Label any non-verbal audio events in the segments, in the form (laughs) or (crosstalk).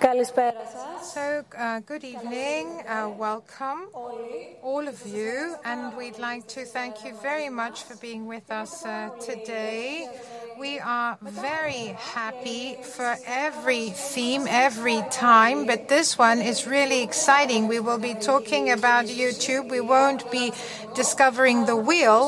Καλησπέρα σας. So, uh, good evening, uh, welcome, all of you, and we'd like to thank you very much for being with us uh, today. We are very happy for every theme, every time, but this one is really exciting. We will be talking about YouTube. We won't be discovering the wheel.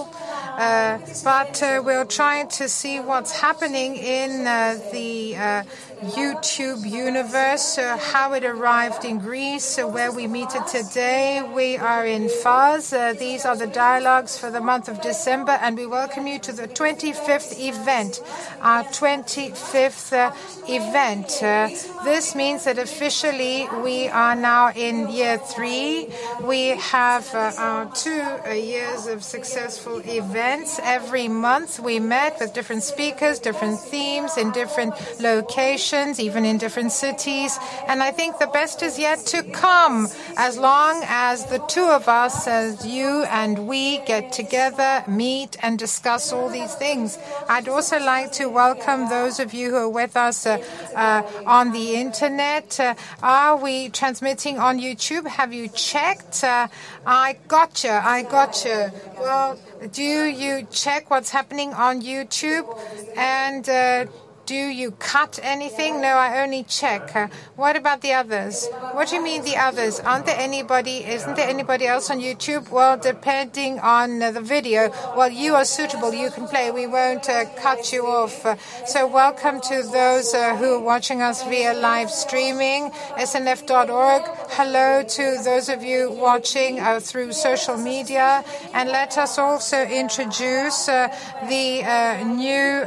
Uh, but uh, we're trying to see what's happening in uh, the uh, YouTube universe, uh, how it arrived in Greece, uh, where we meet it today. We are in Fuzz. Uh, these are the dialogues for the month of December, and we welcome you to the 25th event, our 25th uh, event. Uh, this means that officially we are now in year three. We have uh, our two years of successful events. Every month we met with different speakers, different themes in different locations, even in different cities. And I think the best is yet to come as long as the two of us, as you and we, get together, meet, and discuss all these things. I'd also like to welcome those of you who are with us uh, uh, on the internet. Uh, are we transmitting on YouTube? Have you checked? Uh, I gotcha. I gotcha. Well, do you check what's happening on YouTube? And uh, do you cut anything? No, I only check. Uh, what about the others? What do you mean the others? Aren't there anybody? Isn't there anybody else on YouTube? Well, depending on the video, well, you are suitable. You can play. We won't uh, cut you off. Uh, so, welcome to those uh, who are watching us via live streaming, snf.org. Hello to those of you watching through social media, and let us also introduce the new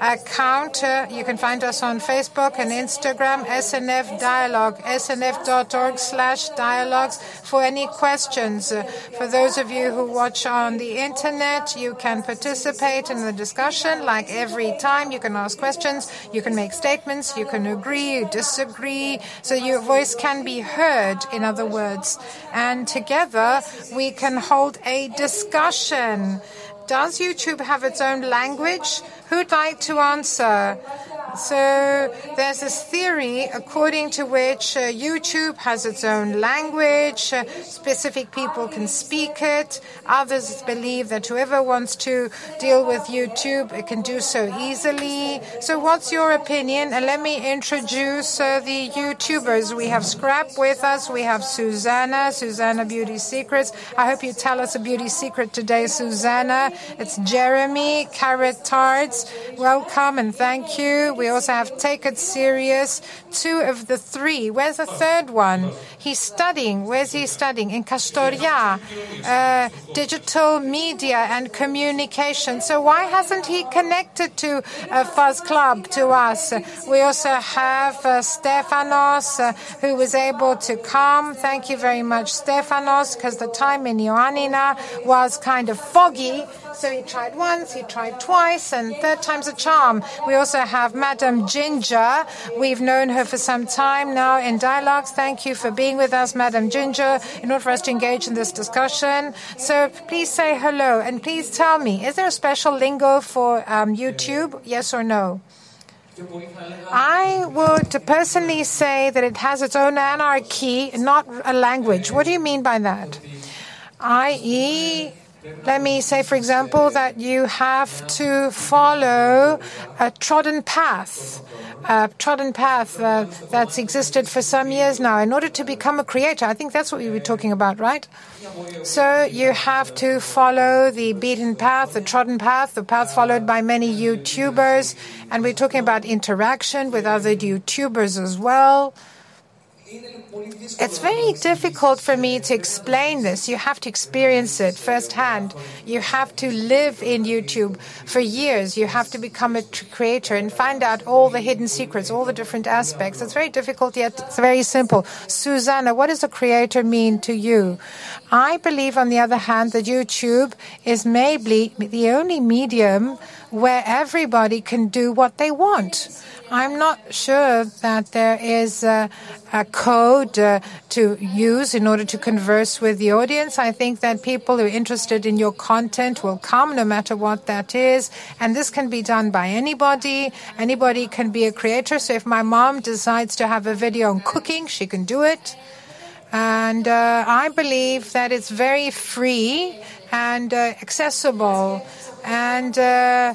account. You can find us on Facebook and Instagram, SNF Dialogue, snf.org slash dialogues for any questions. Uh, for those of you who watch on the internet, you can participate in the discussion like every time. You can ask questions, you can make statements, you can agree, disagree, so your voice can be heard, in other words. And together we can hold a discussion. Does YouTube have its own language? Who'd like to answer? So there's this theory according to which uh, YouTube has its own language, uh, specific people can speak it. Others believe that whoever wants to deal with YouTube it can do so easily. So what's your opinion? And let me introduce uh, the YouTubers. We have Skrap with us. We have Souzana, Souzana Beauty Secrets. I hope you tell us a beauty secret today, Souzana. It's Jeremy, Carrot Tards. Welcome and thank you. We also have TechItSerious, two of the three. Where's the third one? He's studying. Where's he studying? In Kastoria, uh, digital media and communication. So why hasn't he connected to uh, Fuzz Club, to us? We also have uh, Stefanos, uh, who was able to come. Thank you very much, Stefanos, because the time in Ioannina was kind of foggy. So he tried once, he tried twice, and third time's a charm. We also have Madame Ginger. We've known her for some time now in dialogues. Thank you for being with us, Madame Ginger, in order for us to engage in this discussion. So please say hello, and please tell me, is there a special lingo for um, YouTube? Yes or no? I would personally say that it has its own anarchy, not a language. What do you mean by that? I.e., let me say, for example, that you have to follow a trodden path, a trodden path uh, that's existed for some years now. In order to become a creator, I think that's what we were talking about, right? So you have to follow the beaten path, the trodden path, the path followed by many YouTubers, and we're talking about interaction with other YouTubers as well. It's very difficult for me to explain this. You have to experience it firsthand. You have to live in YouTube for years. You have to become a creator and find out all the hidden secrets, all the different aspects. It's very difficult, yet it's very simple. Souzana, what does a creator mean to you? I believe, on the other hand, that YouTube is maybe the only medium where everybody can do what they want. I'm not sure that there is a, a code uh, to use in order to converse with the audience. I think that people who are interested in your content will come no matter what that is. And this can be done by anybody. Anybody can be a creator. So if my mom decides to have a video on cooking, she can do it. And uh, I believe that it's very free and uh, accessible. And uh,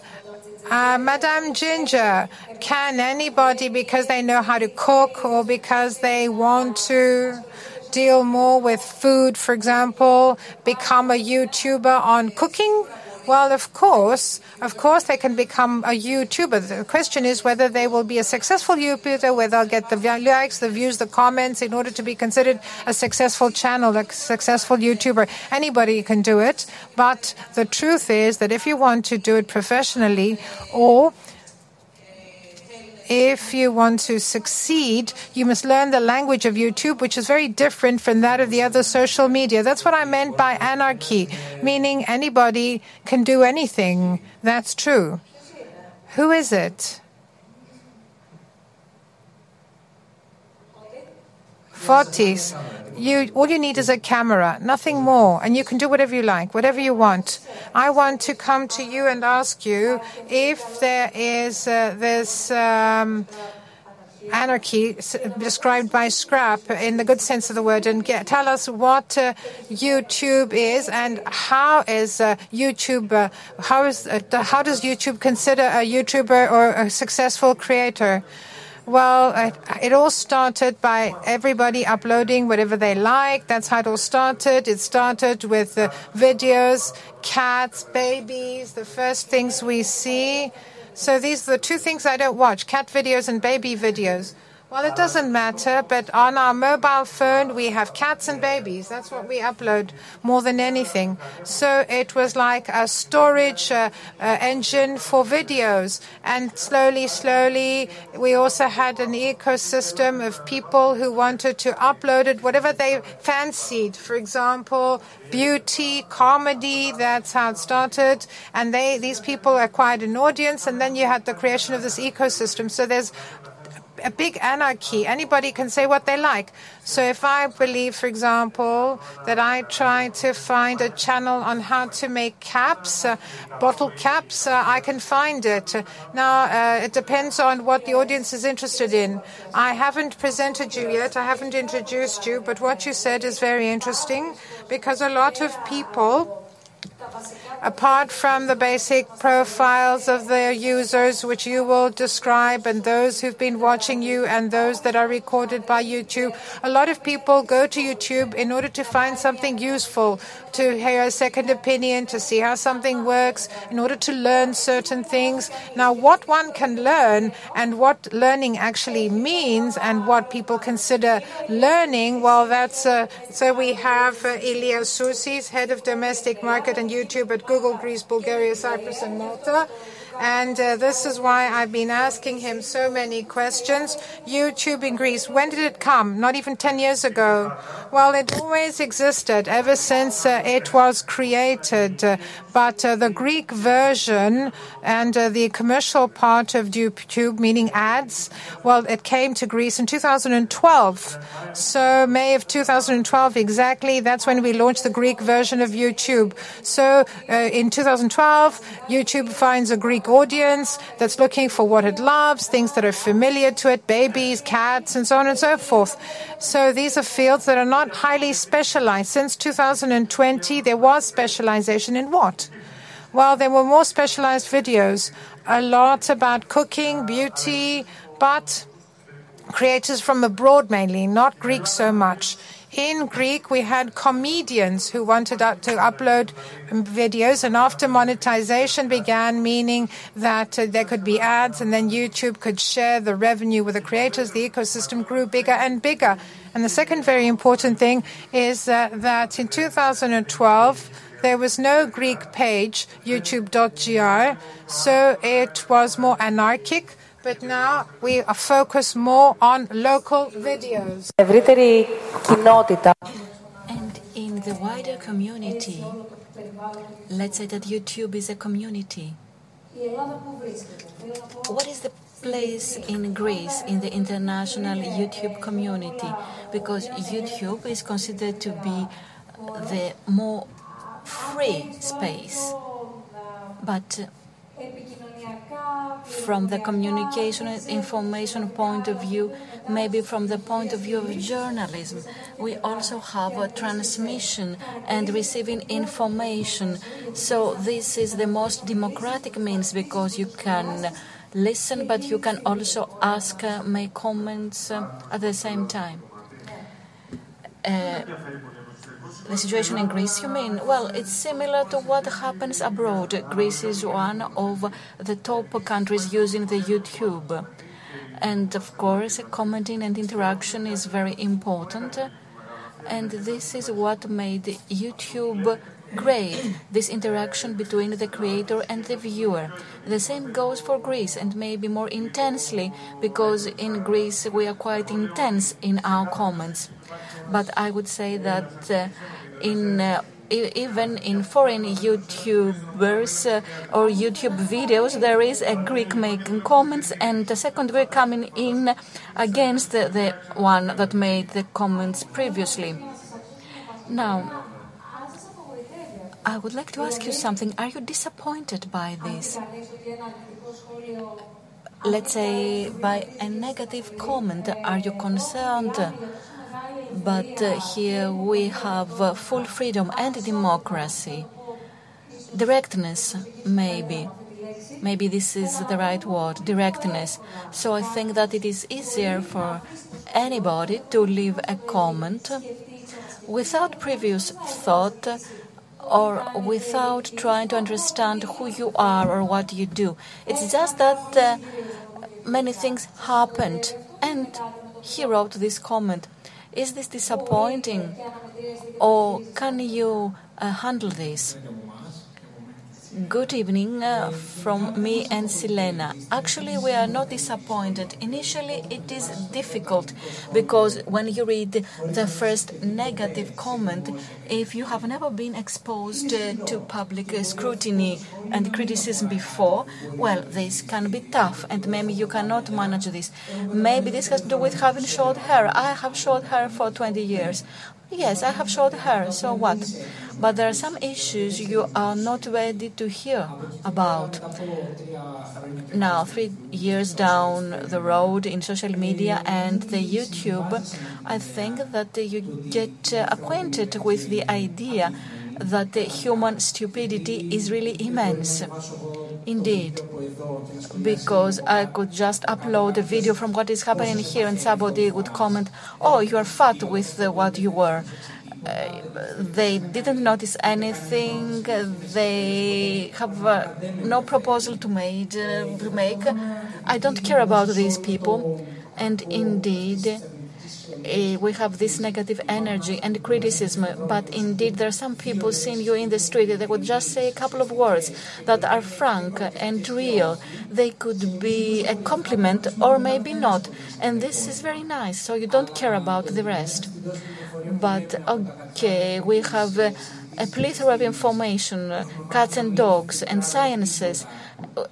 uh, Madame Ginger, can anybody, because they know how to cook or because they want to deal more with food, for example, become a YouTuber on cooking? Well, of course, of course, they can become a YouTuber. The question is whether they will be a successful YouTuber, whether they'll get the likes, the views, the comments in order to be considered a successful channel, a successful YouTuber. Anybody can do it. But the truth is that if you want to do it professionally or if you want to succeed, you must learn the language of YouTube, which is very different from that of the other social media. That's what I meant by anarchy, meaning anybody can do anything. That's true. Who is it? Fortis you all you need is a camera, nothing more, and you can do whatever you like, whatever you want. I want to come to you and ask you if there is uh, this. Um, anarchy described by Skrap in the good sense of the word and get, tell us what uh, YouTube is and how is uh, YouTube uh, how is uh, how does YouTube consider a YouTuber or a successful creator? Well, it, all started by everybody uploading whatever they like. That's how it all started. It started with videos, cats, babies, the first things we see. So these are the two things I don't watch cat videos and baby videos. Well, it doesn't matter, but on our mobile phone, we have cats and babies. That's what we upload more than anything. So it was like a storage uh, uh, engine for videos. And slowly, slowly, we also had an ecosystem of people who wanted to upload it, whatever they fancied. For example, beauty, comedy, that's how it started. And they, these people acquired an audience, and then you had the creation of this ecosystem. So there's a big anarchy. Anybody can say what they like. So if I believe, for example, that I try to find a channel on how to make caps, uh, bottle caps, uh, I can find it. Now, uh, it depends on what the audience is interested in. I haven't presented you yet. I haven't introduced you, but what you said is very interesting because a lot of people apart from the basic profiles of the users, which you will describe, and those who've been watching you and those that are recorded by YouTube, a lot of people go to YouTube in order to find something useful, to hear a second opinion, to see how something works, in order to learn certain things. Now, what one can learn and what learning actually means and what people consider learning, well, that's uh, so we have uh, Ilias Sousis, head of domestic market and YouTube at Google, Greece, Bulgaria, Cyprus, and Malta. And uh, this is why I've been asking him so many questions. YouTube in Greece, when did it come? Not even 10 years ago. Well, it always existed ever since uh, it was created. Uh, but the Greek version and uh, the commercial part of YouTube, meaning ads, well, it came to Greece in 2012. So, May of 2012, exactly, that's when we launched the Greek version of YouTube. So, uh, in 2012, YouTube finds a Greek audience that's looking for what it loves, things that are familiar to it, babies, cats, and so on and so forth. So these are fields that are not highly specialized. Since 2020, there was specialization in what? Well, there were more specialized videos, a lot about cooking, beauty, but creators from abroad mainly, not Greek so much. In Greek, we had comedians who wanted to upload videos, and after monetization began, meaning that uh, there could be ads, and then YouTube could share the revenue with the creators, the ecosystem grew bigger and bigger. And the second very important thing is uh, that in 2012, there was no Greek page, youtube.gr, so it was more anarchic but now we are focused more on local videos. And in the wider community, let's say that YouTube is a community. What is the place in Greece in the international YouTube community? Because YouTube is considered to be the more free space. But from the communication and information point of view, maybe from the point of view of journalism, we also have a transmission and receiving information. So this is the most democratic means because you can listen, but you can also ask, uh, make comments uh, at the same time. Uh, the situation in Greece, you mean? Well, it's similar to what happens abroad. Greece is one of the top countries using the YouTube. And of course, commenting and interaction is very important. And this is what made YouTube great this interaction between the creator and the viewer. The same goes for Greece and maybe more intensely because in Greece we are quite intense in our comments. But I would say that uh, in uh, even in foreign YouTubers uh, or YouTube videos, there is a Greek making comments and a second Greek coming in against the, the one that made the comments previously. Now, I would like to ask you something. Are you disappointed by this? Let's say by a negative comment, are you concerned? But uh, here we have uh, full freedom and democracy. Directness, maybe. Maybe this is the right word, directness. So I think that it is easier for anybody to leave a comment without previous thought or without trying to understand who you are or what you do. It's just that uh, many things happened. And he wrote this comment Is this disappointing? Or can you uh, handle this? Good evening uh, from me and Silena. Actually, we are not disappointed. Initially, it is difficult because when you read the first negative comment, if you have never been exposed uh, to public uh, scrutiny and criticism before, well, this can be tough and maybe you cannot manage this. Maybe this has to do with having short hair. I have short hair for 20 years. Yes, I have short hair, so what? But there are some issues you are not ready to hear about. Now, three years down the road in social media and the YouTube, I think that you get uh, acquainted with the idea that the human stupidity is really immense. Indeed, because I could just upload a video from what is happening here, and somebody would comment, "Oh, you are fat with what you were." Uh, they didn't notice anything. They have uh, no proposal to, uh, to make. I don't care about these people, and indeed we have this negative energy and criticism, but indeed there are some people seeing you in the street that would just say a couple of words that are frank and real. They could be a compliment or maybe not, and this is very nice. So you don't care about the rest. But okay, we have. Uh, a plethora of information, cats and dogs, and sciences,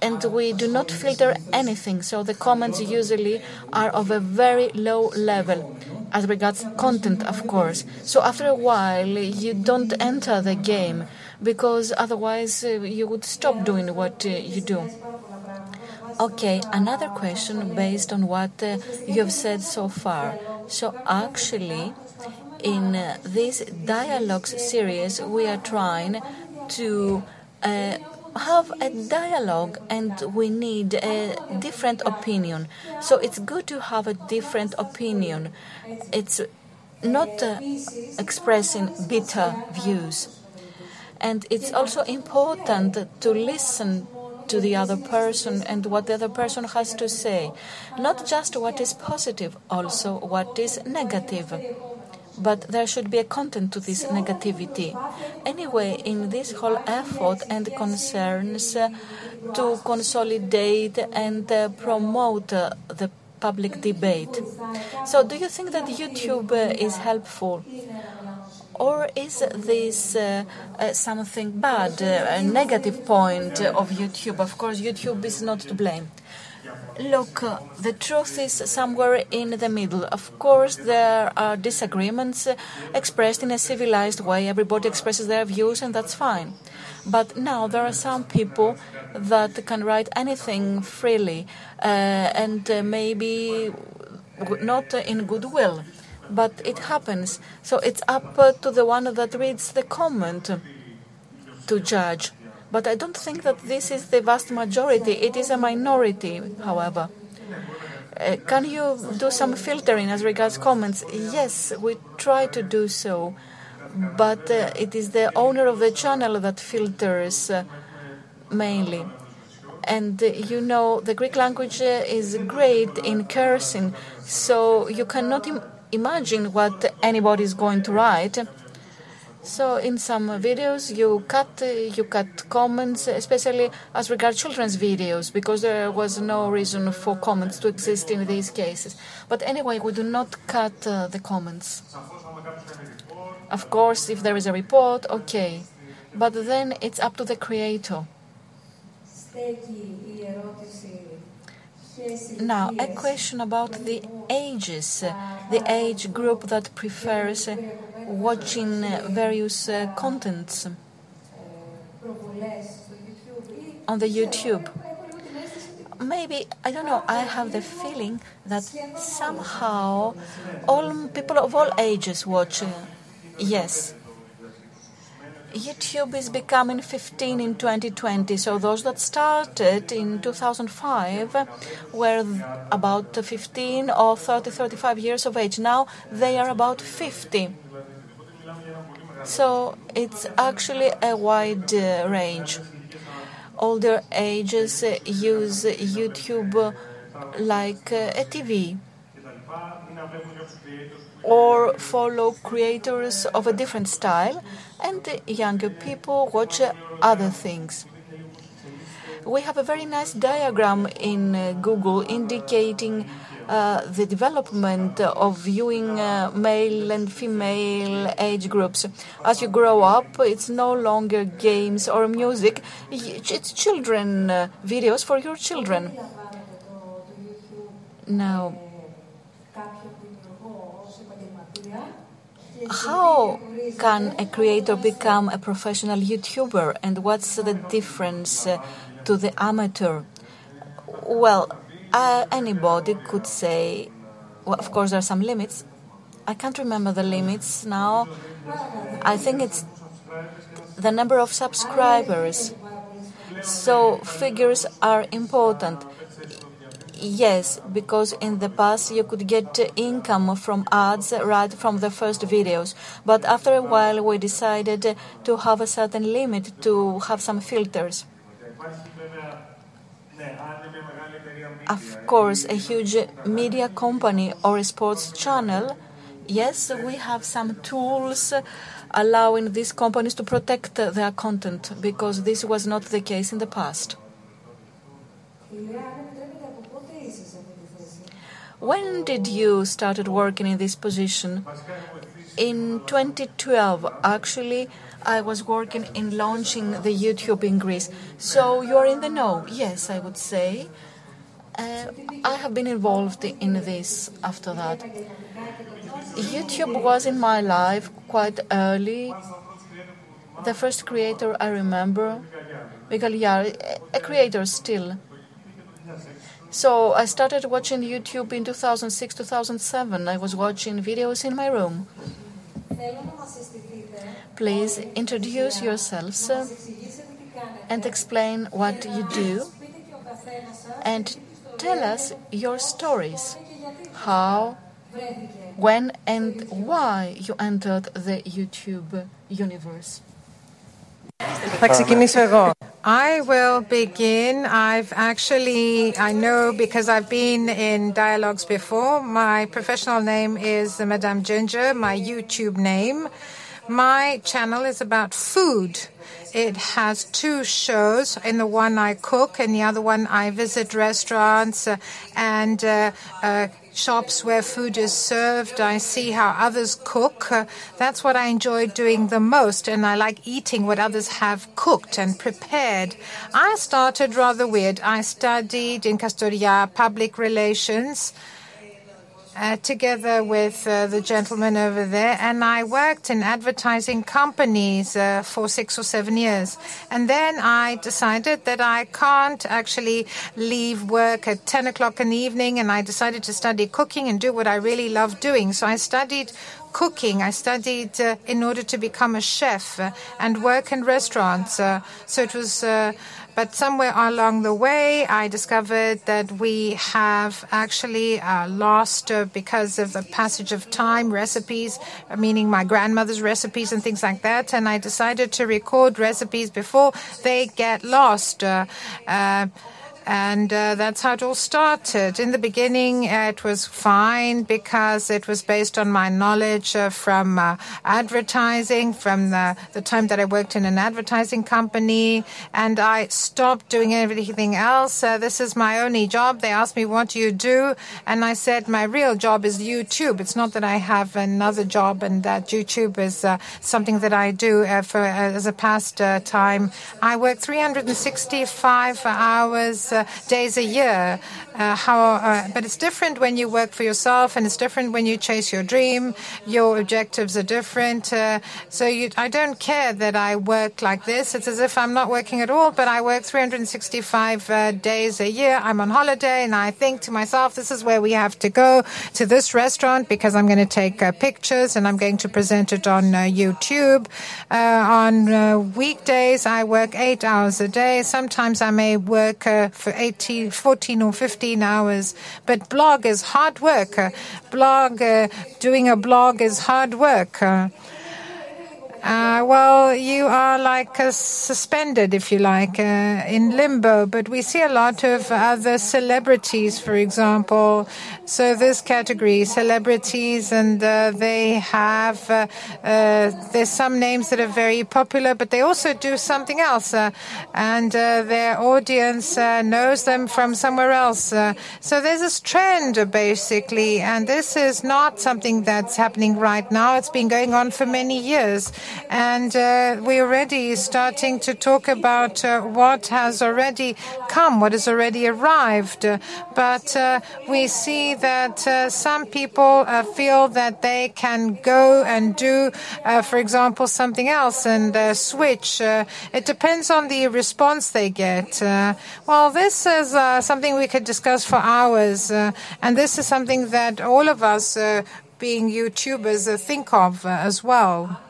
and we do not filter anything. So the comments usually are of a very low level as regards content, of course. So after a while, you don't enter the game because otherwise uh, you would stop doing what uh, you do. Okay, another question based on what uh, you have said so far. So actually, in this dialogues series, we are trying to uh, have a dialogue and we need a different opinion. So it's good to have a different opinion. It's not uh, expressing bitter views. And it's also important to listen to the other person and what the other person has to say. Not just what is positive, also what is negative but there should be a content to this negativity. Anyway, in this whole effort and concerns uh, to consolidate and uh, promote uh, the public debate. So, do you think that YouTube is helpful? Or is this something bad, a negative point of YouTube? Of course, YouTube is not to blame. Look, the truth is somewhere in the middle. Of course, there are disagreements expressed in a civilized way. Everybody expresses their views, and that's fine. But now there are some people that can write anything freely, uh, and uh, maybe not in goodwill. But it happens. So it's up to the one that reads the comment to judge. But I don't think that this is the vast majority. It is a minority, however. Uh, can you do some filtering as regards comments? Yes, we try to do so, but uh, it is the owner of the channel that filters uh, mainly. And uh, you know, the Greek language uh, is great in cursing, so you cannot Im- imagine what anybody is going to write. So in some videos you cut you cut comments, especially as regards children's videos, because there was no reason for comments to exist in these cases. But anyway, we do not cut uh, the comments. Of course, if there is a report, okay, but then it's up to the creator. Now, a question about the ages, the age group that prefers watching various uh, contents on the YouTube. Maybe, I don't know, I have the feeling that somehow all people of all ages watch. Uh, yes. YouTube is becoming 15 in 2020, so those that started in 2005 were about 15 or 30, 35 years of age. Now they are about 50. So it's actually a wide uh, range. Older ages use YouTube like uh, a TV or follow creators of a different style, and younger people watch other things. We have a very nice diagram in uh, Google indicating the development of viewing uh, male and female age groups. As you grow up, it's no longer games or music, it's children uh, videos for your children. Now, how can a creator become a professional YouTuber and what's the difference uh, to the amateur? Well, uh, anybody could say, well, of course, there are some limits. I can't remember the limits now. I think it's the number of subscribers. So, figures are important. Yes, because in the past you could get income from ads right from the first videos. But after a while, we decided to have a certain limit to have some filters. Of course, a huge media company or a sports channel, yes, we have some tools allowing these companies to protect their content because this was not the case in the past. When did you started working in this position? In 2012, actually, I was working in launching the YouTube in Greece. So you're in the know. Yes, I would say. Uh, I have been involved in this after that. YouTube was in my life quite early. The first creator I remember, Miguel a creator still. So I started watching YouTube in 2006, 2007. I was watching videos in my room. Please introduce yourselves uh, and explain what you do and tell us your stories. How, when, and why you entered the YouTube universe. Θα ξεκινήσω εγώ. I will begin. I've actually, I know because I've been in dialogues before. My professional name is Madame Ginger, my YouTube name. My channel is about food. It has two shows. In the one I cook, and the other one I visit restaurants uh, and uh, uh, shops where food is served. I see how others cook. Uh, that's what I enjoy doing the most, and I like eating what others have cooked and prepared. I started rather weird. I studied in Kastoria public relations uh, together with uh, the gentleman over there, and I worked in advertising companies uh, for six or seven years. And then I decided that I can't actually leave work at 10 o'clock in the evening, and I decided to study cooking and do what I really love doing. So I studied cooking. I studied uh, in order to become a chef uh, and work in restaurants. Uh, so it was but somewhere along the way, I discovered that we have actually uh, lost, uh, because of the passage of time, recipes, meaning my grandmother's recipes and things like that. And I decided to record recipes before they get lost. Uh, uh and uh, that's how it all started. In the beginning, uh, it was fine because it was based on my knowledge uh, from uh, advertising, from the, the time that I worked in an advertising company. And I stopped doing everything else. Uh, this is my only job. They asked me, What do you do? And I said, My real job is YouTube. It's not that I have another job and that YouTube is uh, something that I do for as a pastime. I work 365 hours Uh, days a year. Uh, how, uh, but it's different when you work for yourself, and it's different when you chase your dream. Your objectives are different. Uh, so you, I don't care that I work like this. It's as if I'm not working at all, but I work 365 uh, days a year. I'm on holiday, and I think to myself, this is where we have to go to this restaurant because I'm going to take uh, pictures and I'm going to present it on YouTube. on weekdays, I work eight hours a day. Sometimes I may work for 18, 14 or 15 hours. But blog is hard work. Blog, uh, doing a blog is hard work. Uh, well, you are like uh, suspended, if you like, uh, in limbo. But we see a lot of other celebrities, for example. So this category, celebrities, and uh, they have uh, uh, there's some names that are very popular, but they also do something else, and their audience knows them from somewhere else. so there's this trend, basically, and this is not something that's happening right now. It's been going on for many years. And uh, we're already starting to talk about uh, what has already come, what has already arrived. But uh, we see that uh, some people uh, feel that they can go and do, uh, for example, something else and switch. it depends on the response they get. well, this is something we could discuss for hours. and this is something that all of us being YouTubers think of as well.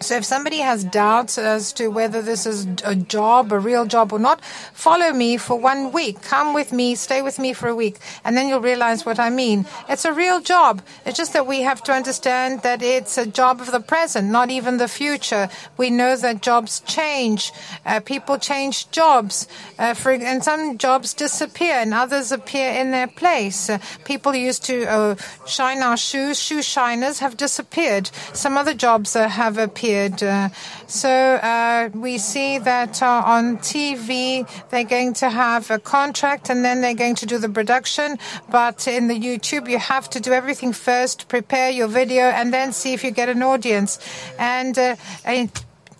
So if somebody has doubts as to whether this is a job, a real job or not, follow me for one week. Come with me, stay with me for a week, and then you'll realize what I mean. It's a real job. It's just that we have to understand that it's a job of the present, not even the future. We know that jobs change. Uh, people change jobs. Uh, for, and some jobs disappear and others appear in their place. Uh, people used to uh, shine our shoes. Shoe shiners have disappeared. Some other jobs uh, have appeared appeared. Uh, so uh, we see that uh, on TV they're going to have a contract and then they're going to do the production. But in the YouTube, you have to do everything first, prepare your video, and then see if you get an audience. And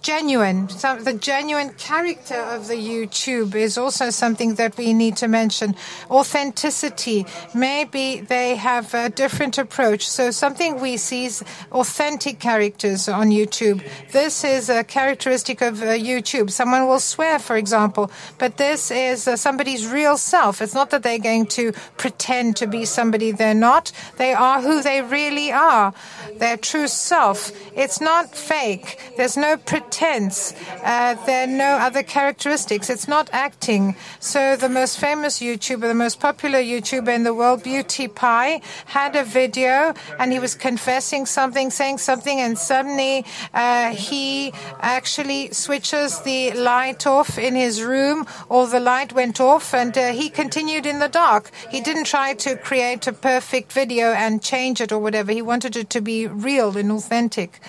genuine. The genuine character of the YouTube is also something that we need to mention. Authenticity. Maybe they have a different approach. So something we see is authentic characters on YouTube. This is a characteristic of uh, YouTube. Someone will swear, for example, but this is uh, somebody's real self. It's not that they're going to pretend to be somebody they're not. They are who they really are. Their true self. It's not fake. There's no pretend tense. Uh, there are no other characteristics. It's not acting. So the most famous YouTuber, the most popular YouTuber in the world, PewDiePie, had a video and he was confessing something, saying something, and suddenly uh, he actually switches the light off in his room, or the light went off, and uh, he continued in the dark. He didn't try to create a perfect video and change it or whatever. He wanted it to be real and authentic.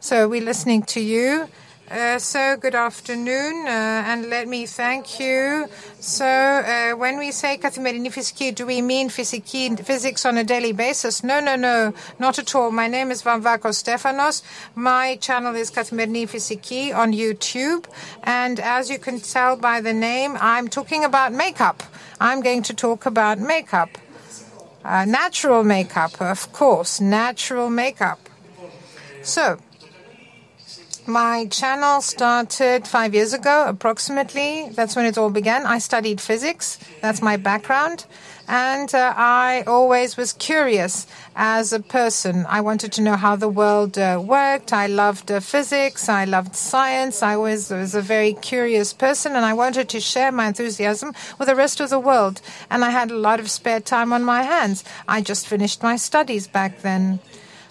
So we're listening to you. Uh, so, good afternoon, uh, and let me thank you. So, uh, when we say Καθημερινή Φυσική, do we mean physiki, physics on a daily basis? No, no, no, not at all. My name is Vamvakos Stefanos. My channel is Καθημερινή Φυσική on YouTube, and as you can tell by the name, I'm talking about makeup. I'm going to talk about makeup. Uh, natural makeup, of course, natural makeup. So, my channel started five years ago, approximately. That's when it all began. I studied physics. That's my background. And uh, I always was curious as a person. I wanted to know how the world uh, worked. I loved uh, physics. I loved science. I was, was a very curious person, and I wanted to share my enthusiasm with the rest of the world. And I had a lot of spare time on my hands. I just finished my studies back then.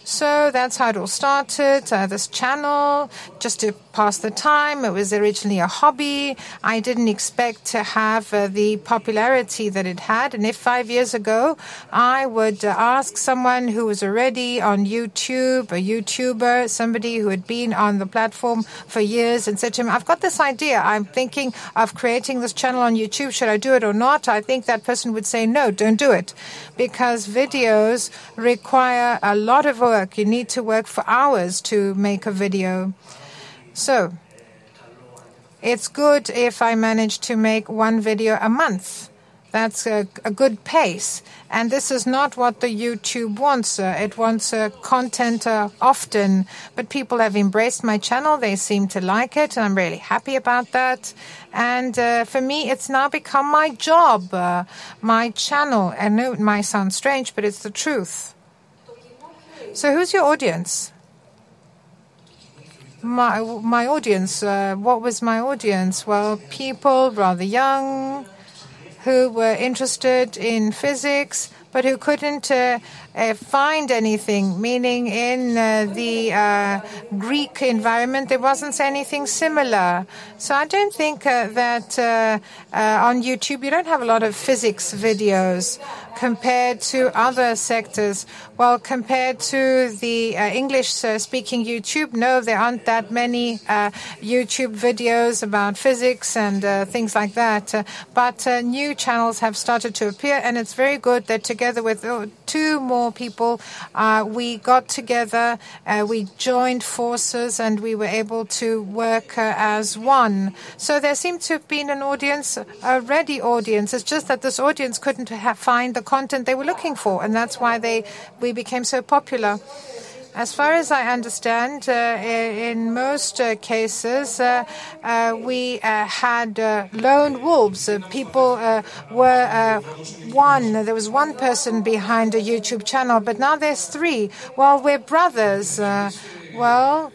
So that's how it all started. Uh, this channel, just to pass the time, it was originally a hobby. I didn't expect to have uh, the popularity that it had. And if five years ago I would uh, ask someone who was already on YouTube, a YouTuber, somebody who had been on the platform for years, and said to him, I've got this idea. I'm thinking of creating this channel on YouTube. Should I do it or not? I think that person would say, no, don't do it. Because videos require a lot of work work. You need to work for hours to make a video. So it's good if I manage to make one video a month. That's a, good pace. And this is not what the YouTube wants. Uh, it wants uh, content uh, often. But people have embraced my channel. They seem to like it. And I'm really happy about that. And for me, it's now become my job, my channel. I know it might sound strange, but it's the truth. So, who's your audience? My my audience. Uh, what was my audience? Well, people rather young, who were interested in physics, but who couldn't uh, find anything. Meaning, in uh, the uh, Greek environment, there wasn't anything similar. So, I don't think uh, that on YouTube you don't have a lot of physics videos compared to other sectors. Well, compared to the uh, English speaking YouTube, no, there aren't that many uh, YouTube videos about physics and uh, things like that. Uh, but uh, new channels have started to appear, and it's very good that together with uh, two more people, uh, we got together, uh, we joined forces, and we were able to work uh, as one. So there seemed to have been an audience, a ready audience. It's just that this audience couldn't find the content they were looking for, and that's why they we became so popular. As far as I understand, uh, in most uh, cases, uh, uh we uh, had uh, lone wolves. people were one. There was one person behind a YouTube channel, but now there's three. Well, we're brothers. well,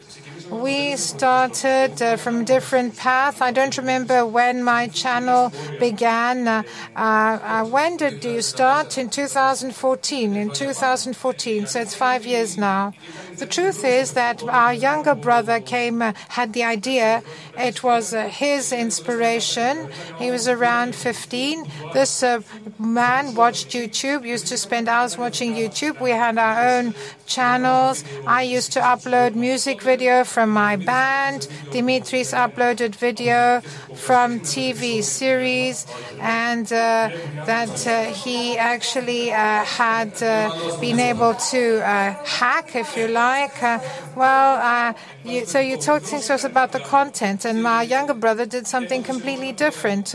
we started uh, from a different path. I don't remember when my channel began. Uh, uh, when did you start? In 2014. In 2014, so it's five years now. The truth is that our younger brother came, uh, had the idea. It was uh, his inspiration. He was around 15. This uh, man watched YouTube, used to spend hours watching YouTube. We had our own channels. I used to upload music video from my band. Dimitris uploaded video from TV series, and uh, that uh, he actually uh, had been able to hack, if you like like? Uh, well, uh, you, so you talked to us about the content, and my younger brother did something completely different.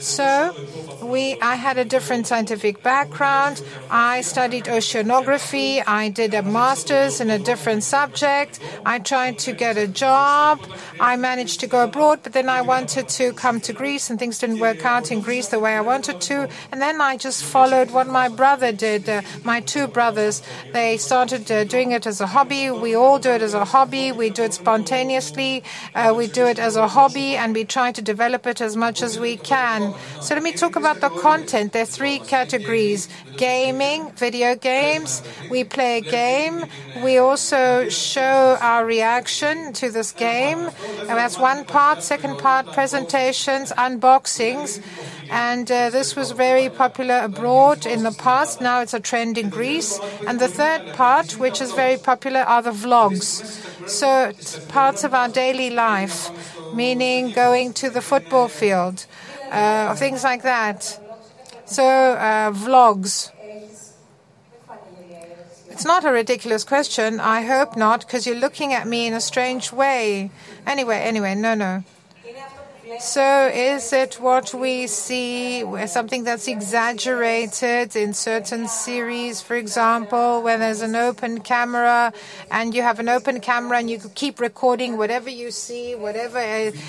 So we, I had a different scientific background. I studied oceanography. I did a master's in a different subject. I tried to get a job. I managed to go abroad, but then I wanted to come to Greece and things didn't work out in Greece the way I wanted to. And then I just followed what my brother did. Uh, my two brothers, they started uh, doing it as a hobby. We all do it as a hobby. We do it spontaneously. Uh, we do it as a hobby and we try to develop it as much as we can. So let me talk about the content. There are three categories gaming, video games. We play a game. We also show our reaction to this game. And that's one part. Second part, presentations, unboxings. And uh, this was very popular abroad in the past. Now it's a trend in Greece. And the third part, which is very popular, are the vlogs. So parts of our daily life, meaning going to the football field, uh, things like that. So uh, vlogs. It's not a ridiculous question. I hope not, because you're looking at me in a strange way. Anyway, anyway, no, no. So, is it what we see, something that's exaggerated in certain series, for example, where there's an open camera and you have an open camera and you keep recording whatever you see, whatever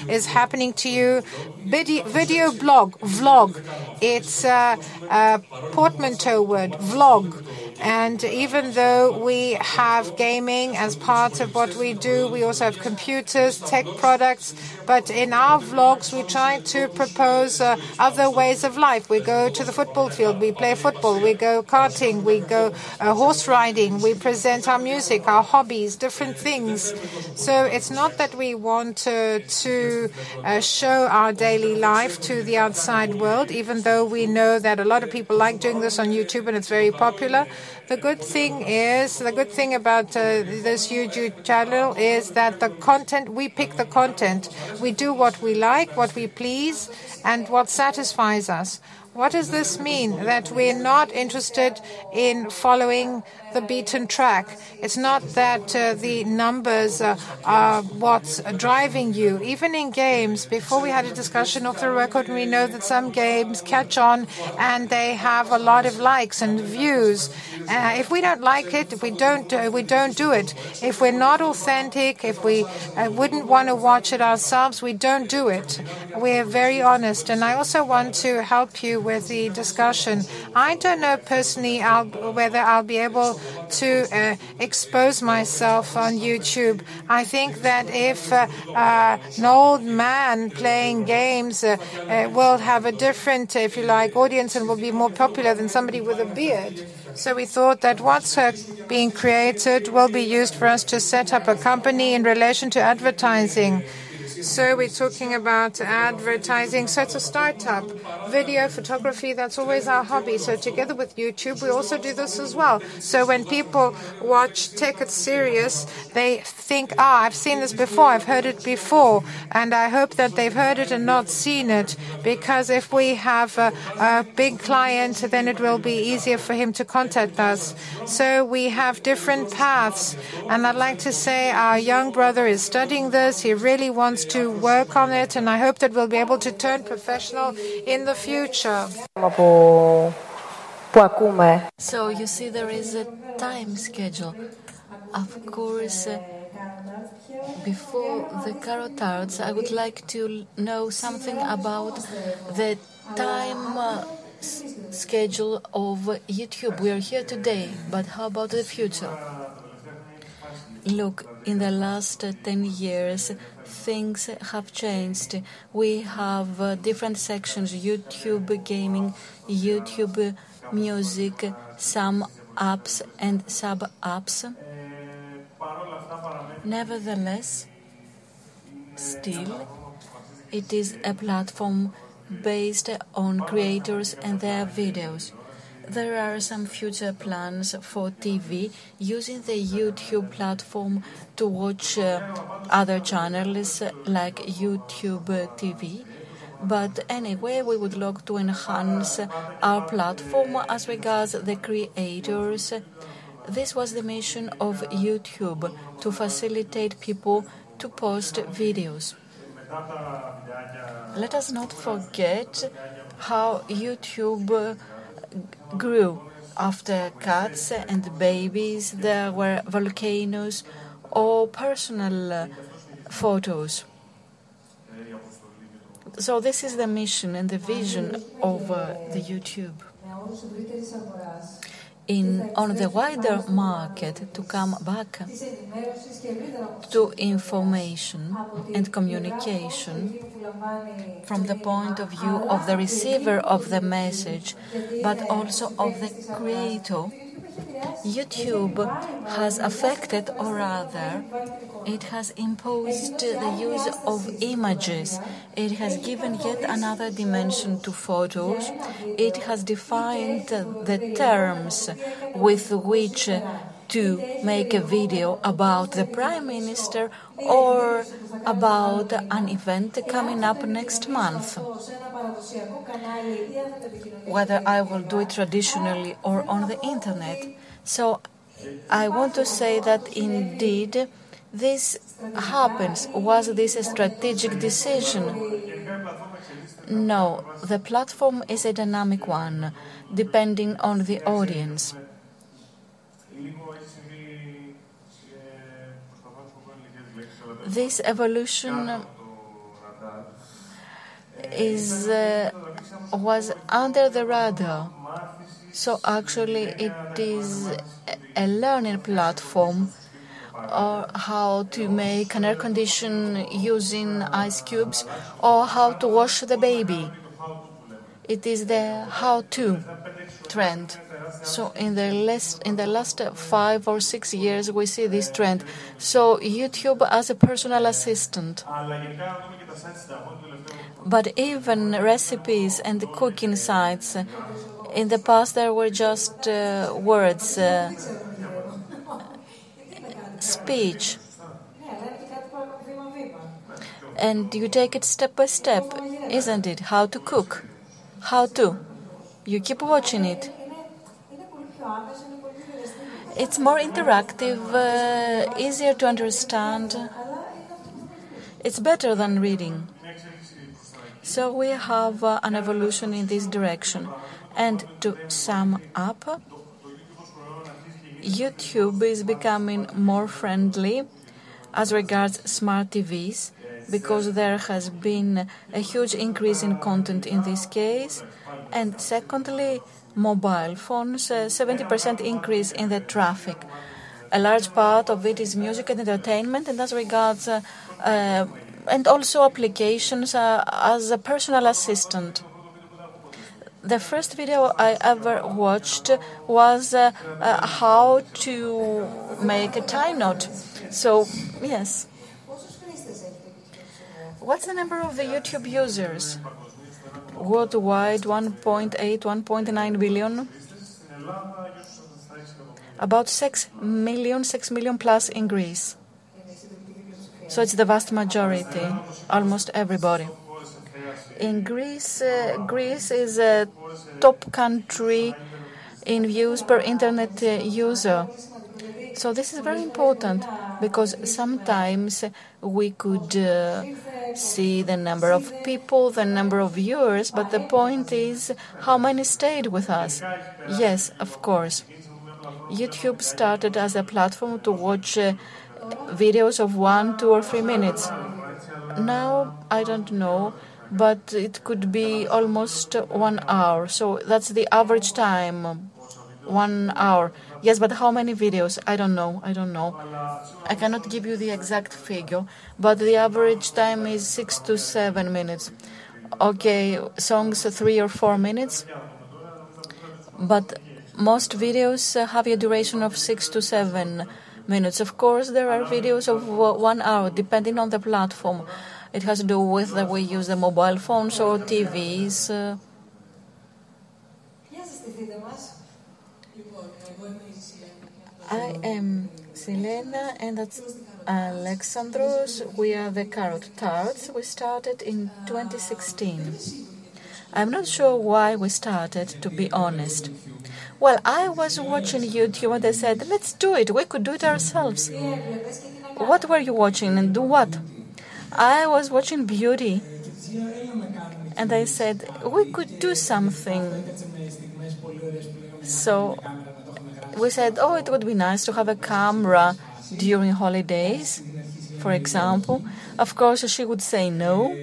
is happening to you? Video, video blog, vlog. It's a, a portmanteau word, vlog. And even though we have gaming as part of what we do, we also have computers, tech products. But in our we try to propose uh, other ways of life. We go to the football field, we play football, we go karting, we go uh, horse riding, we present our music, our hobbies, different things. So it's not that we want uh, to show our daily life to the outside world, even though we know that a lot of people like doing this on YouTube and it's very popular. The good thing is, the good thing about uh, this YouTube channel is that the content, we pick the content. We do what we like, what we please, and what satisfies us. What does this mean? That we're not interested in following the beaten track. It's not that uh, the numbers uh, are what's driving you. Even in games, before we had a discussion of the record, we know that some games catch on and they have a lot of likes and views. Uh, if we don't like it, we don't, uh, we don't do it. If we're not authentic, if we uh, wouldn't want to watch it ourselves, we don't do it. We're very honest. And I also want to help you with the discussion. I don't know personally I'll, whether I'll be able to uh, expose myself on YouTube. I think that if uh, uh, an old man playing games uh, uh, will have a different, if you like, audience and will be more popular than somebody with a beard. So we thought that what's being created will be used for us to set up a company in relation to advertising. So we're talking about advertising. So it's a startup. Video, photography, that's always our hobby. So together with YouTube, we also do this as well. So when people watch TechItSerious, they think, ah, I've seen this before, I've heard it before. And I hope that they've heard it and not seen it. Because if we have a, big client, then it will be easier for him to contact us. So we have different paths. And I'd like to say our young brother is studying this. He really wants to work on it, and I hope that we'll be able to turn professional in the future. So you see, there is a time schedule. Of course, uh, before the tarts, I would like to know something about the time uh, schedule of YouTube. We are here today, but how about the future? Look, in the last 10 years, things have changed. We have uh, different sections YouTube gaming, YouTube music, some apps and sub apps. Nevertheless, still, it is a platform based on creators and their videos. There are some future plans for TV using the YouTube platform to watch uh, other channels like YouTube TV. But anyway, we would like to enhance our platform as regards the creators. This was the mission of YouTube to facilitate people to post videos. Let us not forget how YouTube grew. After cats and babies, there were volcanoes or personal uh, photos. So, this is the mission and the vision of uh, the YouTube on the wider market to come back to information and communication from the point of view of the receiver of the message, but also of the creator. YouTube has affected, or rather, It has imposed the use of images. It has given yet another dimension to photos. It has defined the terms with which to make a video about the Prime Minister or about an event coming up next month. Whether I will do it traditionally or on the internet. So I want to say that indeed this happens. Was this a strategic decision? No, the platform is a dynamic one, depending on the audience. This evolution is uh, was under the radar. So actually, it is a learning platform or how to make an air condition using ice cubes or how to wash the baby. It is the how-to trend. So in the last in the last five or six years, we see this trend. So YouTube as a personal assistant. But even recipes and cooking sites, in the past there were just uh, words, uh, speech. And you take it step by step, isn't it? How to cook. How to. You keep watching it. It's more interactive, uh, easier to understand. It's better than reading. So we have uh, an evolution in this direction. And to sum up, YouTube is becoming more friendly as regards smart TVs because there has been a huge increase in content in this case. And secondly, mobile phones, 70% increase in the traffic. A large part of it is music and entertainment, and as regards, uh, uh, and also applications uh, as a personal assistant. The first video I ever watched was uh, uh, how to make a tie knot. So, yes. What's the number of the YouTube users? Worldwide, 1.8, 1.9 billion. About 6 million, 6 million plus in Greece. So it's the vast majority, almost everybody. In Greece, uh, Greece is a top country in views per internet uh, user. So this is very important because sometimes we could uh, see the number of people, the number of viewers, but the point is how many stayed with us. Yes, of course. YouTube started as a platform to watch uh, videos of one, two, or three minutes. Now, I don't know, but it could be almost one hour. So that's the average time, one hour. Yes, but how many videos? I don't know. I don't know. I cannot give you the exact figure, but the average time is six to seven minutes. Okay, songs three or four minutes, but most videos have a duration of six to seven minutes. Of course, there are videos of uh, one hour, depending on the platform. It has to do with that we use the mobile phones or TVs. Uh, I am Silena and that's Alexandros. We are the Carrot Tards. We started in 2016. I'm not sure why we started, to be honest. Well, I was watching YouTube and I said, let's do it. We could do it ourselves. What were you watching and do what? I was watching Beauty. And I said, we could do something. So we said, oh, it would be nice to have a camera during holidays, for example. Of course, she would say no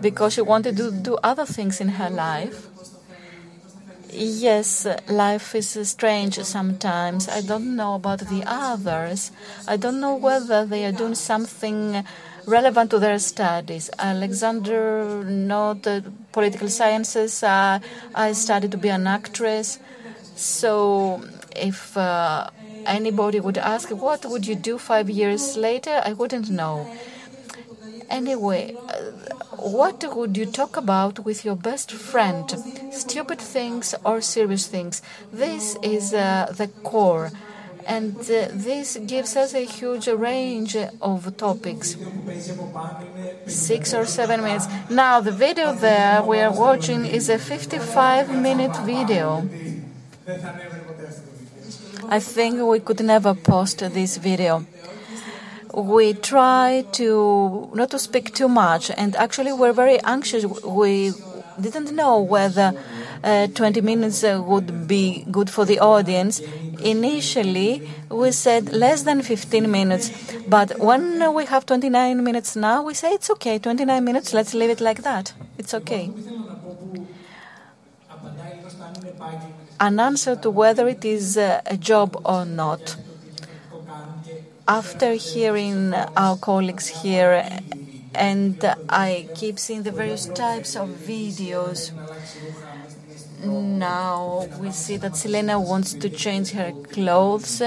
because she wanted to do other things in her life. Yes, life is strange sometimes. I don't know about the others. I don't know whether they are doing something relevant to their studies. Alexander, not political sciences. Uh, I studied to be an actress. So if uh, anybody would ask, what would you do five years later? I wouldn't know. Anyway, uh, what would you talk about with your best friend? Stupid things or serious things? This is uh, the core. And uh, this gives us a huge range of topics. Six or seven minutes. Now, the video there we are watching is a 55 minute video. I think we could never post this video. We try to not to speak too much, and actually, we're very anxious. We didn't know whether uh, 20 minutes uh, would be good for the audience. Initially, we said less than 15 minutes, but when we have 29 minutes now, we say it's okay, 29 minutes, let's leave it like that. It's okay. An answer to whether it is uh, a job or not. After hearing our colleagues here, and I keep seeing the various types of videos. Now we see that Selena wants to change her clothes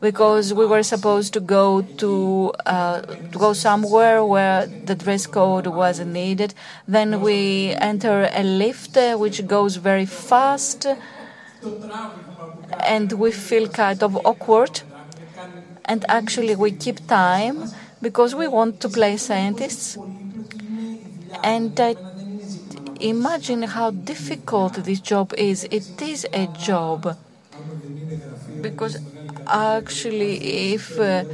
because we were supposed to go to, uh, to go somewhere where the dress code was needed. Then we enter a lift uh, which goes very fast, and we feel kind of awkward. And actually, we keep time because we want to play scientists. And I imagine how difficult this job is. It is a job. Because actually, if uh,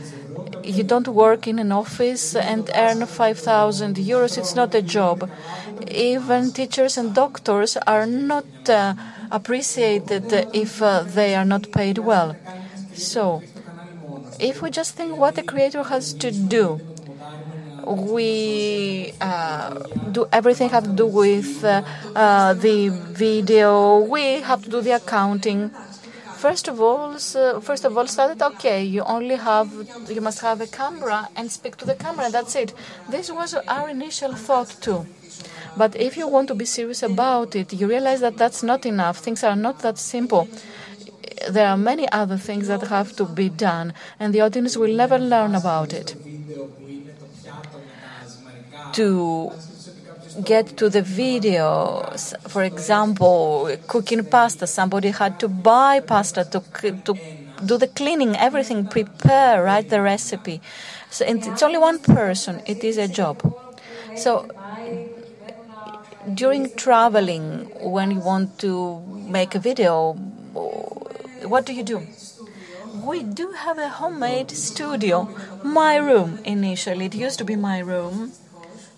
you don't work in an office and earn 5,000 euros, it's not a job. Even teachers and doctors are not uh, appreciated if uh, they are not paid well. So, if we just think what the creator has to do, we uh, do everything have to do with uh, uh, the video. We have to do the accounting. First of all, so first of all, started okay. You only have you must have a camera and speak to the camera. That's it. This was our initial thought too. But if you want to be serious about it, you realize that that's not enough. Things are not that simple there are many other things that have to be done, and the audience will never learn about it. To get to the videos, for example, cooking pasta, somebody had to buy pasta to, to do the cleaning, everything, prepare, write the recipe. So it's only one person, it is a job. So during traveling, when you want to make a video, what do you do? We do have a homemade studio, my room initially. It used to be my room,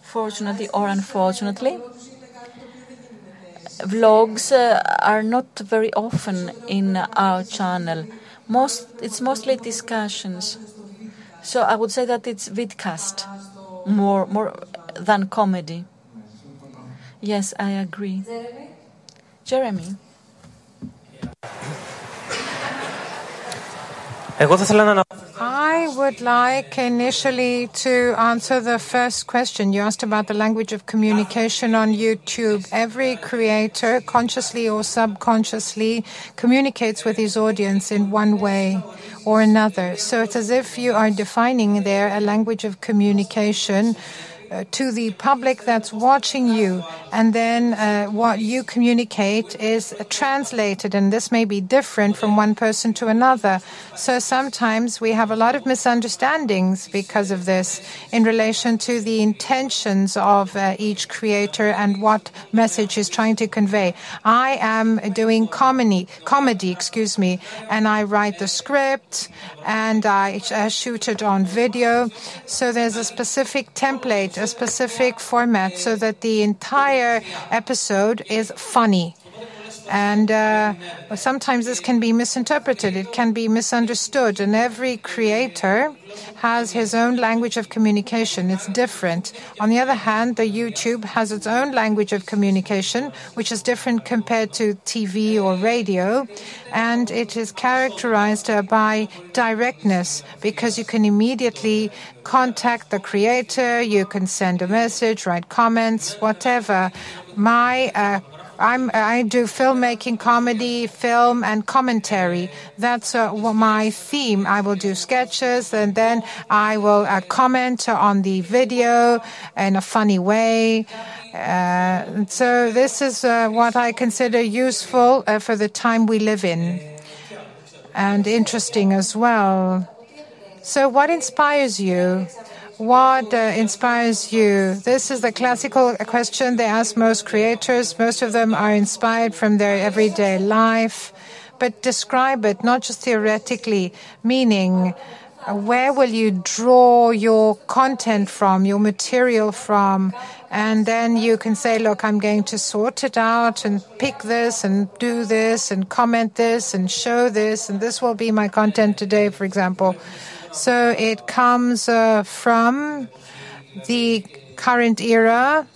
fortunately or unfortunately. Vlogs uh, are not very often in our channel. Most it's mostly discussions. So I would say that it's vidcast more more than comedy. Yes, I agree. Jeremy. I would like initially to answer the first question. You asked about the language of communication on YouTube. Every creator, consciously or subconsciously, communicates with his audience in one way or another. So it's as if you are defining there a language of communication to the public that's watching you, and then uh, what you communicate is translated, and this may be different from one person to another. So sometimes we have a lot of misunderstandings because of this in relation to the intentions of uh, each creator and what message is trying to convey. I am doing comedy, comedy, excuse me, and I write the script and I uh, shoot it on video. So there's a specific template a specific format so that the entire episode is funny. And uh, sometimes this can be misinterpreted, it can be misunderstood. And every creator has his own language of communication. It's different. On the other hand, the YouTube has its own language of communication, which is different compared to TV or radio. And it is characterized uh, by directness because you can immediately contact the creator, you can send a message, write comments, whatever. My uh, I'm, I do filmmaking, comedy, film, and commentary. That's uh, my theme. I will do sketches and then I will uh, comment on the video in a funny way. Uh, so this is uh, what I consider useful uh, for the time we live in and interesting as well. So what inspires you? What uh, inspires you? This is the classical question they ask most creators. Most of them are inspired from their everyday life. But describe it, not just theoretically, meaning uh, where will you draw your content from, your material from? And then you can say, look, I'm going to sort it out and pick this and do this and comment this and show this. And this will be my content today, for example. So it comes uh, from the current era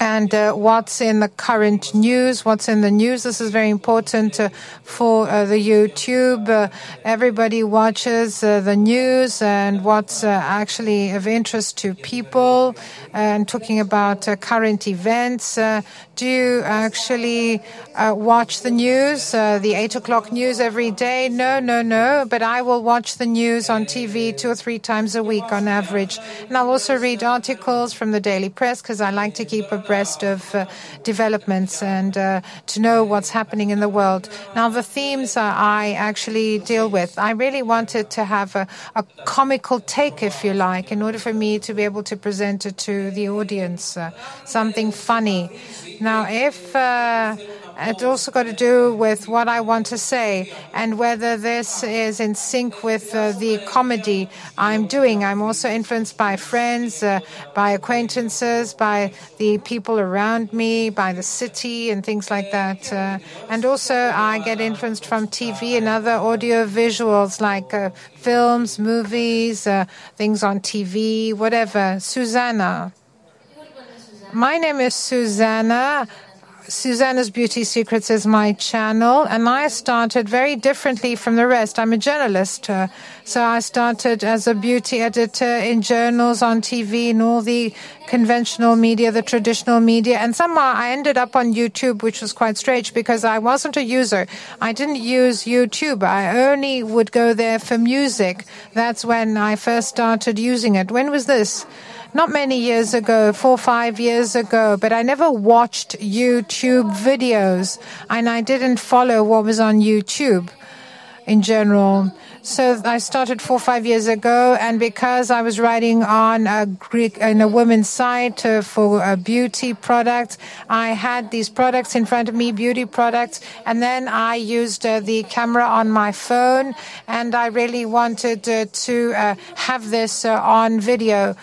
and uh, what's in the current news, what's in the news. This is very important uh, for uh, the YouTube. Uh, everybody watches uh, the news and what's uh, actually of interest to people. And talking about current events, do you actually watch the news, the eight o'clock news every day? No, no, no. But I will watch the news on TV two or three times a week on average. And I'll also read articles from the daily press because I like to keep abreast of uh, developments and uh, to know what's happening in the world. Now, the themes I actually deal with, I really wanted to have a, a, comical take, if you like, in order for me to be able to present it to the audience, uh, something funny. Now, if uh, it's also got to do with what I want to say and whether this is in sync with uh, the comedy I'm doing. I'm also influenced by friends, uh, by acquaintances, by the people around me, by the city, and things like that. Uh, and also, I get influenced from TV and other audio visuals like uh, films, movies, uh, things on TV, whatever. Souzana. My name is Souzana. Souzana's Beauty Secrets is my channel, and I started very differently from the rest. I'm a journalist, uh, so I started as a beauty editor in journals, on TV, in all the conventional media, the traditional media, and somehow I ended up on YouTube, which was quite strange because I wasn't a user. I didn't use YouTube. I only would go there for music. That's when I first started using it. When was this? Not many years ago, four or five years ago, but I never watched YouTube videos and I didn't follow what was on YouTube in general. So I started four or five years ago, and because I was writing on a Greek in a women's site uh, for beauty products, I had these products in front of me, beauty products, and then I used uh, the camera on my phone, and I really wanted uh, to uh, have this uh, on video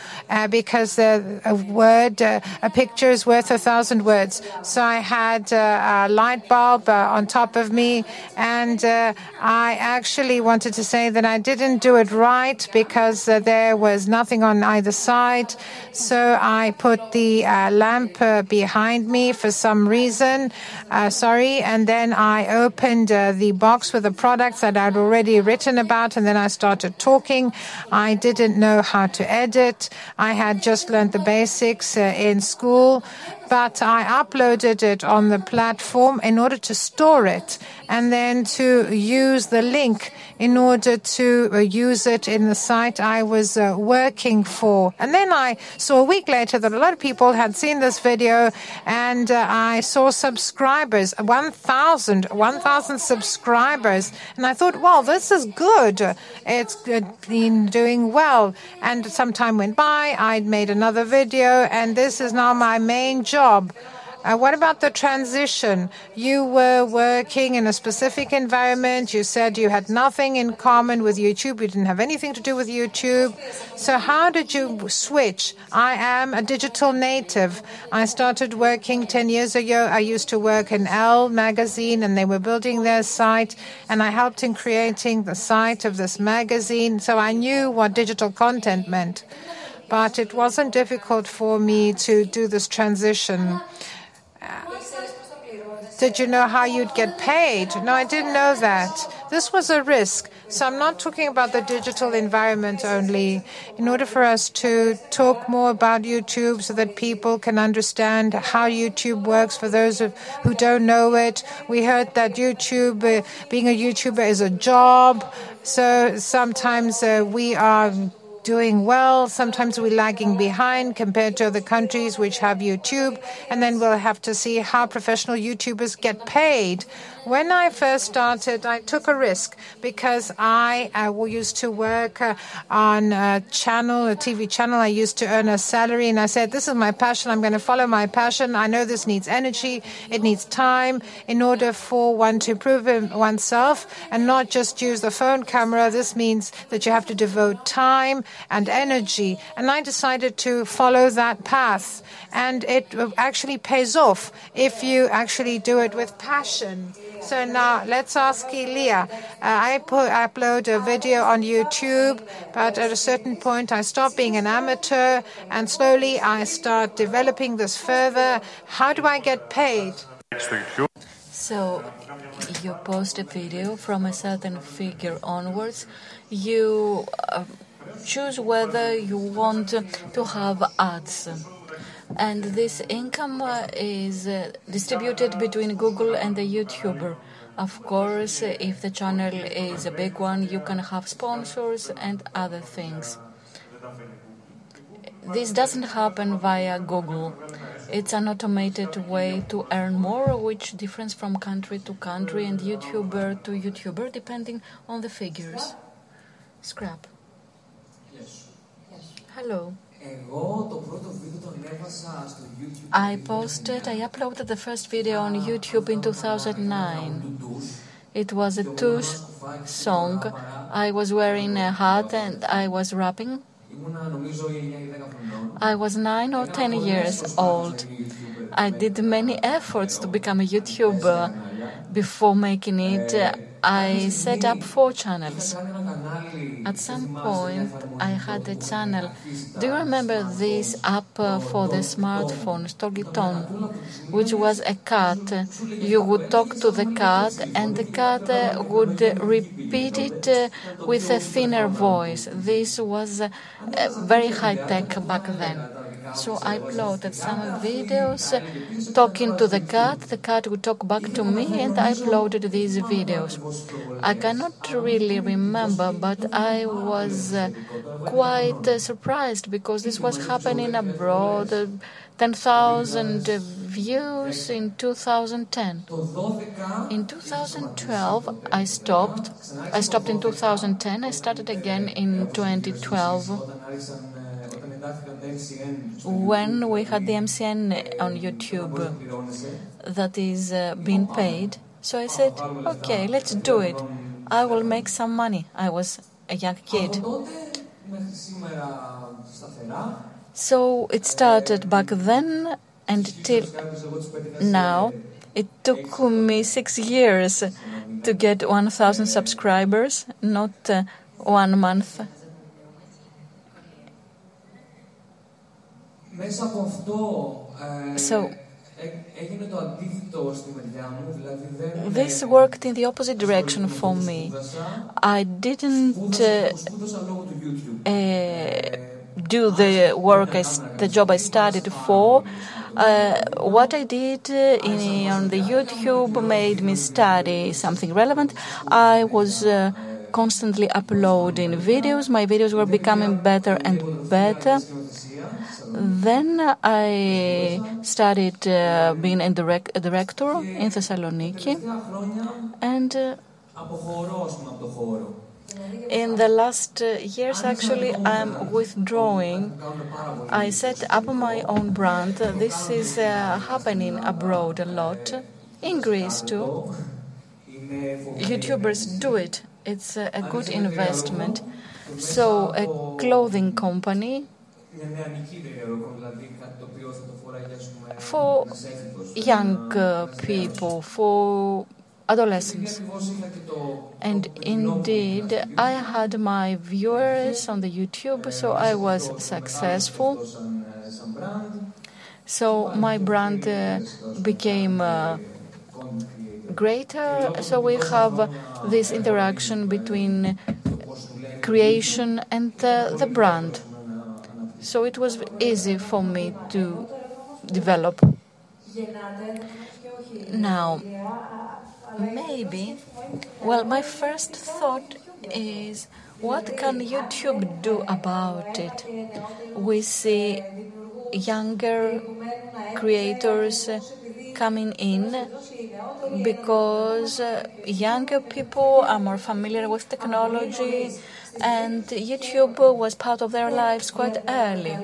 because a word, a picture is worth a thousand words. So I had a light bulb on top of me, and I actually wanted to say that I didn't do it right because uh, there was nothing on either side. So I put the uh, lamp uh, behind me for some reason. Uh, sorry. And then I opened uh, the box with the products that I'd already written about. And then I started talking. I didn't know how to edit. I had just learned the basics in school but I uploaded it on the platform in order to store it and then to use the link in order to uh, use it in the site I was uh, working for. And then I saw a week later that a lot of people had seen this video and uh, I saw subscribers 1,000 1,000 subscribers. And I thought, well, this is good. It's been doing well. And some time went by, I'd made another video, and this is now my main job. Uh, what about the transition? You were working in a specific environment. You said you had nothing in common with YouTube. You didn't have anything to do with YouTube. So, how did you switch? I am a digital native. I started working 10 years ago. I used to work in Elle magazine, and they were building their site, and I helped in creating the site of this magazine. So, I knew what digital content meant. But it wasn't difficult for me to do this transition. Did you know how you'd get paid? No, I didn't know that. This was a risk. So I'm not talking about the digital environment only. In order for us to talk more about YouTube so that people can understand how YouTube works for those who don't know it, we heard that YouTube, uh, being a YouTuber is a job. So sometimes uh, we are doing well. Sometimes we're lagging behind compared to other countries which have YouTube. And then we'll have to see how professional YouTubers get paid. When I first started, I took a risk because I uh, used to work uh, on a channel, a TV channel. I used to earn a salary, and I said, This is my passion. I'm going to follow my passion. I know this needs energy, it needs time in order for one to prove oneself and not just use the phone camera. This means that you have to devote time and energy. And I decided to follow that path. And it actually pays off if you actually do it with passion. So now let's ask Elia. Uh, I put, upload a video on YouTube, but at a certain point I stop being an amateur and slowly I start developing this further. How do I get paid? So you post a video from a certain figure onwards. You uh, choose whether you want to have ads and this income is uh, distributed between Google and the YouTuber. Of course, if the channel is a big one, you can have sponsors and other things. This doesn't happen via Google. It's an automated way to earn more, which differs from country to country and YouTuber to YouTuber, depending on the figures. Skrap. Hello. I posted, I uploaded the first video on YouTube in 2009. It was a Tush song. I was wearing a hat and I was rapping. I was nine or ten years old. I did many efforts to become a YouTuber. Before making it, I set up four channels. At some point, I had a channel. Do you remember this app for the smartphone, Storyton, which was a cat? You would talk to the cat, and the cat would repeat it with a thinner voice. This was very high tech back then. So I uploaded some videos talking to the cat. The cat would talk back to me, and I uploaded these videos. I cannot really remember, but I was uh, quite uh, surprised because this was happening abroad. Uh, 10,000 views in 2010. In 2012, I stopped. I stopped in 2010. I started again in 2012 when we had the MCN on YouTube that is uh, being paid. So I said, okay, let's do it. I will make some money. I was a young kid. So it started back then and till now. It took me six years to get 1,000 subscribers, not uh, one month. So, this worked in the opposite direction for me. I didn't uh, uh, do the work, I, the job I studied for. Uh, what I did uh, in, on the YouTube made me study something relevant. I was uh, constantly uploading videos. My videos were becoming better and better. Then I started uh, being a, direct, director in Thessaloniki, and uh, in the last uh, years, actually, I'm withdrawing. I set up my own brand. This is uh, happening abroad a lot, in Greece too. YouTubers do it. It's a good investment. So, a clothing company for young uh, people, for adolescents. And indeed, I had my viewers on the YouTube, so I was successful. So my brand uh, became uh, greater. So we have this interaction between creation and uh, the brand. So it was easy for me to develop. Now, maybe, well, my first thought is what can YouTube do about it? We see younger creators coming in because younger people are more familiar with technology and YouTube was part of their lives quite early.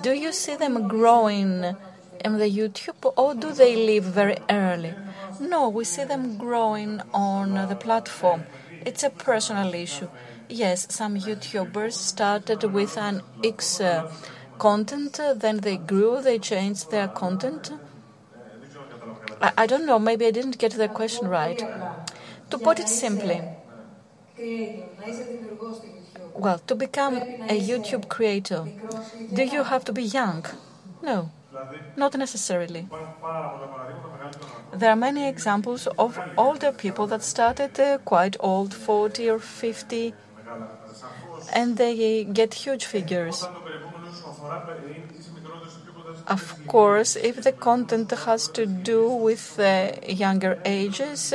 Do you see them growing in the YouTube or do they leave very early? No, we see them growing on the platform. It's a personal issue. Yes, some YouTubers started with an X uh, content, then they grew, they changed their content. I, I don't know, maybe I didn't get the question right. To put it simply, well, to become a YouTube creator, do you have to be young? No, not necessarily. There are many examples of older people that started uh, quite old, 40 or 50, and they get huge figures. Of course, if the content has to do with younger ages,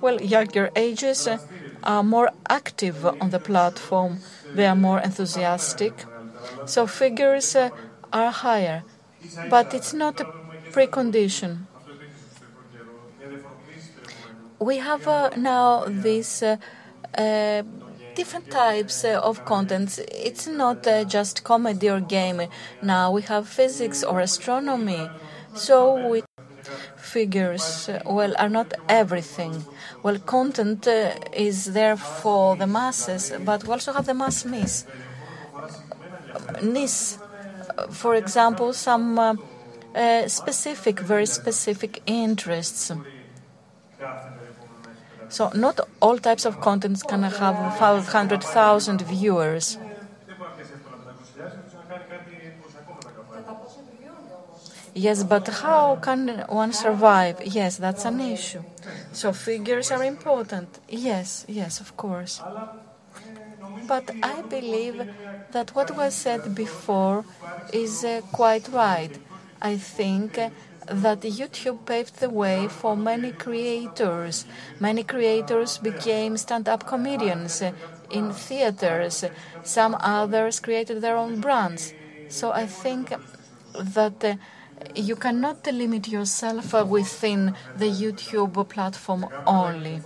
well, younger ages are more active on the platform, they are more enthusiastic, so figures are higher. But it's not a precondition. We have uh, now this uh, uh, different types uh, of contents. It's not uh, just comedy or game. Now we have physics or astronomy. So we figures, uh, well, are not everything. Well, content is there for the masses, but we also have the mass miss. Niche, for example, some specific, very specific interests. So not all types of contents can have 500,000 viewers. Yes, but how can one survive? Yes, that's an issue. So figures are important. Yes, yes, of course. But I believe that what was said before is uh, quite right. I think that YouTube paved the way for many creators. Many creators became stand up comedians in theaters, some others created their own brands. So I think that. Uh, you cannot limit yourself within the YouTube platform only.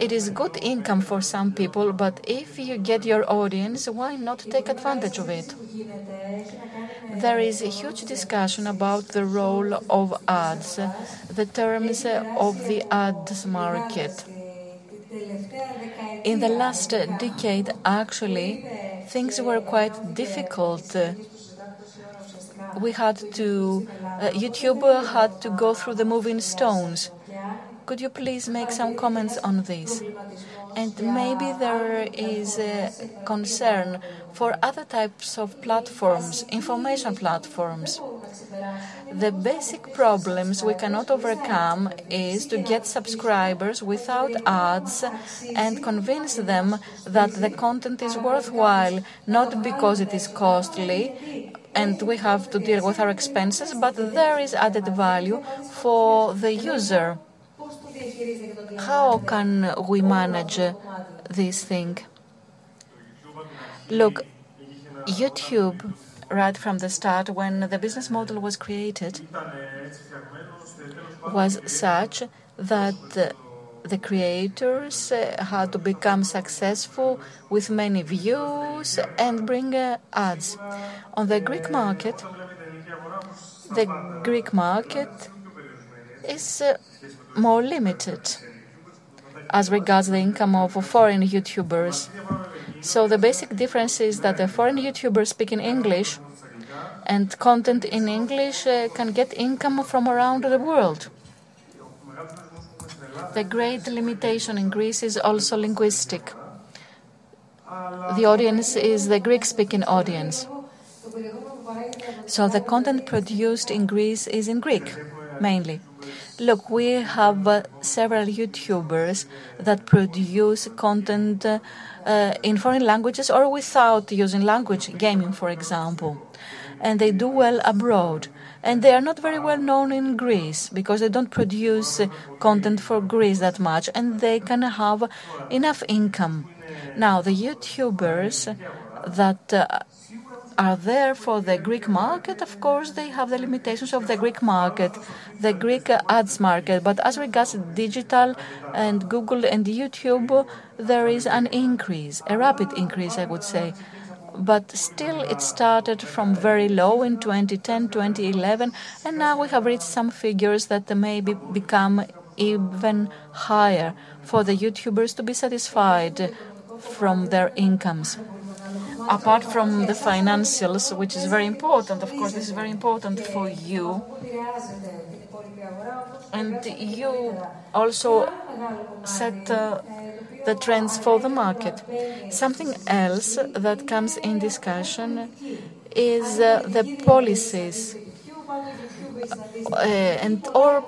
It is good income for some people, but if you get your audience, why not take advantage of it? There is a huge discussion about the role of ads, the terms of the ads market. In the last decade, actually, things were quite difficult. We had to, uh, YouTube had to go through the moving stones. Could you please make some comments on this? And maybe there is a concern for other types of platforms, information platforms. The basic problems we cannot overcome is to get subscribers without ads and convince them that the content is worthwhile, not because it is costly and we have to deal with our expenses, but there is added value for the user. How can we manage this thing? Look, YouTube, right from the start, when the business model was created, was such that the creators uh, had to become successful with many views and bring uh, ads. On the Greek market, the Greek market is more limited as regards the income of foreign YouTubers. So the basic difference is that the foreign YouTubers speak in English, and content in English uh, can get income from around the world. The great limitation in Greece is also linguistic. The audience is the Greek speaking audience. So the content produced in Greece is in Greek, mainly. Look, we have uh, several YouTubers that produce content uh, in foreign languages or without using language, gaming, for example. And they do well abroad. And they are not very well known in Greece because they don't produce uh, content for Greece that much and they can have enough income. Now, the YouTubers that uh, are there for the Greek market, of course, they have the limitations of the Greek market, the Greek ads market. But as regards digital and Google and YouTube, there is an increase, a rapid increase, I would say. But still, it started from very low in 2010, 2011, and now we have reached some figures that maybe become even higher for the YouTubers to be satisfied from their incomes apart from the financials, which is very important, of course, this is very important for you. And you also set uh, the trends for the market. Something else that comes in discussion is uh, the policies uh, and or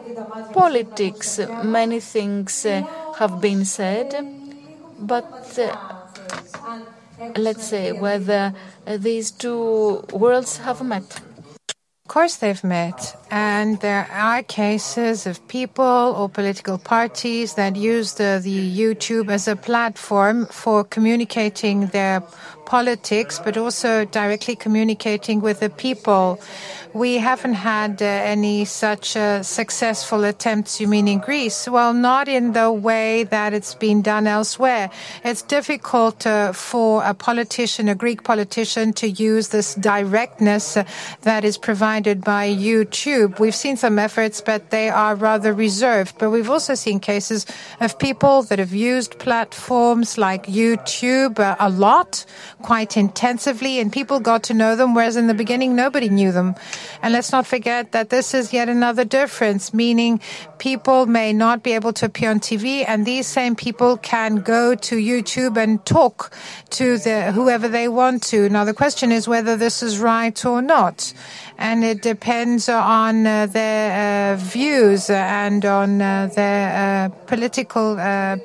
politics. Many things uh, have been said, but uh, let's say, whether uh, these two worlds have met. Of course, they've met. And there are cases of people or political parties that use the, the YouTube as a platform for communicating their politics, but also directly communicating with the people. We haven't had uh, any such uh, successful attempts, you mean in Greece? Well, not in the way that it's been done elsewhere. It's difficult uh, for a politician, a Greek politician, to use this directness that is provided by YouTube. We've seen some efforts, but they are rather reserved. But we've also seen cases of people that have used platforms like YouTube a lot, quite intensively, and people got to know them, whereas in the beginning nobody knew them. And let's not forget that this is yet another difference, meaning people may not be able to appear on TV, and these same people can go to YouTube and talk to the whoever they want to. Now the question is whether this is right or not and it depends on uh, their uh, views and on uh, their political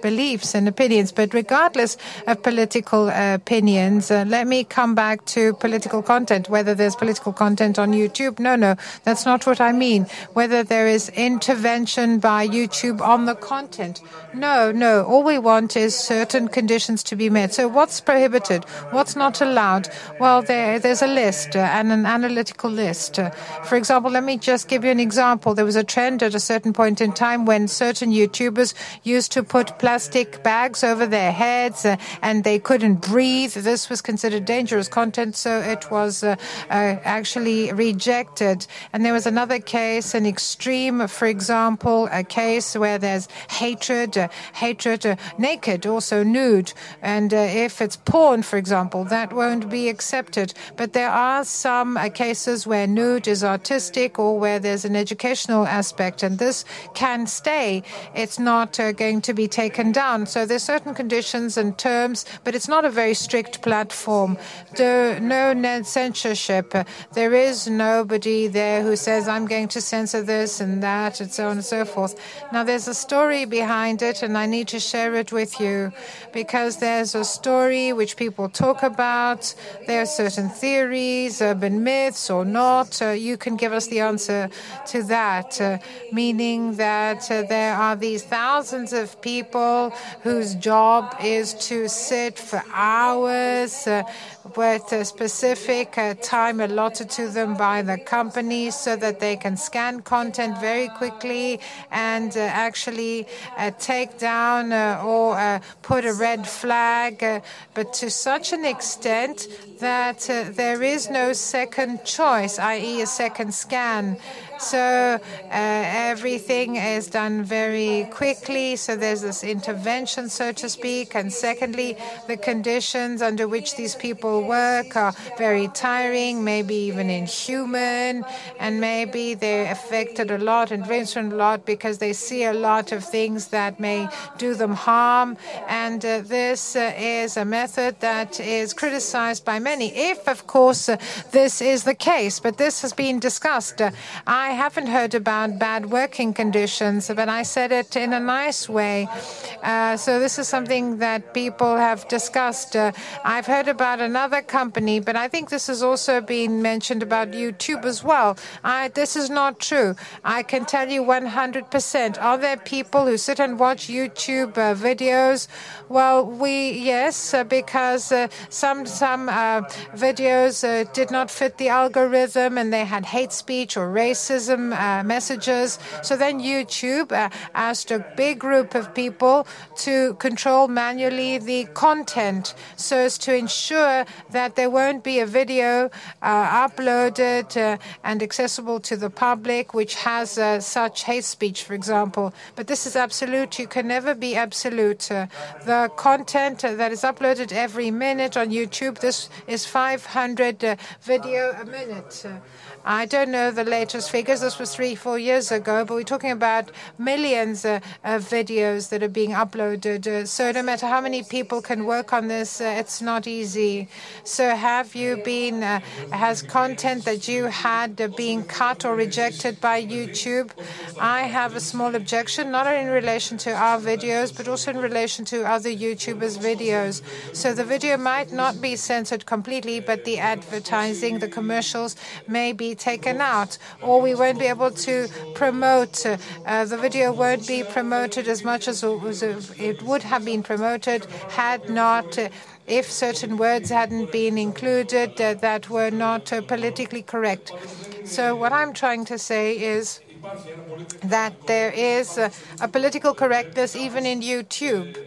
beliefs and opinions. But regardless of political opinions, let me come back to political content. Whether there's political content on YouTube, no, no, that's not what I mean. Whether there is intervention by YouTube on the content, no, no. All we want is certain conditions to be met. So what's prohibited? What's not allowed? Well, there, there's a list and an analytical list. For example, let me just give you an example. There was a trend at a certain point in time when certain YouTubers used to put plastic bags over their heads uh, and they couldn't breathe. This was considered dangerous content, so it was uh, uh, actually rejected. And there was another case, an extreme, for example, a case where there's hatred, uh, hatred uh, naked, also nude. And if it's porn, for example, that won't be accepted. But there are some cases where nude is artistic or where there's an educational aspect, and this can stay. It's not uh, going to be taken down. So there's certain conditions and terms, but it's not a very strict platform. No censorship. There is nobody there who says, I'm going to censor this and that, and so on and so forth. Now, there's a story behind it, and I need to share it with you because there's a story which people talk about. There are certain theories, urban myths or not not, uh, you can give us the answer to that, uh, meaning that uh, there are these thousands of people whose job is to sit for hours with a specific uh, time allotted to them by the company so that they can scan content very quickly and uh, actually uh, take down or put a red flag, but to such an extent that there is no second choice i.e., a second scan. So uh, everything is done very quickly. So there's this intervention, so to speak. And secondly, the conditions under which these people work are very tiring, maybe even inhuman, and maybe they're affected a lot and drained a lot because they see a lot of things that may do them harm. And uh, this uh, is a method that is criticized by many, if, of course, uh, this is the case. But this has been discussed. I I haven't heard about bad working conditions, but I said it in a nice way. Uh, so this is something that people have discussed. Uh, I've heard about another company, but I think this has also been mentioned about YouTube as well. I, this is not true. I can tell you 100%. Are there people who sit and watch YouTube uh, videos? Well, we yes, uh, because uh, some some uh, videos did not fit the algorithm and they had hate speech or racism messages. So then YouTube asked a big group of people to control manually the content so as to ensure that there won't be a video uh, uploaded uh, and accessible to the public which has uh, such hate speech, for example. But this is absolute. You can never be absolute. the content that is uploaded every minute on YouTube, this is 500 video a minute. I don't know the latest figures. This was three, four years ago, but we're talking about millions uh, of videos that are being uploaded. Uh, so no matter how many people can work on this, uh, it's not easy. So have you been, has content that you had been cut or rejected by YouTube? I have a small objection, not only in relation to our videos, but also in relation to other YouTubers' videos. So the video might not be censored completely, but the advertising, the commercials may be taken out, or we won't be able to promote. Uh, the video won't be promoted as much as it would have been promoted had not. Uh, if certain words hadn't been included uh, that were not uh, politically correct. So, what I'm trying to say is that there is a political correctness even in YouTube.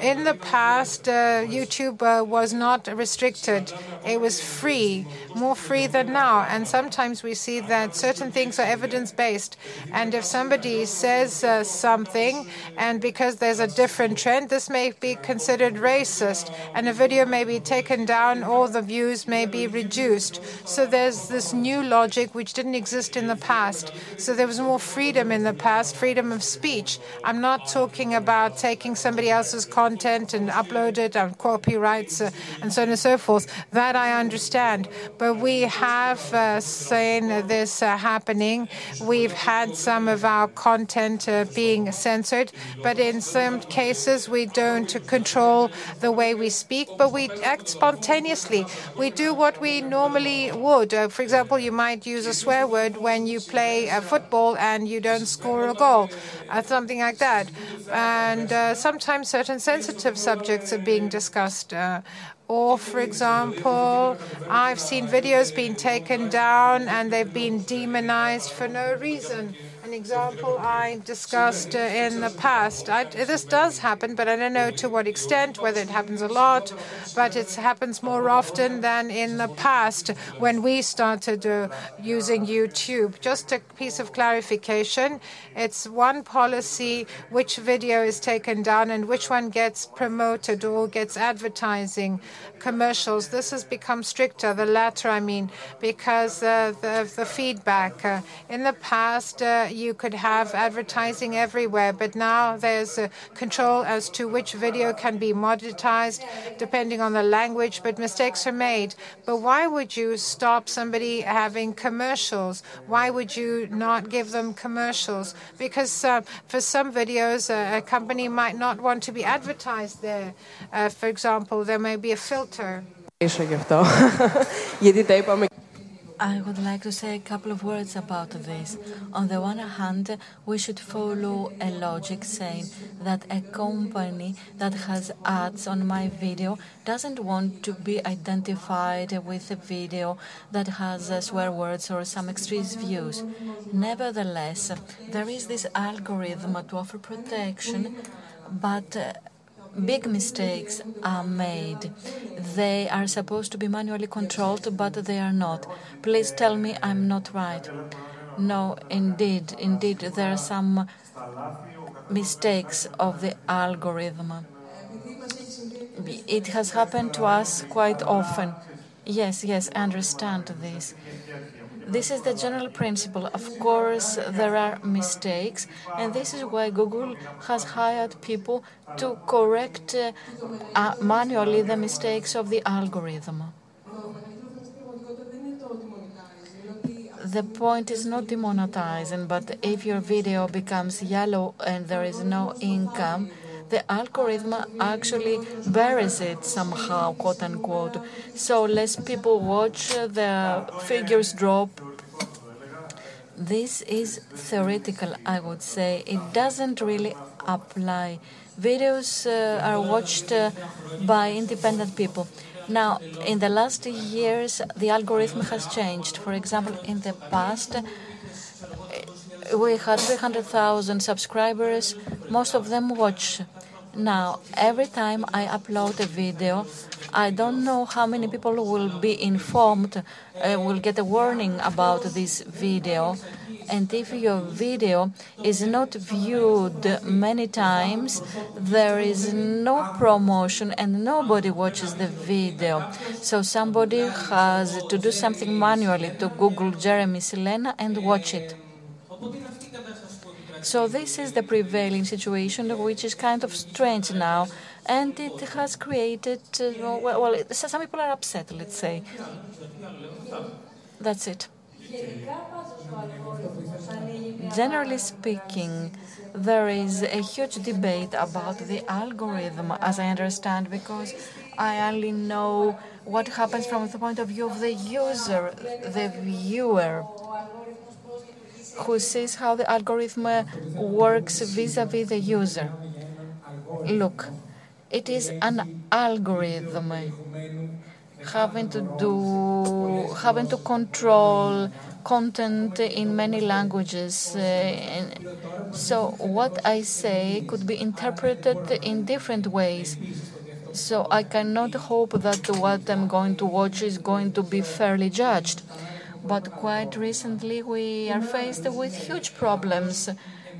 In the past, uh, YouTube uh, was not restricted. It was free, more free than now. And sometimes we see that certain things are evidence based. And if somebody says uh, something, and because there's a different trend, this may be considered racist. And a video may be taken down or the views may be reduced. So there's this new logic which didn't exist in the past. So there was more freedom in the past, freedom of speech. I'm not talking about taking somebody else else's content and upload it on copyrights uh, and so on and so forth. That I understand. But we have uh, seen this uh, happening. We've had some of our content uh, being censored, but in some cases we don't control the way we speak, but we act spontaneously. We do what we normally would. Uh, for example, you might use a swear word when you play football and you don't score a goal, uh, something like that. And sometimes certain sensitive subjects are being discussed. Uh, or, for example, I've seen videos being taken down and they've been demonized for no reason an example I discussed uh, in the past. I, this does happen, but I don't know to what extent, whether it happens a lot, but it happens more often than in the past when we started uh, using YouTube. Just a piece of clarification. It's one policy which video is taken down and which one gets promoted or gets advertising commercials. This has become stricter, the latter, I mean, because uh, the, the feedback. Uh, in the past, uh, you could have advertising everywhere, but now there's a control as to which video can be monetized depending on the language, but mistakes are made. But why would you stop somebody having commercials? Why would you not give them commercials? Because uh, for some videos, uh, a company might not want to be advertised there. Uh, for example, there may be a filter. (laughs) I would like to say a couple of words about this. On the one hand, we should follow a logic saying that a company that has ads on my video doesn't want to be identified with a video that has swear words or some extreme views. Nevertheless, there is this algorithm to offer protection, but uh, big mistakes are made. They are supposed to be manually controlled, but they are not. Please tell me I'm not right. No, indeed, indeed, there are some mistakes of the algorithm. It has happened to us quite often. Yes, yes, I understand this. This is the general principle. Of course, there are mistakes, and this is why Google has hired people to correct uh, uh, manually the mistakes of the algorithm. the point is not demonetizing, but if your video becomes yellow and there is no income, the algorithm actually buries it somehow, quote unquote. So less people watch, the figures drop. This is theoretical, I would say. It doesn't really apply. Videos uh, are watched uh, by independent people. Now, in the last years, the algorithm has changed. For example, in the past, we had 300,000 subscribers. Most of them watch. Now, every time I upload a video, I don't know how many people will be informed, uh, will get a warning about this video. And if your video is not viewed many times, there is no promotion and nobody watches the video. So somebody has to do something manually to Google Jeremy Selena and watch it. So this is the prevailing situation, which is kind of strange now, and it has created. Uh, well, some people are upset. Let's say. That's it. Generally speaking, there is a huge debate about the algorithm, as I understand, because I only know what happens from the point of view of the user, the viewer who sees how the algorithm works vis-a-vis the user. Look, it is an algorithm having to do, having to control content in many languages. Uh, so what I say could be interpreted in different ways. So I cannot hope that what I'm going to watch is going to be fairly judged. But quite recently, we are faced with huge problems.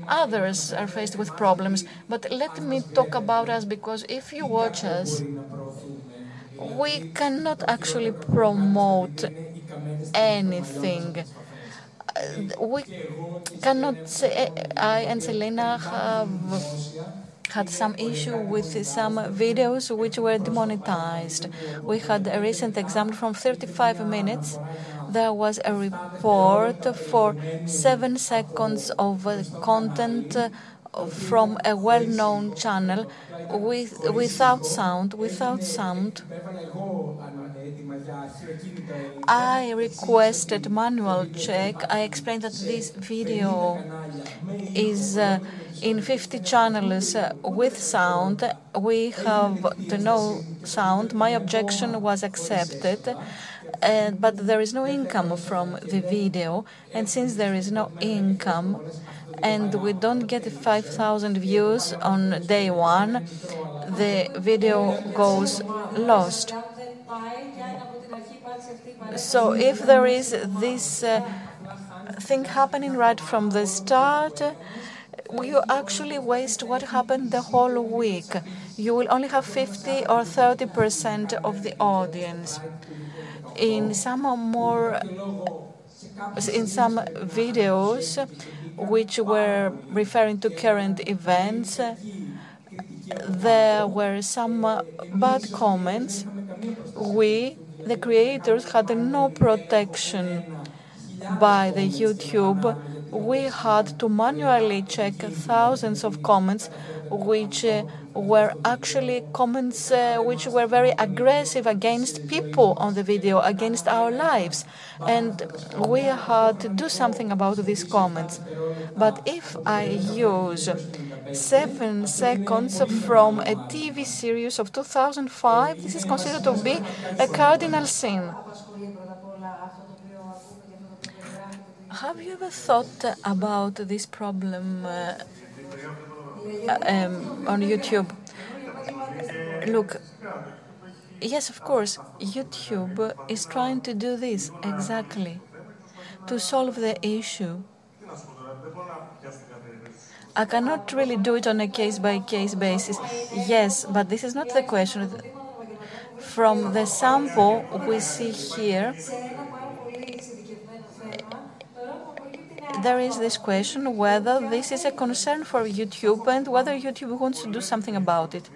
Others are faced with problems. But let me talk about us because if you watch us, we cannot actually promote anything. Uh, we cannot say, I and Selena have had some issue with some videos which were demonetized. We had a recent example from 35 minutes there was a report for seven seconds of content from a well-known channel with, without sound, without sound. I requested manual check. I explained that this video is uh, in 50 channels uh, with sound. We have the no sound. My objection was accepted uh, but there is no income from the video. And since there is no income, and we don't get 5,000 views on day one, the video goes lost. So if there is this uh, thing happening right from the start, you actually waste what happened the whole week. You will only have 50 or 30 percent of the audience in some more in some videos which were referring to current events there were some uh, bad comments. We the creators had no protection by the youtube we had to manually check thousands of comments which uh, were actually comments uh, which were very aggressive against people on the video, against our lives. And we had to do something about these comments. But if I use seven seconds from a TV series of 2005, this is considered to be a cardinal sin. Have you ever thought about this problem? Uh, um, on YouTube. Look, yes, of course, YouTube is trying to do this exactly to solve the issue. I cannot really do it on a case by case basis. Yes, but this is not the question. From the sample we see here, there is this question whether this is a concern for YouTube and whether YouTube wants to do something about it.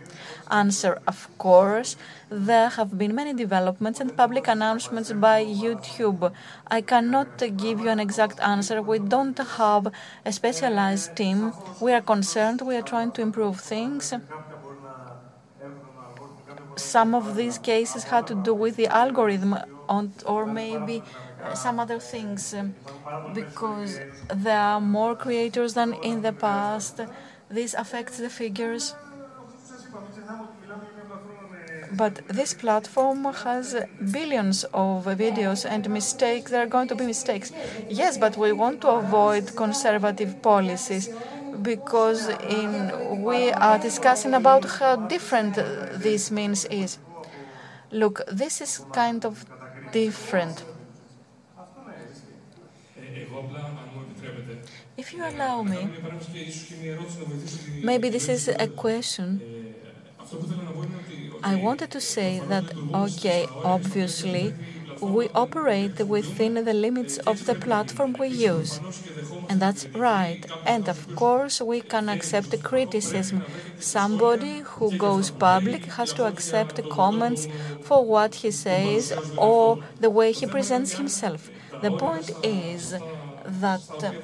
Answer Of course, there have been many developments and public announcements by YouTube. I cannot give you an exact answer. We don't have a specialized team. We are concerned, we are trying to improve things. Some of these cases had to do with the algorithm or maybe some other things um, because there are more creators than in the past. This affects the figures. But this platform has billions of videos and mistakes. There are going to be mistakes. Yes, but we want to avoid conservative policies because in, we are discussing about how different this means is. Look, this is kind of different. If you allow me, maybe this is a question. I wanted to say that, okay, obviously, we operate within the limits of the platform we use. And that's right. And of course, we can accept criticism. Somebody who goes public has to accept comments for what he says or the way he presents himself. The point is that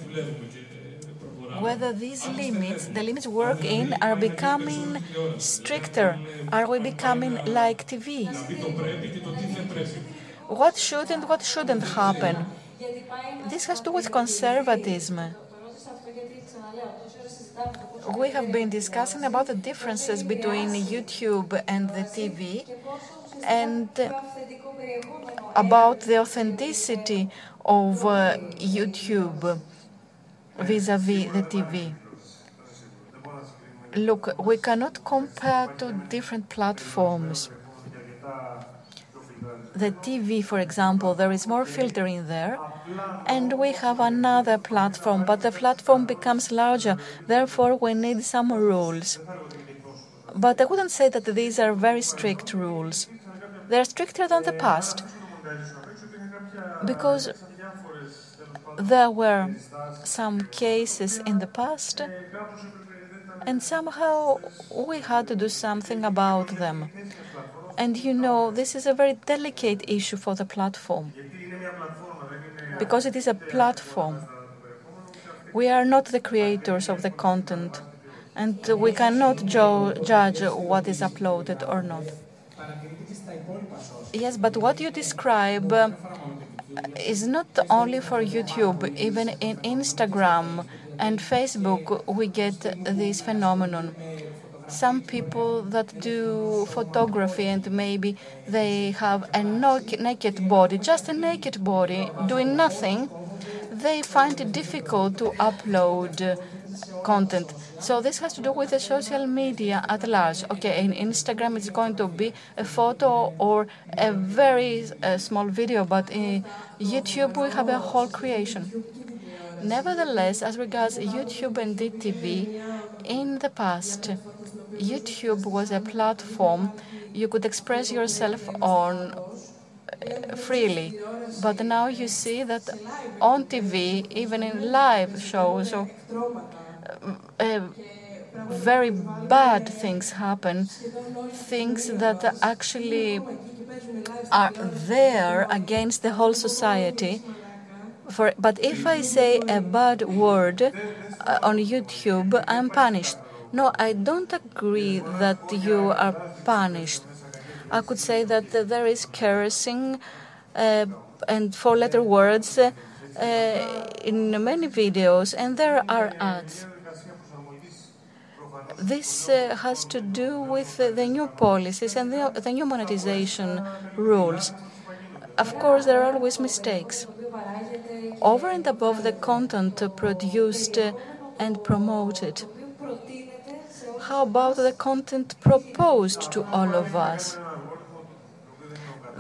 whether these limits, the limits work in, are becoming stricter. Are we becoming like TV? What should and what shouldn't happen? This has to do with conservatism. We have been discussing about the differences between YouTube and the TV and about the authenticity of uh, YouTube vis-à-vis -vis the TV. Look, we cannot compare two different platforms. The TV, for example, there is more filtering there, and we have another platform, but the platform becomes larger, therefore, we need some rules. But I wouldn't say that these are very strict rules. They're stricter than the past because there were some cases in the past, and somehow we had to do something about them. And you know, this is a very delicate issue for the platform because it is a platform. We are not the creators of the content, and we cannot jo- judge what is uploaded or not. Yes, but what you describe is not only for YouTube, even in Instagram and Facebook, we get this phenomenon. Some people that do photography and maybe they have a naked body, just a naked body, doing nothing, they find it difficult to upload content. So this has to do with the social media at large. Okay, in Instagram it's going to be a photo or a very uh, small video, but in YouTube we have a whole creation. Nevertheless, as regards YouTube and DTV, in the past, YouTube was a platform you could express yourself on freely. But now you see that on TV, even in live shows, or, uh, very bad things happen, things that actually are there against the whole society. For, but if I say a bad word uh, on YouTube, I'm punished. No, I don't agree that you are punished. I could say that there is cursing uh, and four letter words uh, in many videos, and there are ads. This uh, has to do with the new policies and the new monetization rules. Of course, there are always mistakes. Over and above the content produced and promoted, how about the content proposed to all of us?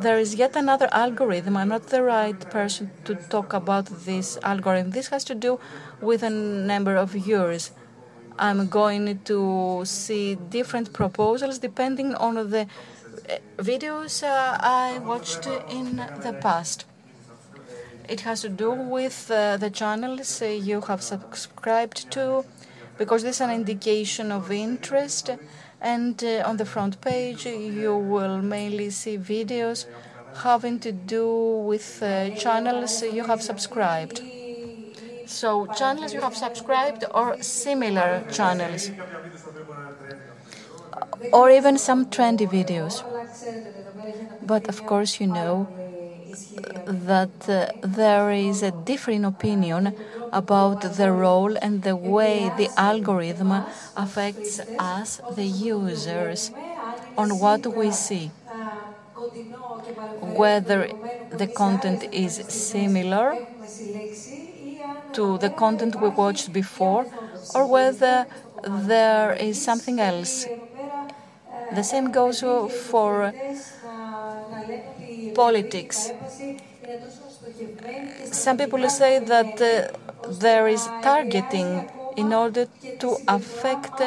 There is yet another algorithm. I'm not the right person to talk about this algorithm. This has to do with a number of years. I'm going to see different proposals depending on the uh, videos uh, I watched in the past. It has to do with uh, the channels you have subscribed to, because this is an indication of interest. And uh, on the front page, you will mainly see videos having to do with uh, channels you have subscribed. So, channels you have subscribed or similar channels, or even some trendy videos. But of course, you know that uh, there is a different opinion about the role and the way the algorithm affects us, the users, on what we see. Whether the content is similar to the content we watched before or whether there is something else. The same goes for politics. Some people say that uh, there is targeting in order to affect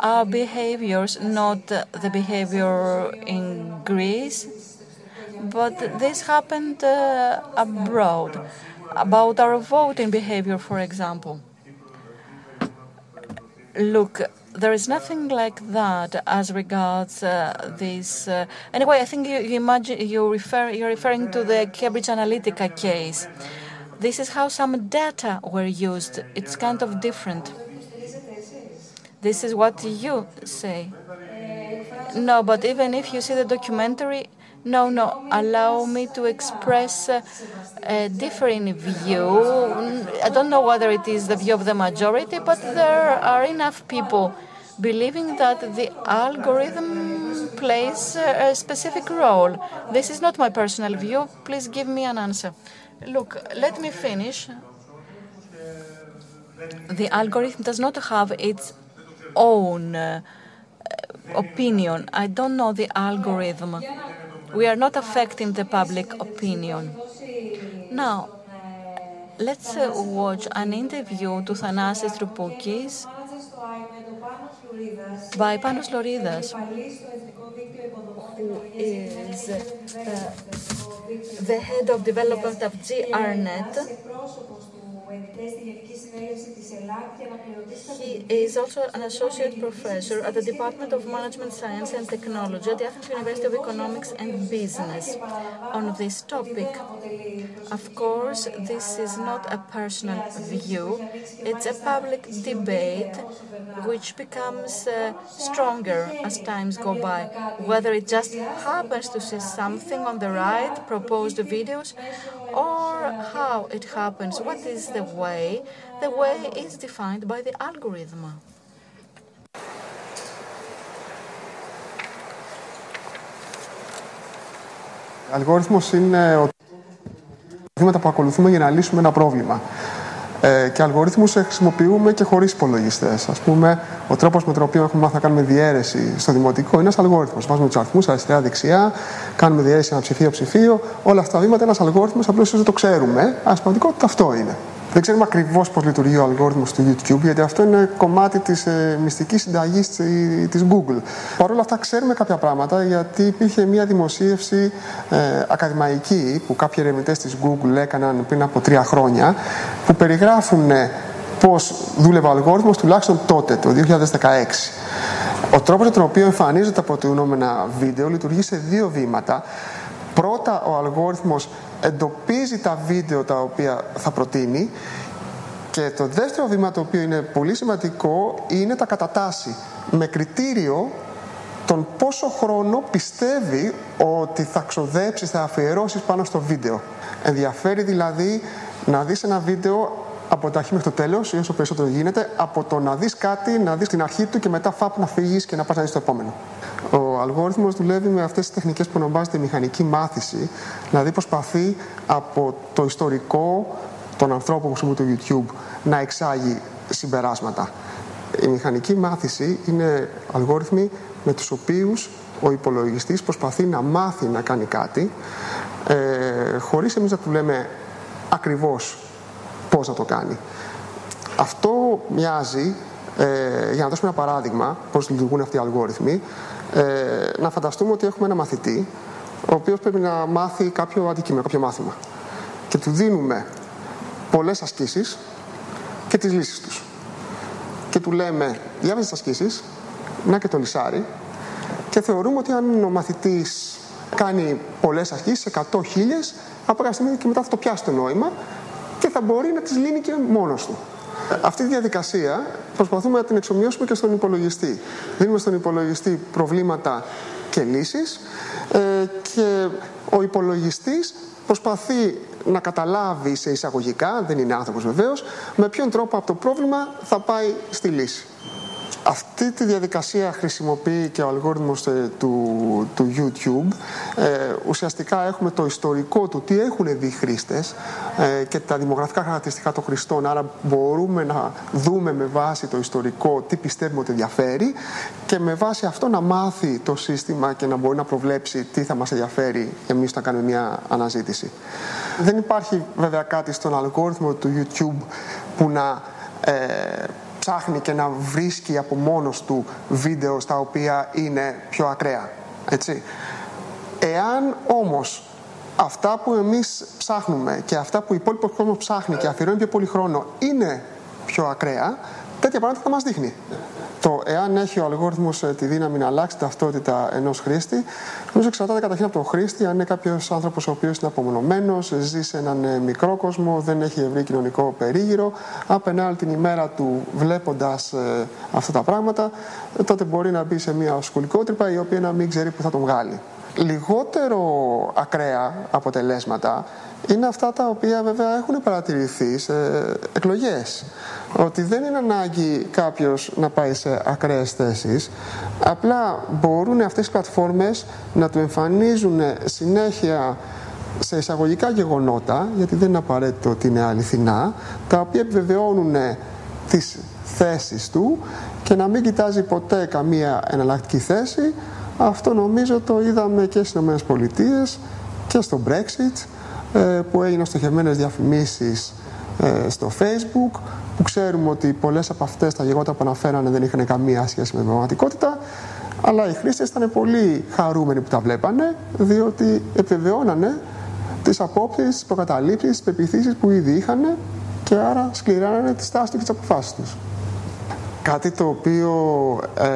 our behaviors, not the behavior in Greece, but this happened uh, abroad. About our voting behavior, for example. Look, there is nothing like that as regards uh, this. Uh, anyway, I think you, you imagine you refer you're referring to the Cambridge Analytica case. This is how some data were used. It's kind of different. This is what you say. No, but even if you see the documentary, no, no, allow me to express a different view. I don't know whether it is the view of the majority, but there are enough people believing that the algorithm plays a specific role. This is not my personal view. Please give me an answer. Look, let me finish. The algorithm does not have its own uh, opinion. I don't know the algorithm. We are not affecting the public opinion. Now, let's uh, watch an interview to Thanasis Troupouki's by Panos Louridas, who is uh, the head of development of GRNet. He is also an associate professor at the Department of Management Science and Technology at the Athens University of Economics and Business on this topic. Of course, this is not a personal view, it's a public debate which becomes uh, stronger as times go by. Whether it just happens to see something on the right, proposed videos, or how it happens, what is the way, the way is defined by the algorithm. Ο αλγόριθμος είναι ο βήματα που ακολουθούμε για να λύσουμε ένα πρόβλημα. Ε, και αλγορίθμου χρησιμοποιούμε και χωρίς υπολογιστές. Α πούμε, ο τρόπος με τον οποίο έχουμε μάθει να κάνουμε διαίρεση στο δημοτικό είναι ένας αλγόριθμος. Βάζουμε τους αριθμούς αριστερά-δεξιά, κάνουμε διαίρεση ένα ψηφίο-ψηφίο. Όλα αυτά τα βήματα είναι ένας αλγόριθμος, απλώς δεν το ξέρουμε. Αλλά στην πραγματικότητα αυτό είναι. Δεν ξέρουμε ακριβώς πώς λειτουργεί ο αλγόριθμος του YouTube, γιατί αυτό είναι κομμάτι της ε, μυστικής συνταγής της Google. Παρ' όλα αυτά, ξέρουμε κάποια πράγματα, γιατί υπήρχε μια δημοσίευση ε, ακαδημαϊκή που κάποιοι ερευνητές της Google έκαναν πριν από τρία χρόνια, που περιγράφουν ε, πώς δούλευε ο αλγόριθμος τουλάχιστον τότε, το 2016. Ο τρόπος με τον οποίο εμφανίζονται τα προτείνομενα βίντεο λειτουργεί σε δύο βήματα. Πρώτα, ο αλγόριθμος εντοπίζει τα βίντεο τα οποία θα προτείνει και το δεύτερο βήμα το οποίο είναι πολύ σημαντικό είναι τα κατατάσσει με κριτήριο τον πόσο χρόνο πιστεύει ότι θα ξοδέψει, θα αφιερώσει πάνω στο βίντεο. Ενδιαφέρει δηλαδή να δεις ένα βίντεο από τα αρχή μέχρι το τέλος ή όσο περισσότερο γίνεται, από το να δεις κάτι, να δεις την αρχή του και μετά φάπ να φύγεις και να πας να δεις το επόμενο. Ο αλγόριθμος δουλεύει με αυτές τις τεχνικές που ονομάζεται μηχανική μάθηση, δηλαδή προσπαθεί από το ιστορικό των ανθρώπων που χρησιμοποιούν το YouTube να εξάγει συμπεράσματα. Η μηχανική μάθηση είναι αλγόριθμοι με τους οποίους ο υπολογιστής προσπαθεί να μάθει να κάνει κάτι ε, χωρίς εμείς να του λέμε ακριβώς πώς να το κάνει. Αυτό μοιάζει, ε, για να δώσουμε ένα παράδειγμα πώς λειτουργούν αυτοί οι αλγόριθμοι, ε, να φανταστούμε ότι έχουμε ένα μαθητή, ο οποίος πρέπει να μάθει κάποιο αντικείμενο, κάποιο μάθημα. και του δίνουμε πολλές ασκήσεις και τις λύσεις τους. Και του λέμε, διάβαζε τις ασκήσεις, να και το λυσάρι, και θεωρούμε ότι αν ο μαθητής κάνει πολλές ασκήσεις, 100 χίλιες, από κάποια στιγμή και μετά θα το πιάσει το νόημα και θα μπορεί να τις λύνει και μόνος του. Αυτή τη διαδικασία προσπαθούμε να την εξομοιώσουμε και στον υπολογιστή. Δίνουμε στον υπολογιστή προβλήματα και λύσεις ε, και ο υπολογιστής προσπαθεί να καταλάβει σε εισαγωγικά, δεν είναι άνθρωπος βεβαίως, με ποιον τρόπο από το πρόβλημα θα πάει στη λύση. Αυτή τη διαδικασία χρησιμοποιεί και ο αλγόριθμος ε, του, του YouTube. Ε, ουσιαστικά έχουμε το ιστορικό του, τι έχουν δει χρήστες ε, και τα δημογραφικά χαρακτηριστικά των χρηστών. Άρα μπορούμε να δούμε με βάση το ιστορικό τι πιστεύουμε ότι ενδιαφέρει και με βάση αυτό να μάθει το σύστημα και να μπορεί να προβλέψει τι θα μας ενδιαφέρει εμείς όταν κάνουμε μια αναζήτηση. Δεν υπάρχει βέβαια κάτι στον αλγόριθμο του YouTube που να ε, ψάχνει και να βρίσκει από μόνος του βίντεο στα οποία είναι πιο ακραία. Έτσι. Εάν όμως αυτά που εμείς ψάχνουμε και αυτά που ο υπόλοιπος κόσμος ψάχνει και αφιερώνει πιο πολύ χρόνο είναι πιο ακραία, τέτοια πράγματα θα μας δείχνει. Το εάν έχει ο αλγόριθμος ε, τη δύναμη να αλλάξει ταυτότητα ενός χρήστη, νομίζω εξαρτάται καταρχήν από τον χρήστη. Αν είναι κάποιος άνθρωπος ο οποίος είναι απομονωμένος, ζει σε έναν ε, μικρό κόσμο, δεν έχει ευρύ κοινωνικό περίγυρο, απενά την ημέρα του βλέποντας ε, αυτά τα πράγματα, τότε μπορεί να μπει σε μια σκολικότρυπα η οποία να μην ξέρει που θα τον βγάλει. Λιγότερο ακραία αποτελέσματα είναι αυτά τα οποία βέβαια έχουν παρατηρηθεί σε εκλογές. Ότι δεν είναι ανάγκη κάποιος να πάει σε ακραίες θέσεις, απλά μπορούν αυτές οι πλατφόρμες να του εμφανίζουν συνέχεια σε εισαγωγικά γεγονότα, γιατί δεν είναι απαραίτητο ότι είναι αληθινά, τα οποία επιβεβαιώνουν τις θέσεις του και να μην κοιτάζει ποτέ καμία εναλλακτική θέση. Αυτό νομίζω το είδαμε και στις ΗΠΑ και στο Brexit ε, που έγιναν στοχευμένες διαφημίσεις ε, στο facebook που ξέρουμε ότι πολλές από αυτές τα γεγονότα που αναφέρανε δεν είχαν καμία σχέση με την πραγματικότητα αλλά οι χρήστες ήταν πολύ χαρούμενοι που τα βλέπανε διότι επιβεβαιώνανε τις απόψεις, τις προκαταλήψεις, τις πεπιθήσεις που ήδη είχαν και άρα σκληράνανε τις τάσεις και τις αποφάσεις τους. Κάτι το οποίο ε,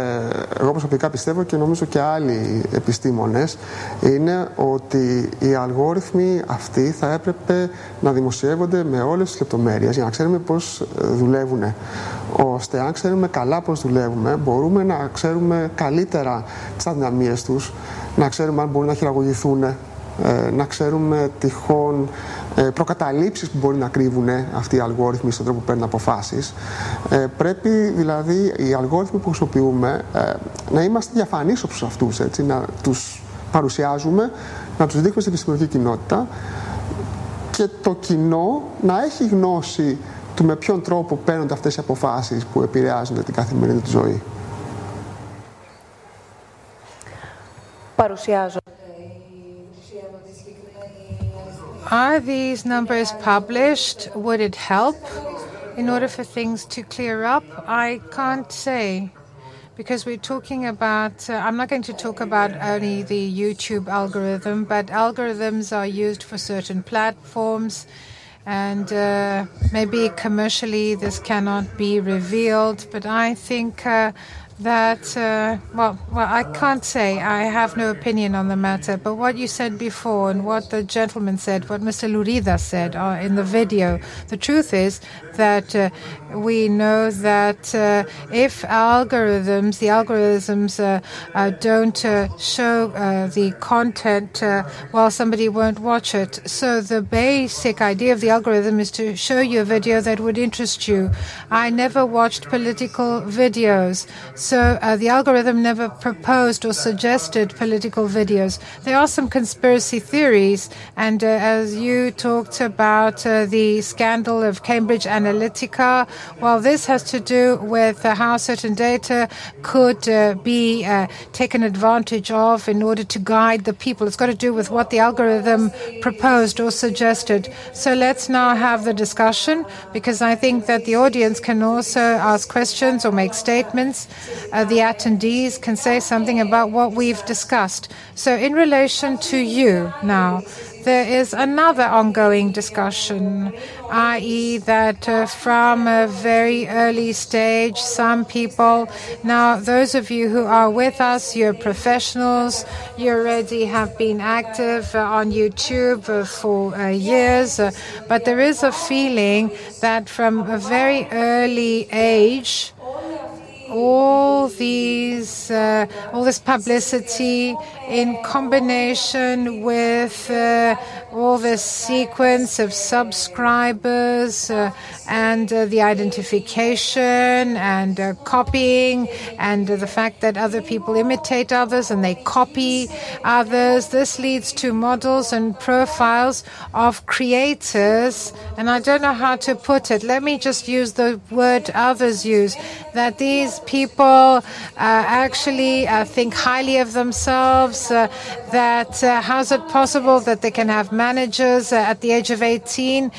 εγώ προσωπικά πιστεύω και νομίζω και άλλοι επιστήμονες είναι ότι οι αλγόριθμοι αυτοί θα έπρεπε να δημοσιεύονται με όλες τις λεπτομέρειες για να ξέρουμε πώς ε, δουλεύουν. Ώστε αν ξέρουμε καλά πώς δουλεύουμε μπορούμε να ξέρουμε καλύτερα τις αδυναμίες τους, να ξέρουμε αν μπορούν να χειραγωγηθούν, ε, να ξέρουμε τυχόν ε, προκαταλήψεις που μπορεί να κρύβουν αυτοί οι αλγόριθμοι στον τρόπο που παίρνουν αποφάσεις. Ε, πρέπει δηλαδή οι αλγόριθμοι που χρησιμοποιούμε ε, να είμαστε διαφανείς όπως αυτούς, έτσι, να τους παρουσιάζουμε, να τους δείχνουμε στην επιστημονική κοινότητα και το κοινό να έχει γνώση του με ποιον τρόπο παίρνουν αυτές οι αποφάσεις που επηρεάζουν την καθημερινή του ζωή. Παρουσιάζω Are these numbers published? Would it help in order for things to clear up? I can't say because we're talking about, uh, I'm not going to talk about only the YouTube algorithm, but algorithms are used for certain platforms. And uh, maybe commercially this cannot be revealed, but I think uh, that uh, well well I can't say I have no opinion on the matter but what you said before and what the gentleman said what Mr. Lourida said uh, in the video the truth is that uh, we know that uh, if algorithms the algorithms uh, uh, don't show the content well somebody won't watch it so the basic idea of the algorithm is to show you a video that would interest you I never watched political videos so uh, the algorithm never proposed or suggested political videos. There are some conspiracy theories, and uh, as you talked about uh, the scandal of Cambridge Analytica, well, this has to do with uh, how certain data could uh, be uh, taken advantage of in order to guide the people. It's got to do with what the algorithm proposed or suggested. So let's now have the discussion because I think that the audience can also ask questions or make statements uh, the attendees can say something about what we've discussed. So, in relation to you now, there is another ongoing discussion, i.e., that uh, from a very early stage, some people, now those of you who are with us, you're professionals, you already have been active uh, on YouTube uh, for uh, years, uh, but there is a feeling that from a very early age, all these uh, all this publicity in combination with uh, all this sequence of subscribers uh, and uh, the identification and uh, copying and the fact that other people imitate others and they copy others. This leads to models and profiles of creators and I don't know how to put it. Let me just use the word others use that these people uh, actually uh, think highly of themselves, uh, that how's it possible that they can have managers at the age of 18?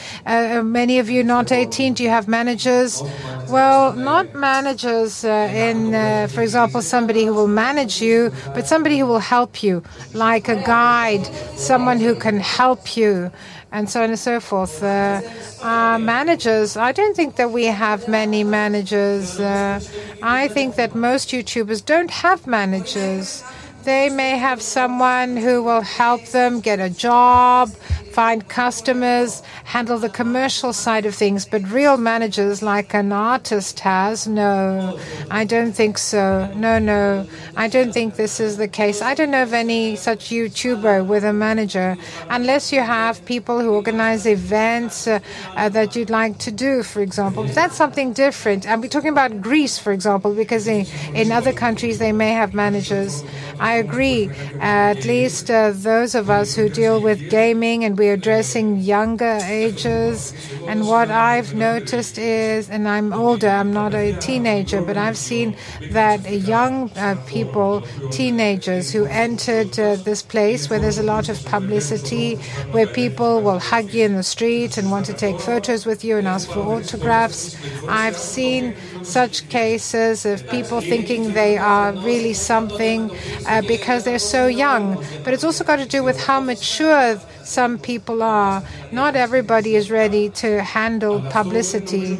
many of you not 18, do you have managers? Well, not managers in, for example, somebody who will manage you, but somebody who will help you, like a guide, someone who can help you and so on and so forth. Uh, uh, managers, I don't think that we have many managers. Uh, I think that most YouTubers don't have managers. They may have someone who will help them get a job, find customers, handle the commercial side of things. But real managers like an artist has, no, I don't think so. No, no, I don't think this is the case. I don't know of any such YouTuber with a manager, unless you have people who organize events uh, uh, that you'd like to do, for example. That's something different. And we're talking about Greece, for example, because in, in other countries they may have managers. I agree. At least uh, those of us who deal with gaming and we we're addressing younger ages. And what I've noticed is, and I'm older, I'm not a teenager, but I've seen that young uh, people, teenagers who entered uh, this place where there's a lot of publicity, where people will hug you in the street and want to take photos with you and ask for autographs. I've seen such cases of people thinking they are really something uh, because they're so young. But it's also got to do with how mature some people are. Not everybody is ready to handle publicity.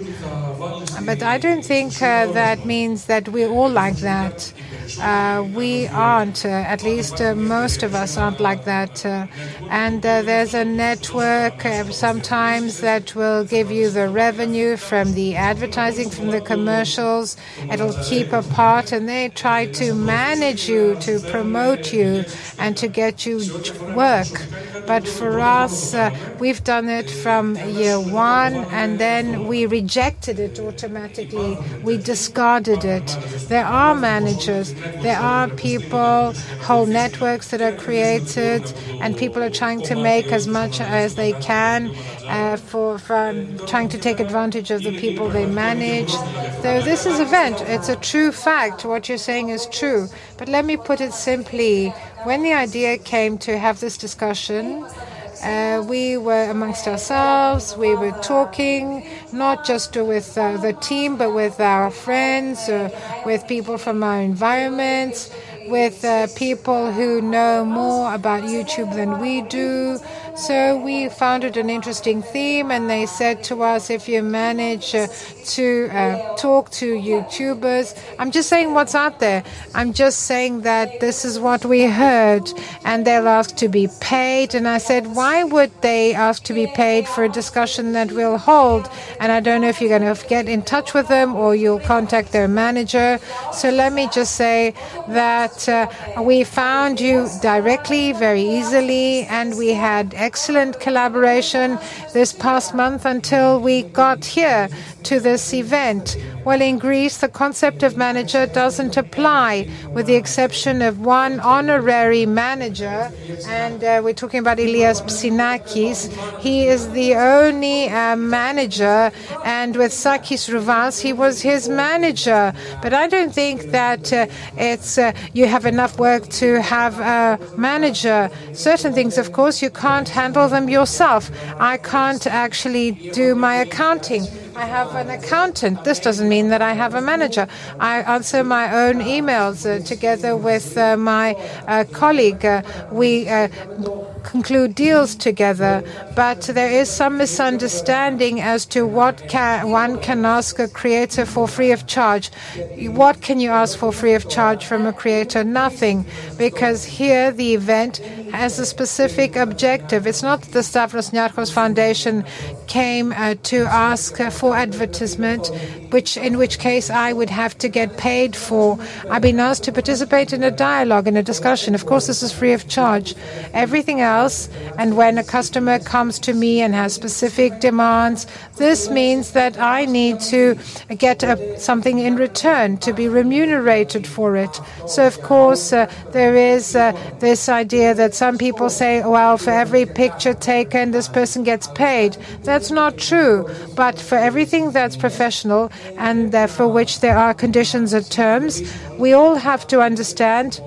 But I don't think uh, that means that we're all like that. Uh, we aren't, uh, at least uh, most of us aren't like that. Uh, and uh, there's a network sometimes that will give you the revenue from the advertising, from the commercials. It'll keep a part, and they try to manage you, to promote you, and to get you work. But for us, we've done it from year one, and then we rejected it automatically. We discarded it. There are managers there are people, whole networks that are created, and people are trying to make as much as they can uh, for trying to take advantage of the people they manage. So this is event. It's a true fact. What you're saying is true. But let me put it simply. When the idea came to have this discussion, uh, we were amongst ourselves, we were talking, not just with uh, the team, but with our friends, uh, with people from our environments, with uh, people who know more about YouTube than we do. So we found it an interesting theme, and they said to us, if you manage uh, to uh, talk to YouTubers, I'm just saying what's out there. I'm just saying that this is what we heard, and they'll ask to be paid. And I said, why would they ask to be paid for a discussion that we'll hold? And I don't know if you're going to get in touch with them or you'll contact their manager. So let me just say that uh, we found you directly, very easily, and we had excellent collaboration this past month until we got here to this event. Well, in Greece, the concept of manager doesn't apply, with the exception of one honorary manager, and uh, we're talking about Elias Psinakis. He is the only uh, manager, and with Sakis Rouvas, he was his manager. But I don't think that uh, it's uh, you have enough work to have a manager. Certain things, of course, you can't handle them yourself. I can't actually do my accounting. I have an accountant. This doesn't mean that I have a manager. I answer my own emails uh, together with uh, my uh, colleague. Uh, we uh, conclude deals together. But there is some misunderstanding as to what can, one can ask a creator for free of charge. What can you ask for free of charge from a creator? Nothing, because here the event has a specific objective. It's not the Stavros Niarchos Foundation came uh, to ask uh, for advertisement, which in which case I would have to get paid for. I've been asked to participate in a dialogue, in a discussion. Of course, this is free of charge. Everything else, and when a customer comes to me and has specific demands, this means that I need to get a, something in return to be remunerated for it. So, of course, uh, there is uh, this idea that some people say, well, for every picture taken, this person gets paid. That's not true. But for everything that's professional and uh, for which there are conditions and terms, we all have to understand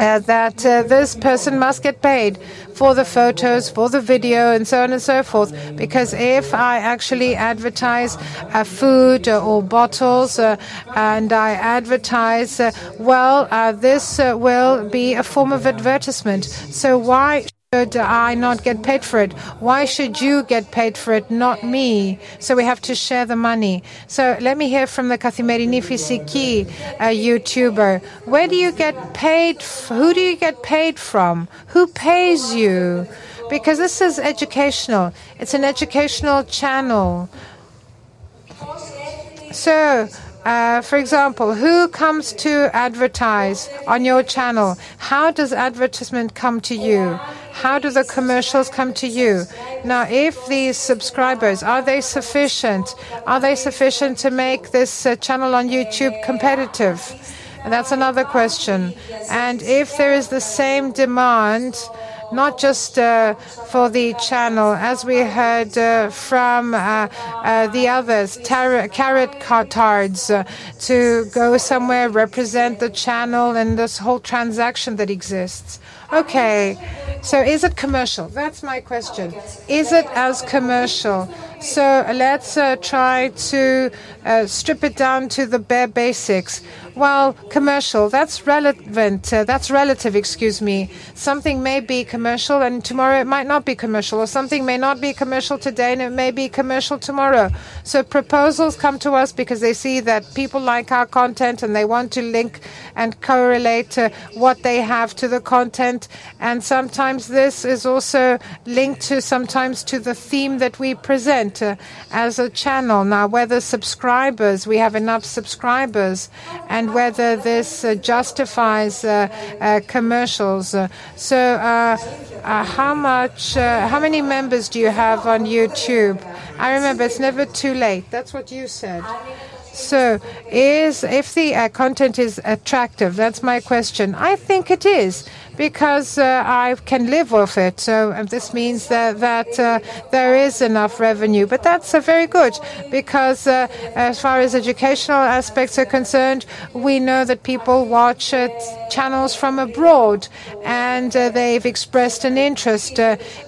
uh, that uh, this person must get paid for the photos, for the video, and so on and so forth. Because if I actually advertise uh, food or bottles uh, and I advertise, uh, well, this will be a form of advertisement. So why? Should I not get paid for it? Why should you get paid for it, not me? So we have to share the money. So let me hear from the Kathimerini Fysiki uh, YouTuber. Where do you get paid? Who do you get paid from? Who pays you? Because this is educational. It's an educational channel. So, uh, for example, who comes to advertise on your channel? How does advertisement come to you? How do the commercials come to you? Now, if these subscribers are they sufficient? Are they sufficient to make this uh, channel on YouTube competitive? And that's another question. And if there is the same demand, not just uh, for the channel, as we heard uh, from uh, the others, Carrot Tards to go somewhere, represent the channel and this whole transaction that exists. Okay, so is it commercial? That's my question. Is it as commercial? So let's uh, try to uh, strip it down to the bare basics. Well, commercial, that's relevant. Uh, that's relative, excuse me. Something may be commercial and tomorrow it might not be commercial, or something may not be commercial today and it may be commercial tomorrow. So proposals come to us because they see that people like our content and they want to link and correlate uh, what they have to the content. And sometimes this is also linked to sometimes to the theme that we present uh, as a channel. Now, whether subscribers, we have enough subscribers and and whether this uh, justifies uh, uh, commercials. So, how much, how many members do you have on YouTube? I remember it's never too late. That's what you said. So, is if the uh, content is attractive? That's my question. I think it is because uh, I can live off it. So this means that, that uh, there is enough revenue. But that's uh, very good because uh, as far as educational aspects are concerned, we know that people watch uh, channels from abroad and they've expressed an interest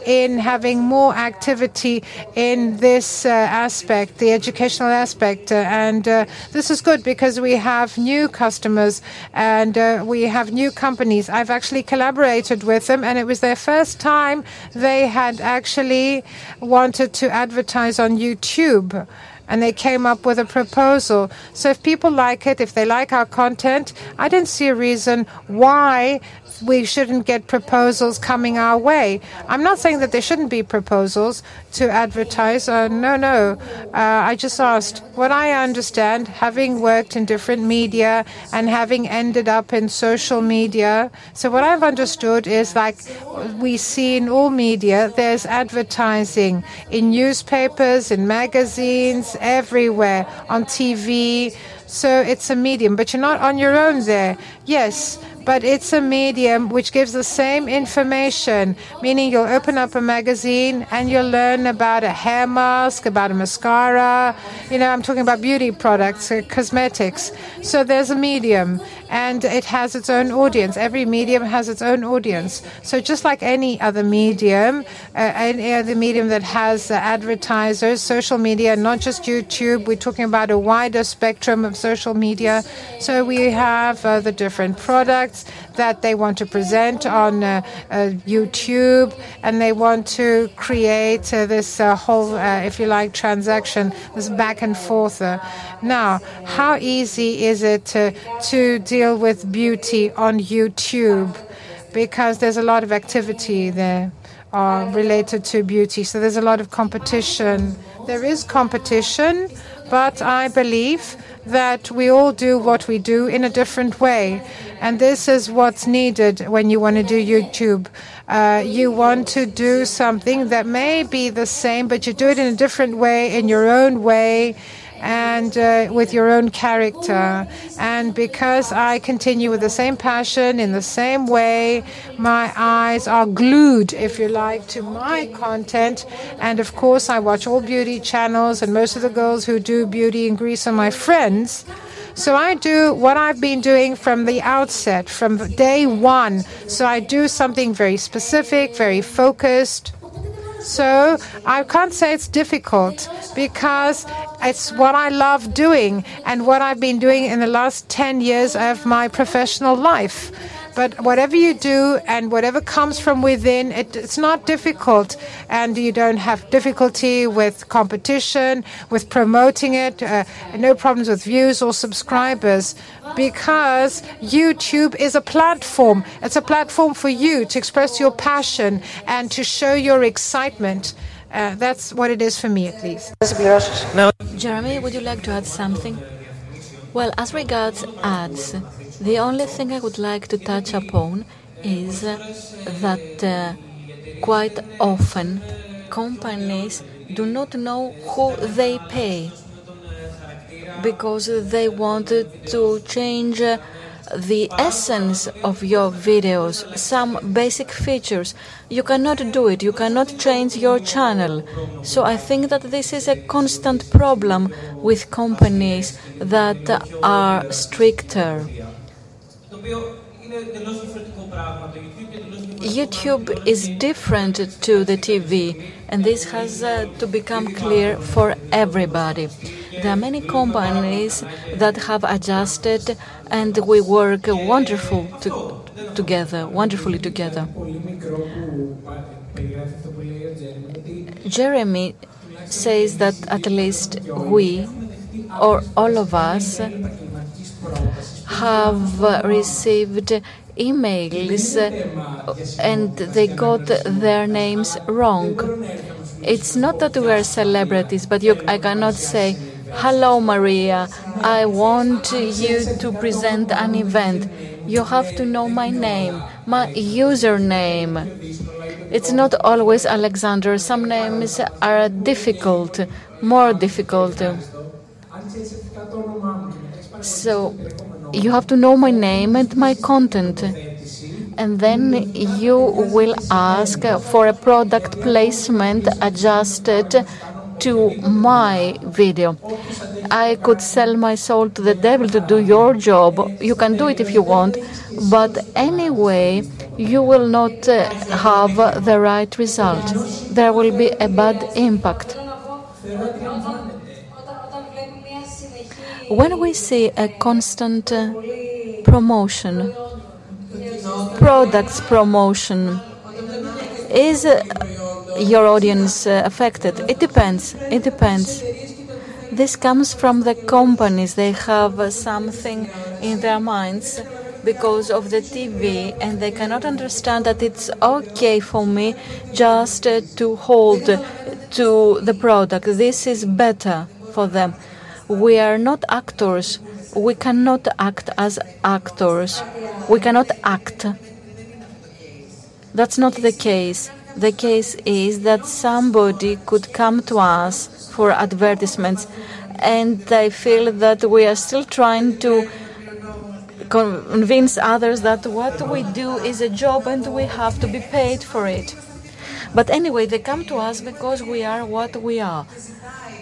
in having more activity in this aspect, the educational aspect. and this is good because we have new customers and we have new companies. I've actually collaborated with them, and it was their first time they had actually wanted to advertise on YouTube and they came up with a proposal. So if people like it, if they like our content, I didn't see a reason why we shouldn't get proposals coming our way. I'm not saying that there shouldn't be proposals to advertise. Uh, no, no. Uh, I just asked what I understand, having worked in different media and having ended up in social media. So, what I've understood is like we see in all media, there's advertising in newspapers, in magazines, everywhere, on TV. So, it's a medium, but you're not on your own there. Yes but it's a medium which gives the same information, meaning you'll open up a magazine and you'll learn about a hair mask, about a mascara. You know, I'm talking about beauty products, uh, cosmetics. So there's a medium and it has its own audience. Every medium has its own audience. So just like any other medium, uh, any other medium that has uh, advertisers, social media, not just YouTube, we're talking about a wider spectrum of social media. So we have uh, the different products that they want to present on uh, uh, YouTube, and they want to create uh, this uh, whole, uh, if you like, transaction, this back and forth. Now, how easy is it to deal with beauty on YouTube? Because there's a lot of activity there related to beauty, so there's a lot of competition. There is competition, but I believe that we all do what we do in a different way. And this is what's needed when you want to do YouTube. Uh, you want to do something that may be the same, but you do it in a different way, in your own way and uh, with your own character. And because I continue with the same passion in the same way, my eyes are glued, if you like, to my content. And of course, I watch all beauty channels, and most of the girls who do beauty in Greece are my friends. So I do what I've been doing from the outset, from day one. So I do something very specific, very focused. So I can't say it's difficult because it's what I love doing and what I've been doing in the last 10 years of my professional life. But whatever you do and whatever comes from within, it, it's not difficult. And you don't have difficulty with competition, with promoting it, uh, no problems with views or subscribers, because YouTube is a platform. It's a platform for you to express your passion and to show your excitement. Uh, that's what it is for me, at least. Jeremy, would you like to add something? Well, as regards ads, the only thing I would like to touch upon is that uh, quite often companies do not know who they pay because they want to change the essence of your videos, some basic features. You cannot do it, you cannot change your channel. So I think that this is a constant problem with companies that are stricter. YouTube is different to the TV, and this has uh, to become clear for everybody. There are many companies that have adjusted, and we work wonderful to, together, wonderfully together. Jeremy says that at least we, or all of us, have received emails and they got their names wrong. It's not that we are celebrities, but you, I cannot say, Hello, Maria, I want you to present an event. You have to know my name, my username. It's not always Alexander. Some names are difficult, more difficult. So you have to know my name and my content. And then you will ask for a product placement adjusted to my video. I could sell my soul to the devil to do your job. You can do it if you want, but anyway, you will not uh, have the right result. There will be a bad impact. When we see a constant uh, promotion, products promotion, is uh, your audience uh, affected? It depends. It depends. This comes from the companies. They have something in their minds because of the TV and they cannot understand that it's okay for me just to hold to the product. This is better for them. We are not actors. We cannot act as actors. We cannot act. That's not the case. The case is that somebody could come to us for advertisements, and I feel that we are still trying to convince others that what we do is a job and we have to be paid for it. But anyway, they come to us because we are what we are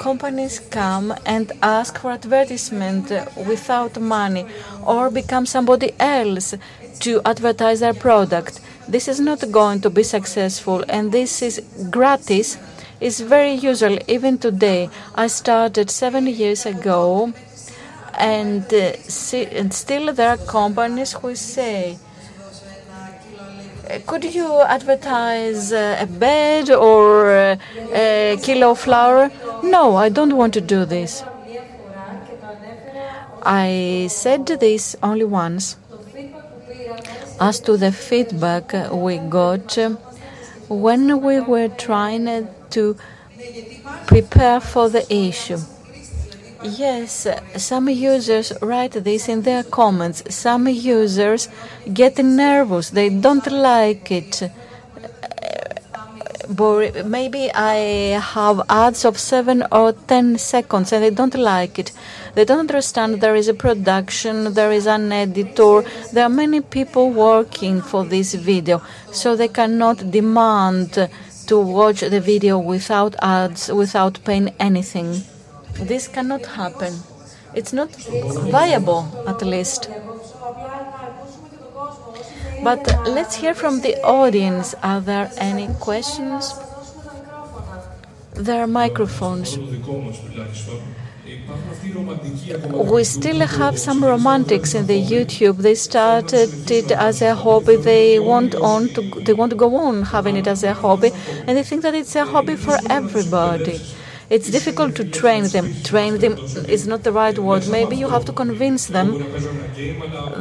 companies come and ask for advertisement without money or become somebody else to advertise their product. This is not going to be successful and this is gratis is very usual even today. I started seven years ago And, uh, see, and still there are companies who say, could you advertise uh, a bed or uh, a kilo of flour? No, I don't want to do this. I said this only once. As to the feedback we got when we were trying to prepare for the issue. Yes, some users write this in their comments. Some users get nervous. They don't like it. Uh, maybe I have ads of seven or ten seconds and they don't like it. They don't understand there is a production, there is an editor, there are many people working for this video, so they cannot demand to watch the video without ads, without paying anything. This cannot happen. It's not viable, at least. But let's hear from the audience. Are there any questions? There are microphones. We still have some romantics in the YouTube. They started it as a hobby. They want on to they want to go on having it as a hobby, and they think that it's a hobby for everybody. It's difficult to train them. Train them is not the right word. Maybe you have to convince them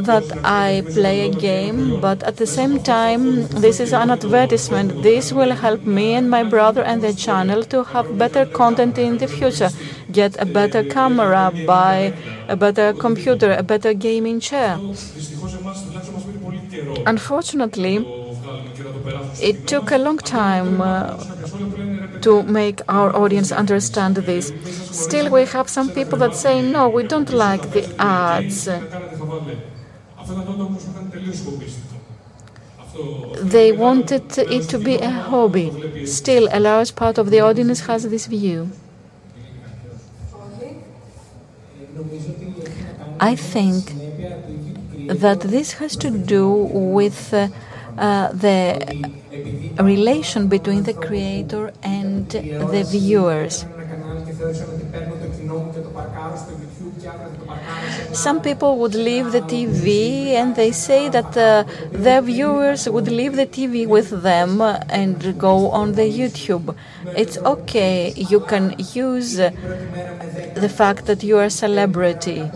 that I play a game, but at the same time, this is an advertisement. This will help me and my brother and the channel to have better content in the future. Get a better camera, buy a better computer, a better gaming chair. Unfortunately, it took a long time. Uh, to make our audience understand this. Still, we have some people that say, no, we don't like the ads. They wanted it to be a hobby. Still, a large part of the audience has this view. I think that this has to do with uh, uh, the relation between the creator and the viewers. Some people would leave the TV and they say that uh, their viewers would leave the TV with them and go on the YouTube. It's okay, you can use the fact that you are a celebrity.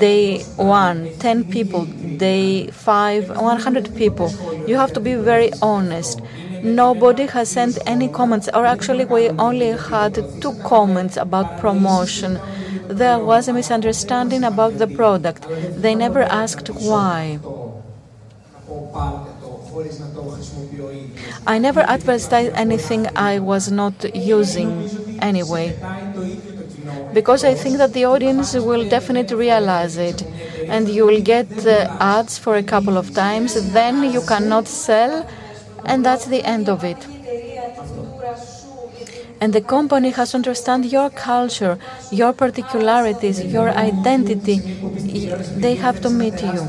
Day one, 10 people, day five, 100 people. You have to be very honest. Nobody has sent any comments, or actually, we only had two comments about promotion. There was a misunderstanding about the product. They never asked why. I never advertised anything I was not using anyway. Because I think that the audience will definitely realize it. And you will get the ads for a couple of times, then you cannot sell and that's the end of it. And the company has to understand your culture, your particularities, your identity. They have to meet you.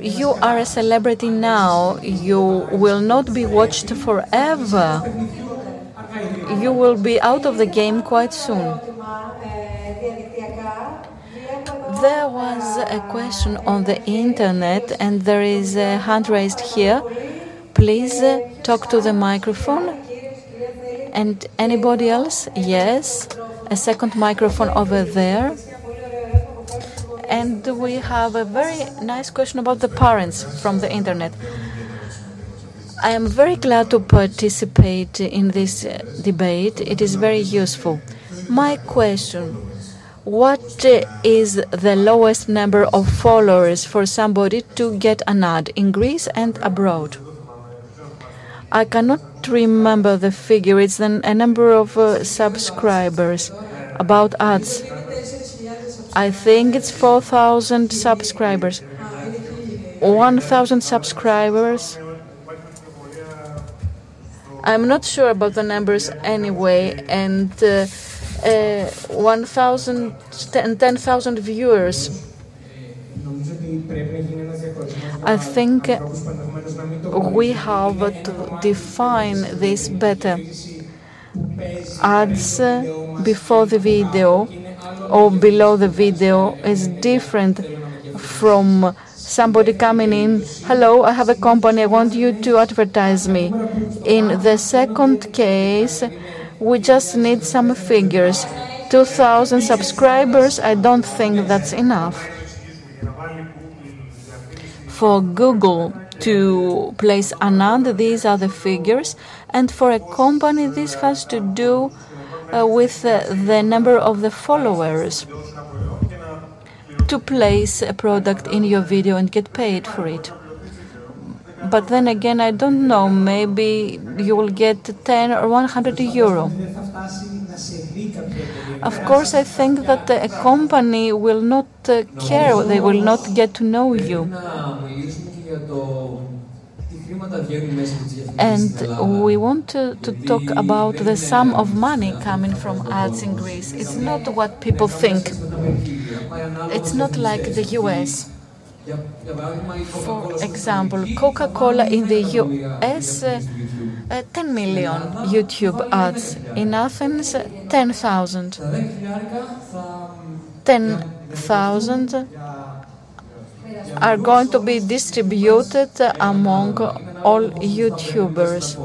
You are a celebrity now. You will not be watched forever. You will be out of the game quite soon. There was a question on the internet, and there is a hand raised here. Please uh, talk to the microphone. And anybody else? Yes. A second microphone over there. And we have a very nice question about the parents from the internet. I am very glad to participate in this uh, debate. It is very useful. My question what is the lowest number of followers for somebody to get an ad in Greece and abroad? I cannot remember the figure. It's a number of uh, subscribers about ads. I think it's 4,000 subscribers. 1,000 subscribers. I'm not sure about the numbers anyway, and uh, uh, 1,000 10,000 viewers. I think we have to define this better. Ads before the video or below the video is different from somebody coming in, hello, I have a company, I want you to advertise me. In the second case, we just need some figures. 2,000 subscribers, I don't think that's enough. For Google to place an ad, these are the figures, and for a company, this has to do uh, with uh, the number of the followers to place a product in your video and get paid for it. But then again, I don't know, maybe you will get 10 or 100 euro. Of course, I think that a company will not uh, care, they will not get to know you. And we want to, to, talk about the sum of money coming from ads in Greece. It's not what people think. It's not like the US. For example, Coca Cola in the US, uh, uh, 10 million YouTube ads. In Athens, 10,000. 10,000 are going to be distributed among all YouTubers.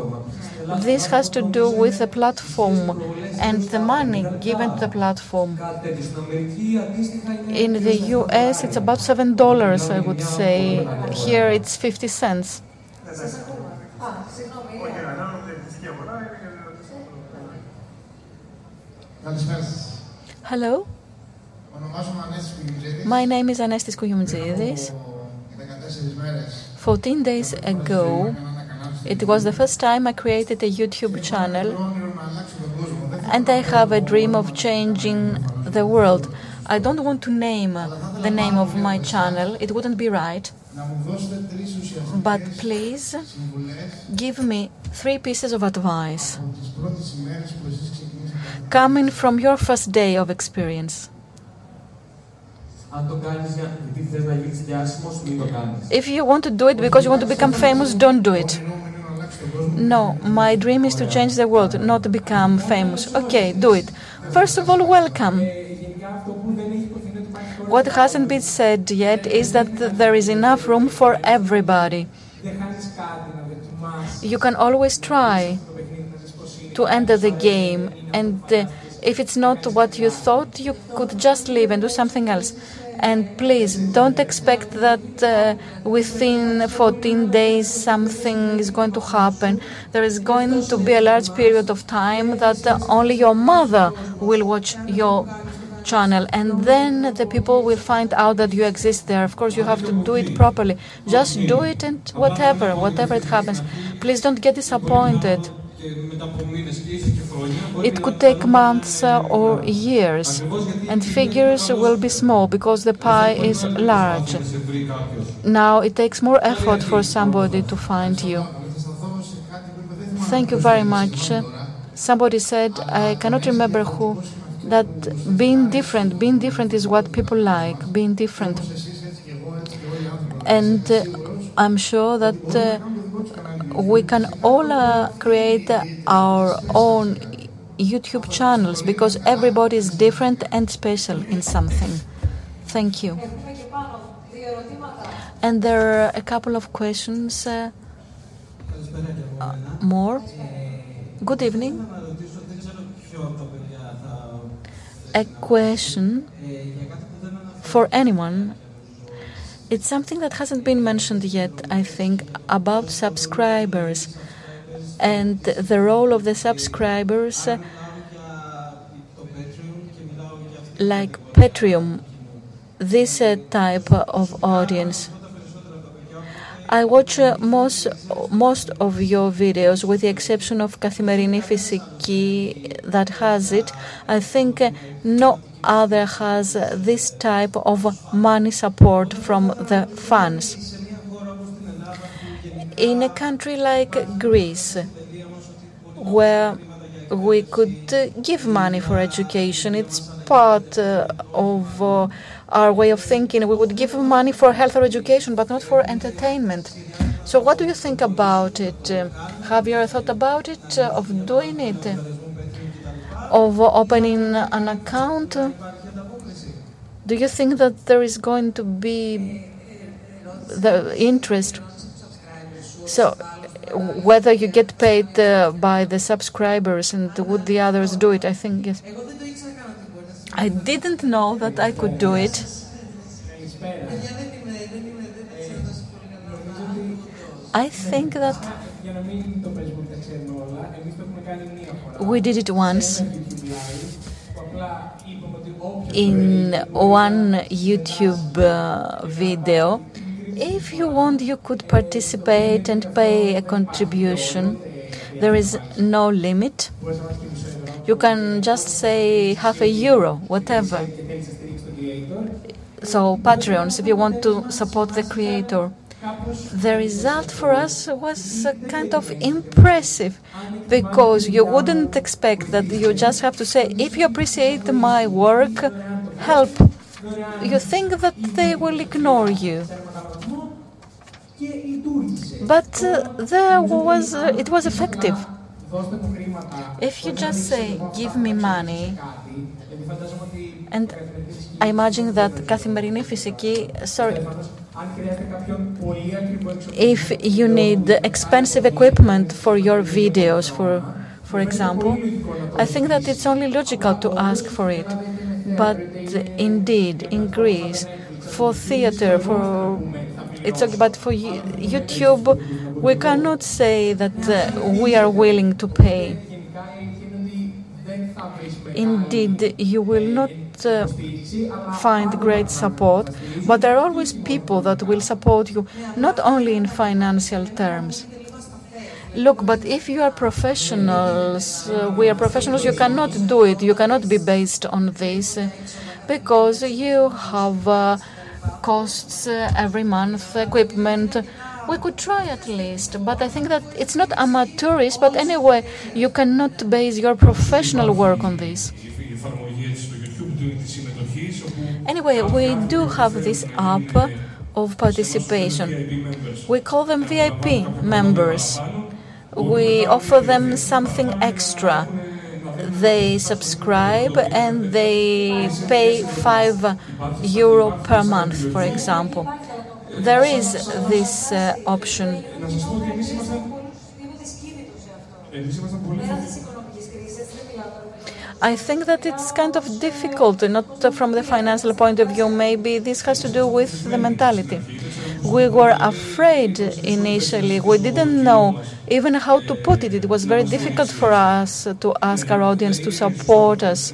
This has to do with the platform and the money given to the platform. In the US, it's about $7, I would say. Here, it's 50 cents. Hello. My name is Anestis Kouyoumtzidis. 14 days ago, it was the first time I created a YouTube channel, and I have a dream of changing the world. I don't want to name the name of my channel, it wouldn't be right. But please give me three pieces of advice coming from your first day of experience. If you want to do it because you want to become famous, don't do it. No, my dream is to change the world, not to become famous. Okay, do it. First of all, welcome. What hasn't been said yet is that there is enough room for everybody. You can always try to enter the game, and uh, if it's not what you thought, you could just leave and do something else. And please don't expect that uh, within 14 days something is going to happen. There is going to be a large period of time that uh, only your mother will watch your channel. And then the people will find out that you exist there. Of course you have to do it properly. Just do it and whatever whatever it happens. Please don't get disappointed it could take months uh, or years, and figures will be small because the pie is large. Now it takes more effort for somebody to find you. Thank you very much. Somebody said, I cannot remember who, that being different, being different is what people like, being different. And uh, I'm sure that. Uh, we can all uh, create our own YouTube channels because everybody is different and special in something. Thank you. And there are a couple of questions uh, uh, more. Good evening. A question for anyone it's something that hasn't been mentioned yet, I think, about subscribers and the role of the subscribers, like Patreon, this uh, type of audience. I watch uh, most most of your videos, with the exception of Kathimerini Fysiki that has it. I think uh, no other has this type of money support from the fans. In a country like Greece, where we could give money for education, it's part uh, of uh, our way of thinking. We would give money for health or education, but not for entertainment. So, what do you think about it? have you ever thought about it, uh, of doing it? of opening an account Do you think that there is going to be the interest? So, whether you get paid uh, by the subscribers and would the others do it? I think yes. I didn't know that I could do it. I think that we did it once in one YouTube uh, video. If you want, you could participate and pay a contribution. There is no limit. You can just say half a euro, whatever. So, Patreons, if you want to support the creator. The result for us was kind of impressive because you wouldn't expect that you just have to say, if you appreciate my work, help. You think that they will ignore you. But uh, there was, uh, it was effective. If you just say, give me money, and I imagine that καθημερινή φυσική, sorry, if you need expensive equipment for your videos, for for example, I think that it's only logical to ask for it. But indeed, in Greece, for theater, for it's okay, but for YouTube, we cannot say that uh, we are willing to pay. Indeed, you will not uh, find great support, but there are always people that will support you, not only in financial terms. Look, but if you are professionals, uh, we are professionals, you cannot do it. You cannot be based on this uh, because you have uh, costs uh, every month, equipment. We could try at least, but I think that it's not amateurish, but anyway, you cannot base your professional work on this. Anyway, we do have this app of participation. We call them VIP members. We offer them something extra. They subscribe and they pay 5 euro per month, for example. There is this uh, option. I think that it's kind of difficult, uh, not uh, from the financial point of view. Maybe this has to do with the mentality. We were afraid initially. We didn't know even how to put it. It was very difficult for us to ask our audience to support us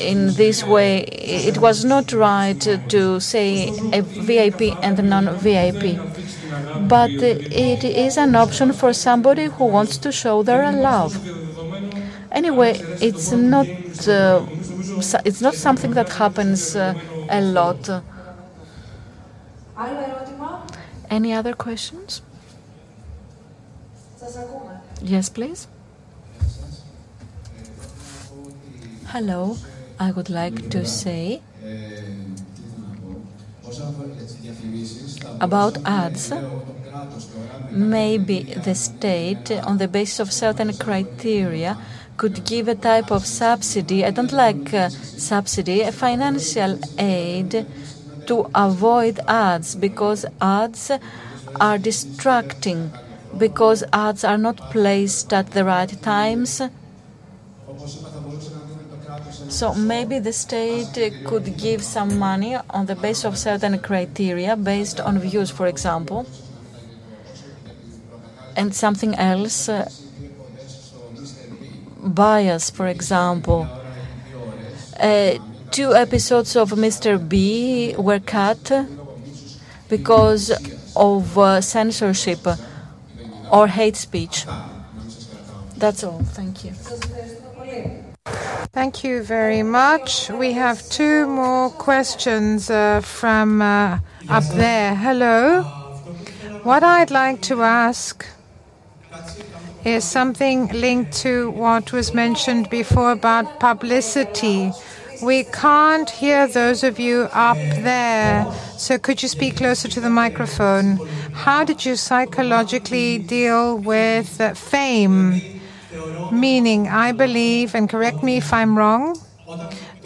in this way. It was not right to say a VIP and a non VIP. But it is an option for somebody who wants to show their love. Anyway, it's not uh, it's not something that happens uh, a lot. Any other questions? Yes, please. Hello, I would like to say about ads. Maybe the state, on the basis of certain criteria, could give a type of subsidy. I don't like uh, subsidy, a financial aid to avoid ads because ads are distracting, because ads are not placed at the right times. So maybe the state could give some money on the basis of certain criteria, based on views, for example, and something else. Bias, for example. Uh, two episodes of Mr. B were cut because of uh, censorship or hate speech. That's all. Thank you. Thank you very much. We have two more questions uh, from uh, up there. Hello. What I'd like to ask is something linked to what was mentioned before about publicity. We can't hear those of you up there, so could you speak closer to the microphone? How did you psychologically deal with fame? Meaning, I believe, and correct me if I'm wrong,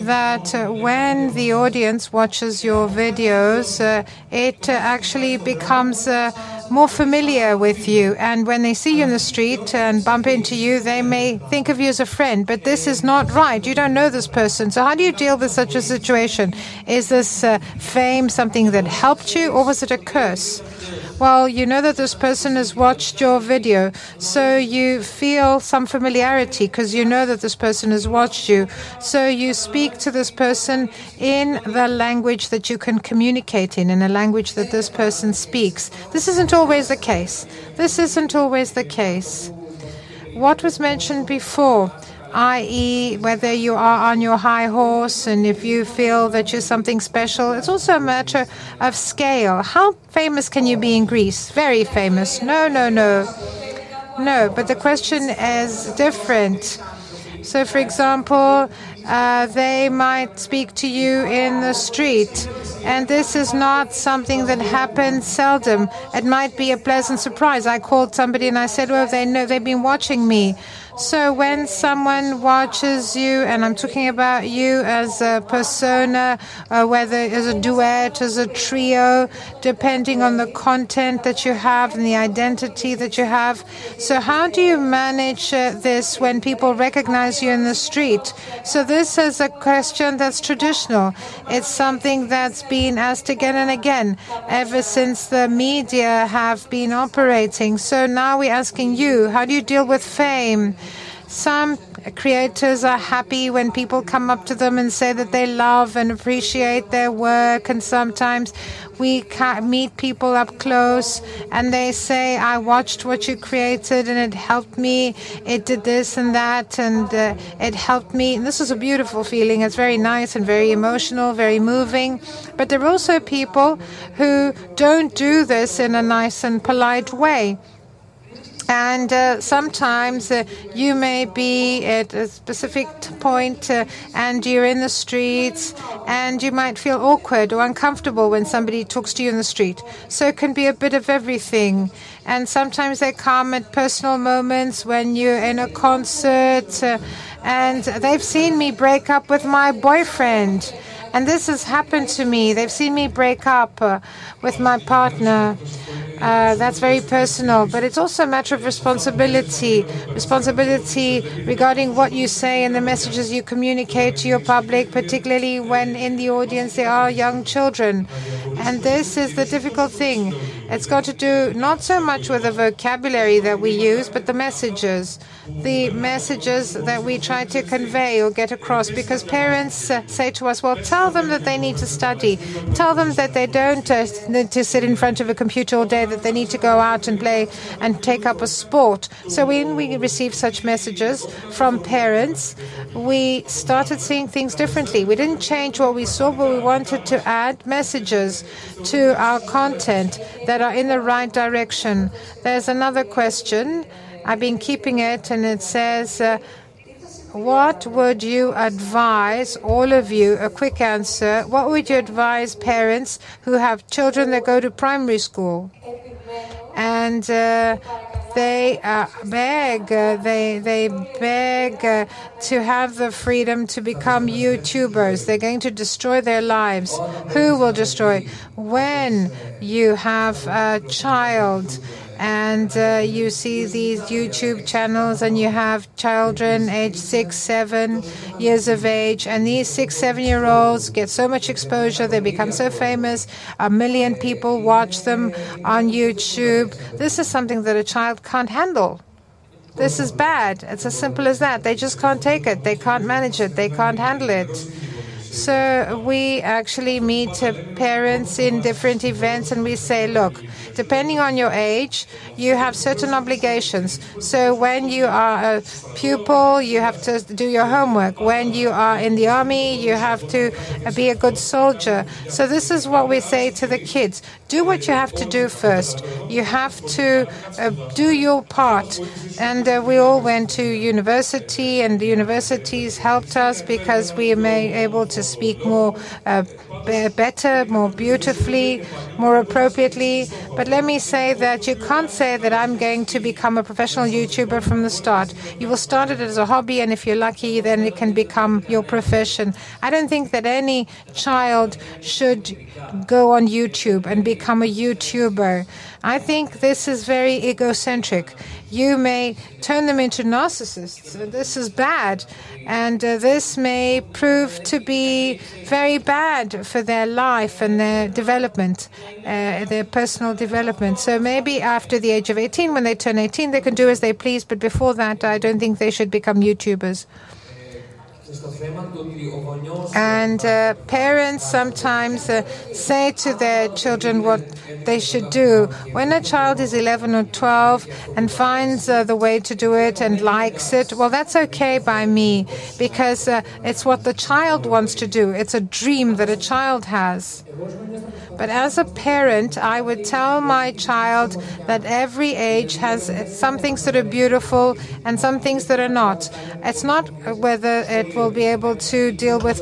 that uh, when the audience watches your videos, uh, it uh, actually becomes uh, more familiar with you. And when they see you in the street and bump into you, they may think of you as a friend. But this is not right. You don't know this person. So, how do you deal with such a situation? Is this uh, fame something that helped you, or was it a curse? Well, you know that this person has watched your video, so you feel some familiarity because you know that this person has watched you. So you speak to this person in the language that you can communicate in, in a language that this person speaks. This isn't always the case. This isn't always the case. What was mentioned before? i.e., whether you are on your high horse and if you feel that you're something special. It's also a matter of scale. How famous can you be in Greece? Very famous. No, no, no. No, but the question is different. So, for example, uh, they might speak to you in the street, and this is not something that happens seldom. It might be a pleasant surprise. I called somebody and I said, "Well, they know they've been watching me." So when someone watches you, and I'm talking about you as a persona, uh, whether as a duet, as a trio, depending on the content that you have and the identity that you have. So how do you manage uh, this when people recognize you in the street? So this is a question that's traditional. It's something that's been asked again and again ever since the media have been operating. So now we're asking you, how do you deal with fame? Some creators are happy when people come up to them and say that they love and appreciate their work. And sometimes we meet people up close and they say, I watched what you created and it helped me. It did this and that and uh, it helped me. And this is a beautiful feeling. It's very nice and very emotional, very moving. But there are also people who don't do this in a nice and polite way. And uh, sometimes uh, you may be at a specific point uh, and you're in the streets and you might feel awkward or uncomfortable when somebody talks to you in the street. So it can be a bit of everything. And sometimes they come at personal moments when you're in a concert uh, and they've seen me break up with my boyfriend. And this has happened to me. They've seen me break up uh, with my partner. Uh, that's very personal, but it's also a matter of responsibility. Responsibility regarding what you say and the messages you communicate to your public, particularly when in the audience there are young children. And this is the difficult thing. It's got to do not so much with the vocabulary that we use, but the messages. The messages that we try to convey or get across. Because parents uh, say to us, well, tell them that they need to study. Tell them that they don't uh, need to sit in front of a computer all day that they need to go out and play and take up a sport. So when we receive such messages from parents, we started seeing things differently. We didn't change what we saw, but we wanted to add messages to our content that are in the right direction. There's another question. I've been keeping it, and it says, uh, what would you advise, all of you, a quick answer, what would you advise parents who have children that go to primary school? And uh, they uh, beg, uh, they they beg uh, to have the freedom to become YouTubers. They're going to destroy their lives. Who will destroy? When you have a child and uh, you see these YouTube channels, and you have children aged six, seven years of age, and these six, seven year olds get so much exposure, they become so famous, a million people watch them on YouTube. This is something that a child can't handle. This is bad. It's as simple as that. They just can't take it. They can't manage it. They can't handle it. So we actually meet parents in different events and we say, look, depending on your age, you have certain obligations. So when you are a pupil, you have to do your homework. When you are in the army, you have to be a good soldier. So this is what we say to the kids. Do what you have to do first. You have to uh, do your part. And uh, we all went to university, and the universities helped us because we were able to speak more uh, better, more beautifully, more appropriately. But let me say that you can't say that I'm going to become a professional YouTuber from the start. You will start it as a hobby, and if you're lucky, then it can become your profession. I don't think that any child should go on YouTube and become a YouTuber. I think this is very egocentric. You may turn them into narcissists. This is bad. And uh, this may prove to be very bad for their life and their development, uh, their personal development. So maybe after the age of 18, when they turn 18, they can do as they please. But before that, I don't think they should become YouTubers. And uh, parents sometimes uh, say to their children what they should do. When a child is 11 or 12 and finds uh, the way to do it and likes it, well, that's okay by me because uh, it's what the child wants to do. It's a dream that a child has. But as a parent, I would tell my child that every age has some things that are beautiful and some things that are not. It's not whether it will be able to deal with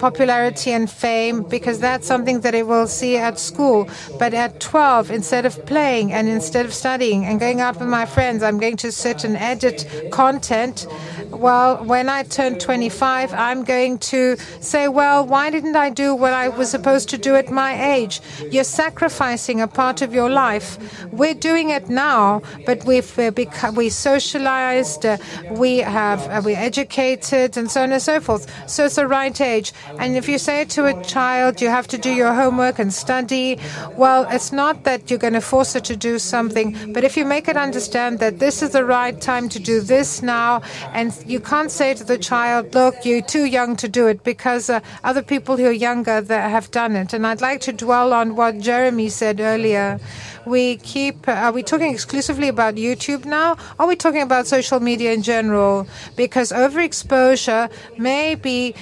popularity and fame because that's something that it will see at school. But at 12, instead of playing and instead of studying and going out with my friends, I'm going to sit and edit content. Well, when I turn 25, I'm going to say, well, why didn't I do what I was supposed to do at my age? You're sacrificing a part of your life. We're doing it now, but we've uh, become, we socialized, uh, we have, uh, we're educated, and so on and so forth. So it's the right age. And if you say to a child, you have to do your homework and study, well, it's not that you're going to force her to do something, but if you make it understand that this is the right time to do this now, and you can't say to the child, look, you're too young to do it because uh, other people who are younger that have done it. And I'd like to dwell on what Jeremy said earlier we keep are we talking exclusively about YouTube now? Are we talking about social media in general? Because overexposure may be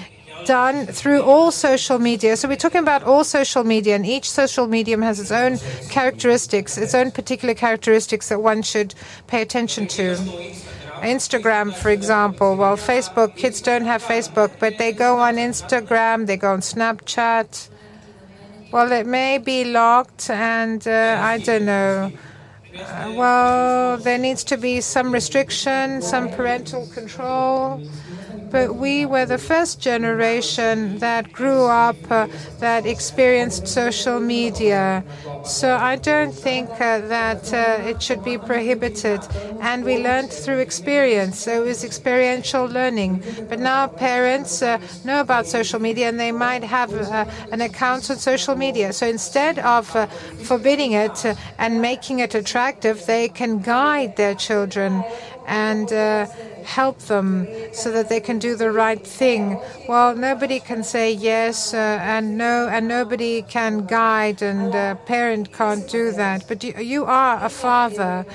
done through all social media. So we're talking about all social media, and each social medium has its own characteristics, its own particular characteristics that one should pay attention to. Instagram, for example. Well, Facebook, kids don't have Facebook, but they go on Instagram, they go on Snapchat. Well, it may be locked, and uh, I don't know. Uh, well, there needs to be some restriction, some parental control but we were the first generation that grew up uh, that experienced social media. So I don't think uh, that uh, it should be prohibited. And we learned through experience. So it was experiential learning. But now parents uh, know about social media and they might have uh, an account on social media. So instead of forbidding it and making it attractive, they can guide their children and help them so that they can do the right thing. Well, nobody can say yes uh, and no, and nobody can guide, and a parent can't do that. But you, you are a father.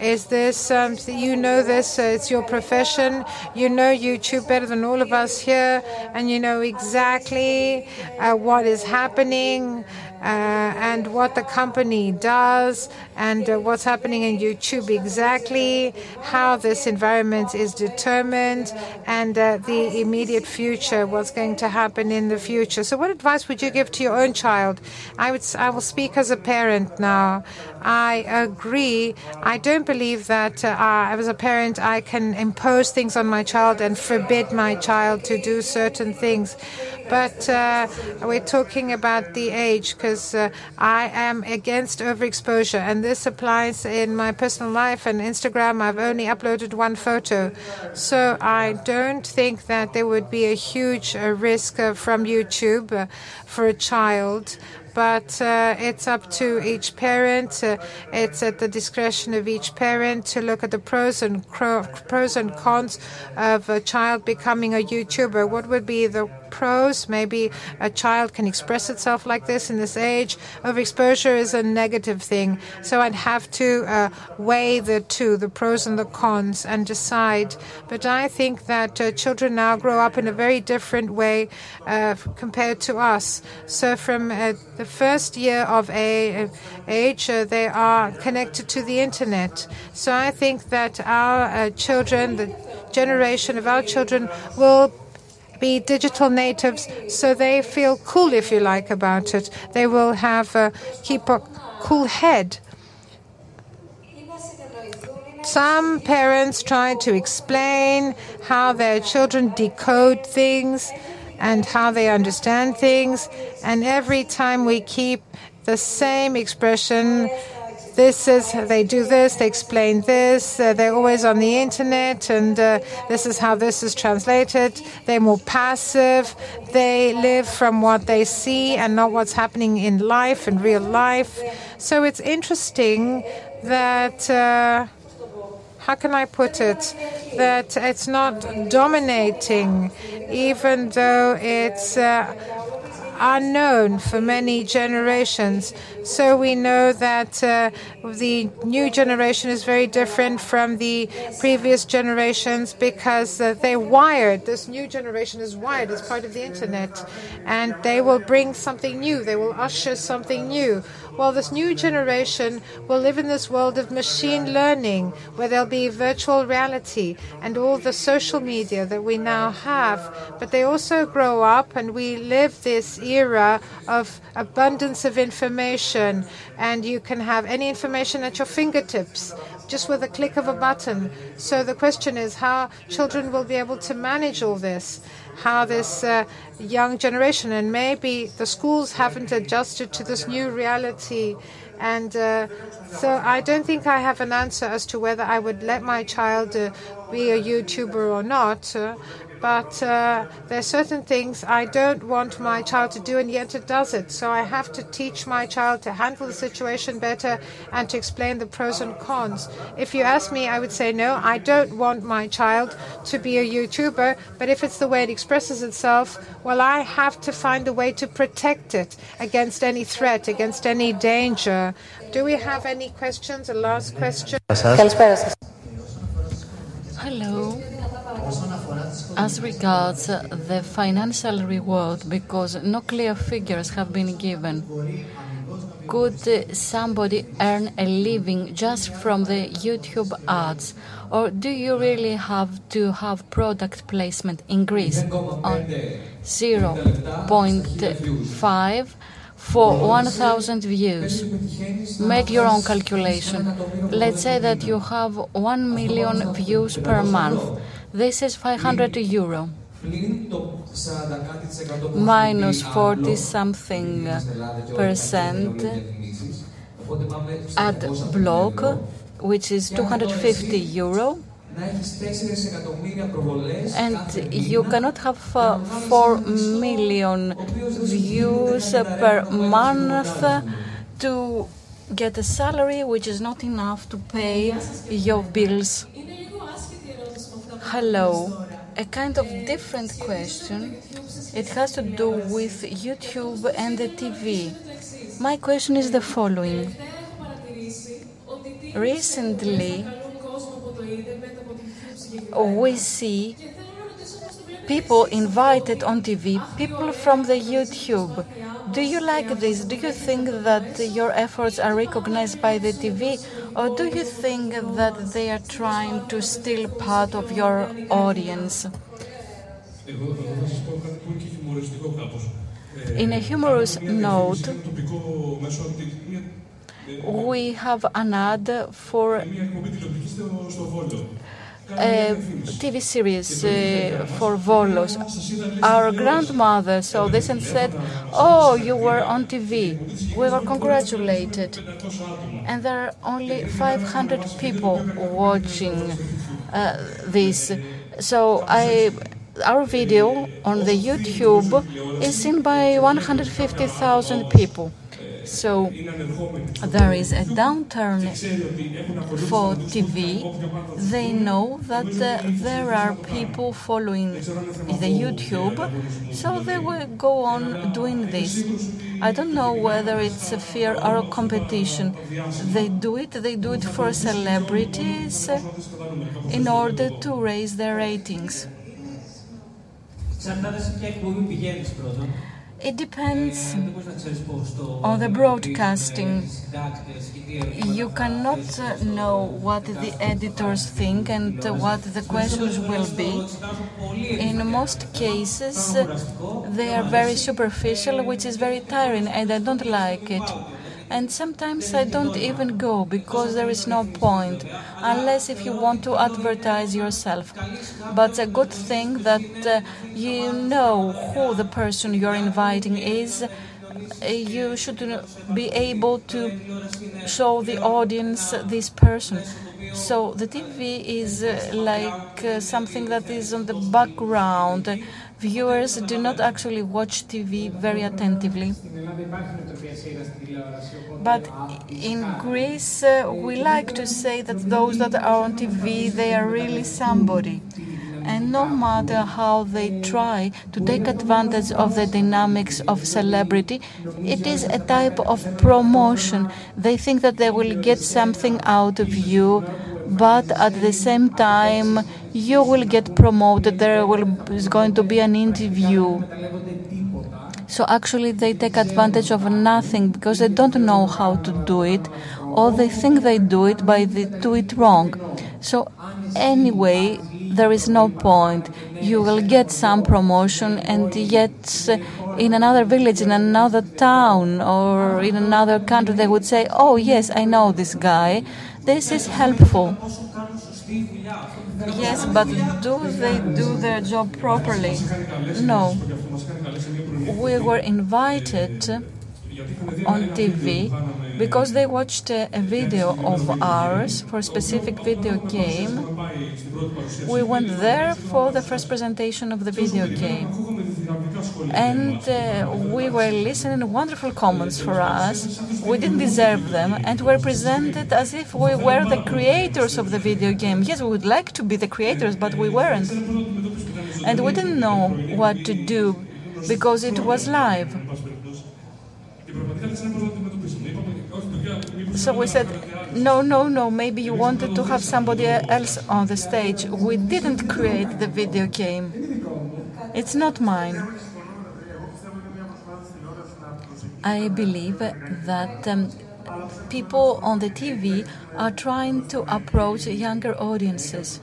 Is this um, you know this? Uh, it's your profession. You know YouTube better than all of us here, and you know exactly uh, what is happening uh, and what the company does and uh, what's happening in YouTube exactly, how this environment is determined, and uh, the immediate future, what's going to happen in the future. So, what advice would you give to your own child? I would. I will speak as a parent now. I agree. I don't believe that uh, as a parent I can impose things on my child and forbid my child to do certain things. But uh, we're talking about the age because uh, I am against overexposure, and this applies in my personal life and Instagram. I've only uploaded one photo, so I don't think that there would be a huge uh, risk uh, from YouTube uh, for a child but uh, it's up to each parent. Uh, it's at the discretion of each parent to look at the pros and pros and cons of a child becoming a YouTuber. What would be the pros? Maybe a child can express itself like this in this age. of exposure is a negative thing, so I'd have to uh, weigh the two, the pros and the cons, and decide. But I think that uh, children now grow up in a very different way uh, compared to us. So from uh, the first year of a, age, uh, they are connected to the internet. So I think that our uh, children, the generation of our children, will be digital natives, so they feel cool, if you like, about it. They will have uh, keep a cool head. Some parents try to explain how their children decode things and how they understand things. And every time we keep the same expression, this is they do this they explain this uh, they're always on the internet and uh, this is how this is translated. They're more passive. They live from what they see and not what's happening in life in real life. So it's interesting that uh, how can I put it? That it's not dominating, even though it's uh, unknown for many generations. So we know that uh, the new generation is very different from the previous generations because uh, they're wired. This new generation is wired as part of the internet, and they will bring something new. They will usher something new. Well, this new generation will live in this world of machine learning, where there'll be virtual reality and all the social media that we now have. But they also grow up, and we live this era of abundance of information, and you can have any information at your fingertips just with a click of a button. So the question is how children will be able to manage all this how this uh, young generation and maybe the schools haven't adjusted to this new reality. And uh, so I don't think I have an answer as to whether I would let my child uh, be a YouTuber or not. But uh, there are certain things I don't want my child to do, and yet it does it. So I have to teach my child to handle the situation better and to explain the pros and cons. If you ask me, I would say no, I don't want my child to be a YouTuber, but if it's the way it expresses itself, well, I have to find a way to protect it against any threat, against any danger. Do we have any questions? A last question? Hello. As regards uh, the financial reward, because no clear figures have been given, could somebody earn a living just from the YouTube ads? Or do you really have to have product placement in Greece on 0.5 for 1,000 views. Make your own calculation. Let's say that you have 1 million views per month. This is 500 euro. Minus 40 something percent ad block, which is 250 euro. And you cannot have uh, 4 million views per month to get a salary which is not enough to pay your bills. Hello. A kind of different question. It has to do with YouTube and the TV. My question is the following. Recently, we see people invited on TV, people from the YouTube. Do you like this? Do you think that your efforts are recognized by the TV? Or do you think that they are trying to steal part of your audience? In a humorous note, we have an ad for a TV series uh, for Volos. Our grandmother saw this and said, Oh, you were on TV. We were congratulated. And there are only 500 people watching uh, this. So I our video on the YouTube is seen by 150,000 people. So there is a downturn for TV. They know that uh, there are people following the YouTube, so they will go on doing this. I don't know whether it's a fear or a competition. They do it, they do it for celebrities in order to raise their ratings. It depends on the broadcasting. You cannot uh, know what the editors think and what the questions will be. In most cases, they are very superficial, which is very tiring, and I don't like it. And sometimes I don't even go because there is no point, unless if you want to advertise yourself. But a good thing that uh, you know who the person you're inviting is. You should be able to show the audience this person. So the TV is uh, like uh, something that is on the background. Viewers do not actually watch TV very attentively. But in Greece, uh, we like to say that those that are on TV, they are really somebody. And no matter how they try to take advantage of the dynamics of celebrity, it is a type of promotion. They think that they will get something out of you, but at the same time, you will get promoted. There will, is going to be an interview. So actually, they take advantage of nothing because they don't know how to do it, or they think they do it, but they do it wrong. So anyway, there is no point. You will get some promotion, and yet in another village, in another town, or in another country, they would say, "Oh yes, I know this guy." This is helpful. Yes, but do they do their job properly? No. We were invited on TV because they watched a, video of ours for a specific video game. We went there for the first presentation of the video game. And uh, we were listening wonderful comments for us. We didn't deserve them, and were presented as if we were the creators of the video game. Yes, we would like to be the creators, but we weren't. And we didn't know what to do because it was live. So we said, no, no, no, maybe you wanted to have somebody else on the stage. We didn't create the video game. It's not mine. I believe that um, people on the TV are trying to approach younger audiences.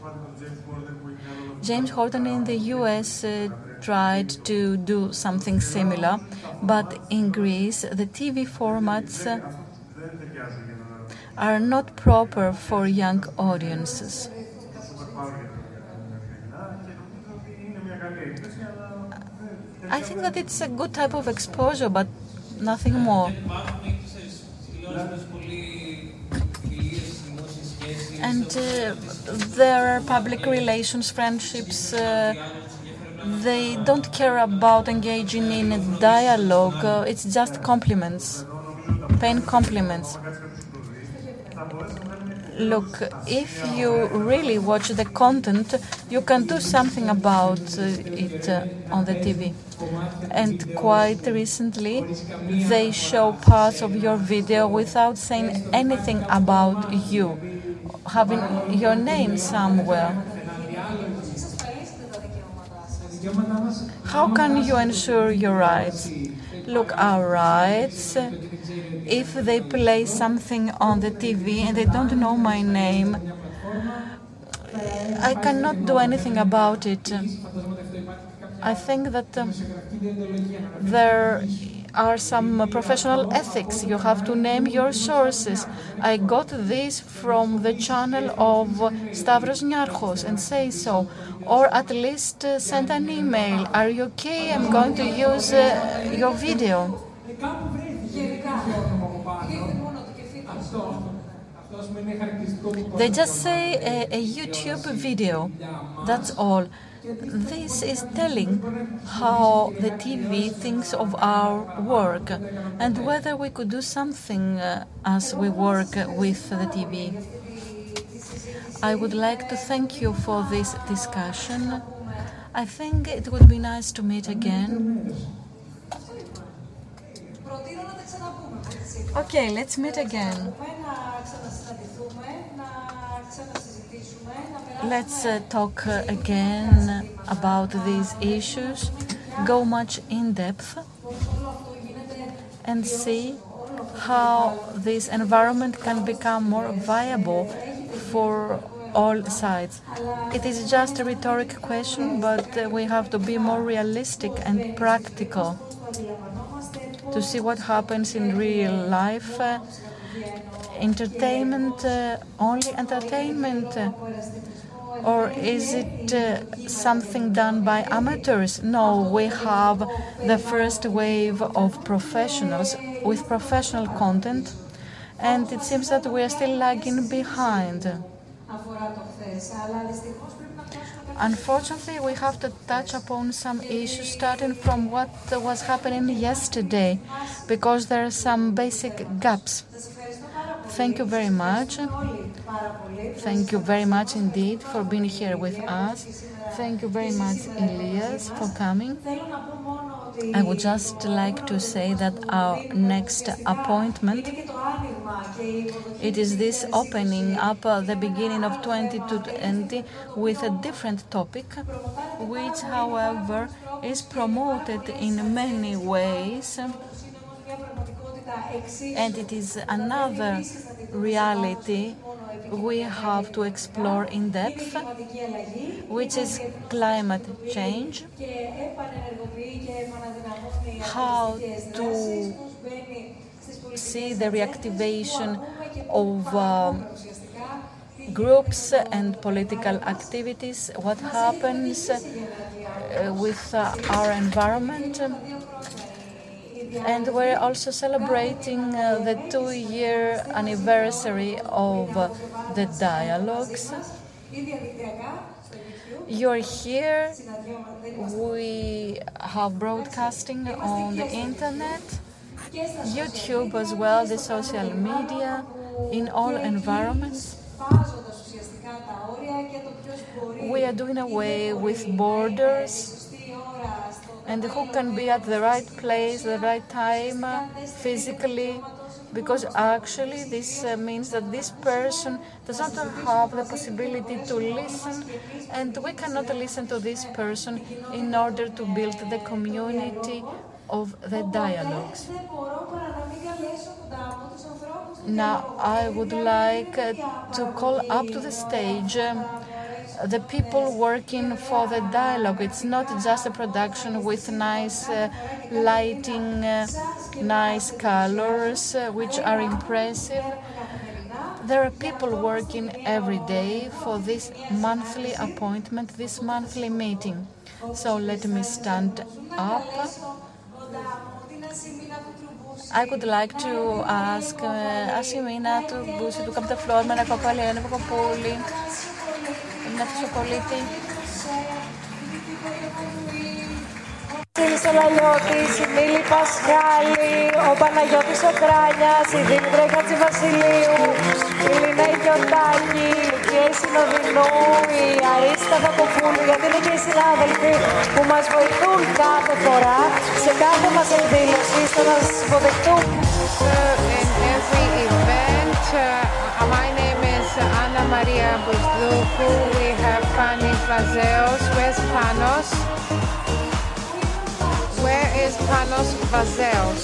James Corden in the US uh, tried to do something similar, but in Greece the TV formats are not proper for young audiences. I think that it's a good type of exposure, but nothing more. And uh, there are public relations, friendships. Uh, they don't care about engaging in a dialogue. Uh, it's just compliments, paying compliments. Look, if you really watch the content, you can do something about uh, it uh, on the TV. And quite recently, they show parts of your video without saying anything about you, having your name somewhere. How can you ensure your rights? Look, our rights if they play something on the TV and they don't know my name, I cannot do anything about it. I think that um, there are some professional ethics. You have to name your sources. I got this from the channel of Stavros Niarchos and say so. Or at least uh, send an email. Are you okay? I'm going to use uh, your video. They just say a, a YouTube video. That's all. This is telling how the TV thinks of our work and whether we could do something uh, as we work with the TV. I would like to thank you for this discussion. I think it would be nice to meet again. Okay, let's meet again. Let's uh, talk uh, again about these issues, go much in depth, and see how this environment can become more viable for all sides. It is just a rhetoric question, but uh, we have to be more realistic and practical. to see what happens in real life. Uh, entertainment, uh, only entertainment, uh, or is it uh, something done by amateurs? No, we have the first wave of professionals with professional content, and it seems that we are still lagging behind. Unfortunately, we have to touch upon some issues starting from what was happening yesterday because there are some basic gaps. Thank you very much. Thank you very much indeed for being here with us. Thank you very much, Elias, for coming. I would just like to say that our next appointment it is this opening up uh, the beginning of 2020 with a different topic, which, however, is promoted in many ways. And it is another reality we have to explore in depth, which is climate change, how to see the reactivation of um, groups and political activities, what happens uh, with uh, our environment. And we're also celebrating uh, the two year anniversary of uh, the dialogues. You're here. We have broadcasting on the internet. YouTube as well, the social media, in all environments. We are doing away with borders and who can be at the right place, the right time, physically, because actually this uh, means that this person does not have the possibility to listen, and we cannot listen to this person in order to build the community of the dialogues. Now, I would like uh, to call up to the stage um, the people working for the dialogue. It's not just a production with nice uh, lighting, uh, nice colors, uh, which are impressive. There are people working every day for this monthly appointment, this monthly meeting. So let me stand up. I would like to ask uh, Asimina to come to the floor, Nefsopoliti. Σολαλιώτης, η Μίλη Πασχάλη, ο Παναγιώτης Οκράνιας, η Δήμητρα Χατζηβασιλείου, η Λίνα Ιδιωτάκη, η η Συνοδεινού, η Αρίστα Δακοπούλου, γιατί είναι και οι συνάδελφοι που μας βοηθούν κάθε φορά σε κάθε μας εκδήλωση, στο να σας υποδεχτούν. Uh, my name is Anna Maria Bousdoukou. We have Fanny Vazeos. Where's Panos? Where is Panos Vazeos?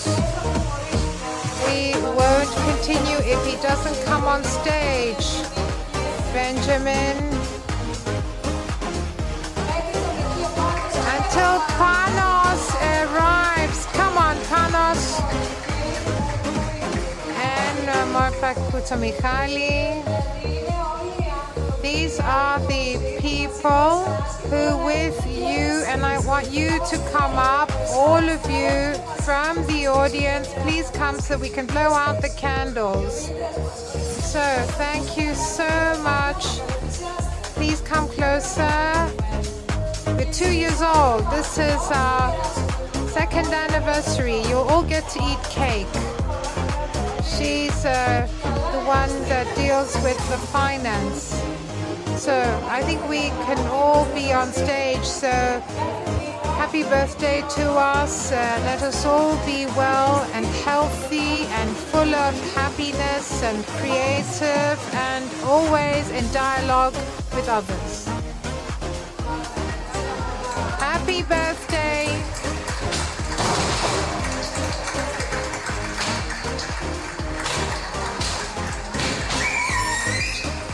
We won't continue if he doesn't come on stage. Benjamin. Until Panos And uh, These are the people who with you, and I want you to come up, all of you from the audience, please come so we can blow out the candles. So thank you so much. Please come closer. We're two years old. This is our second anniversary. You'll all get to eat cake she's uh, the one that deals with the finance. So I think we can all be on stage. So happy birthday to us. Uh, let us all be well and healthy and full of happiness and creative and always in dialogue with others. Happy birthday.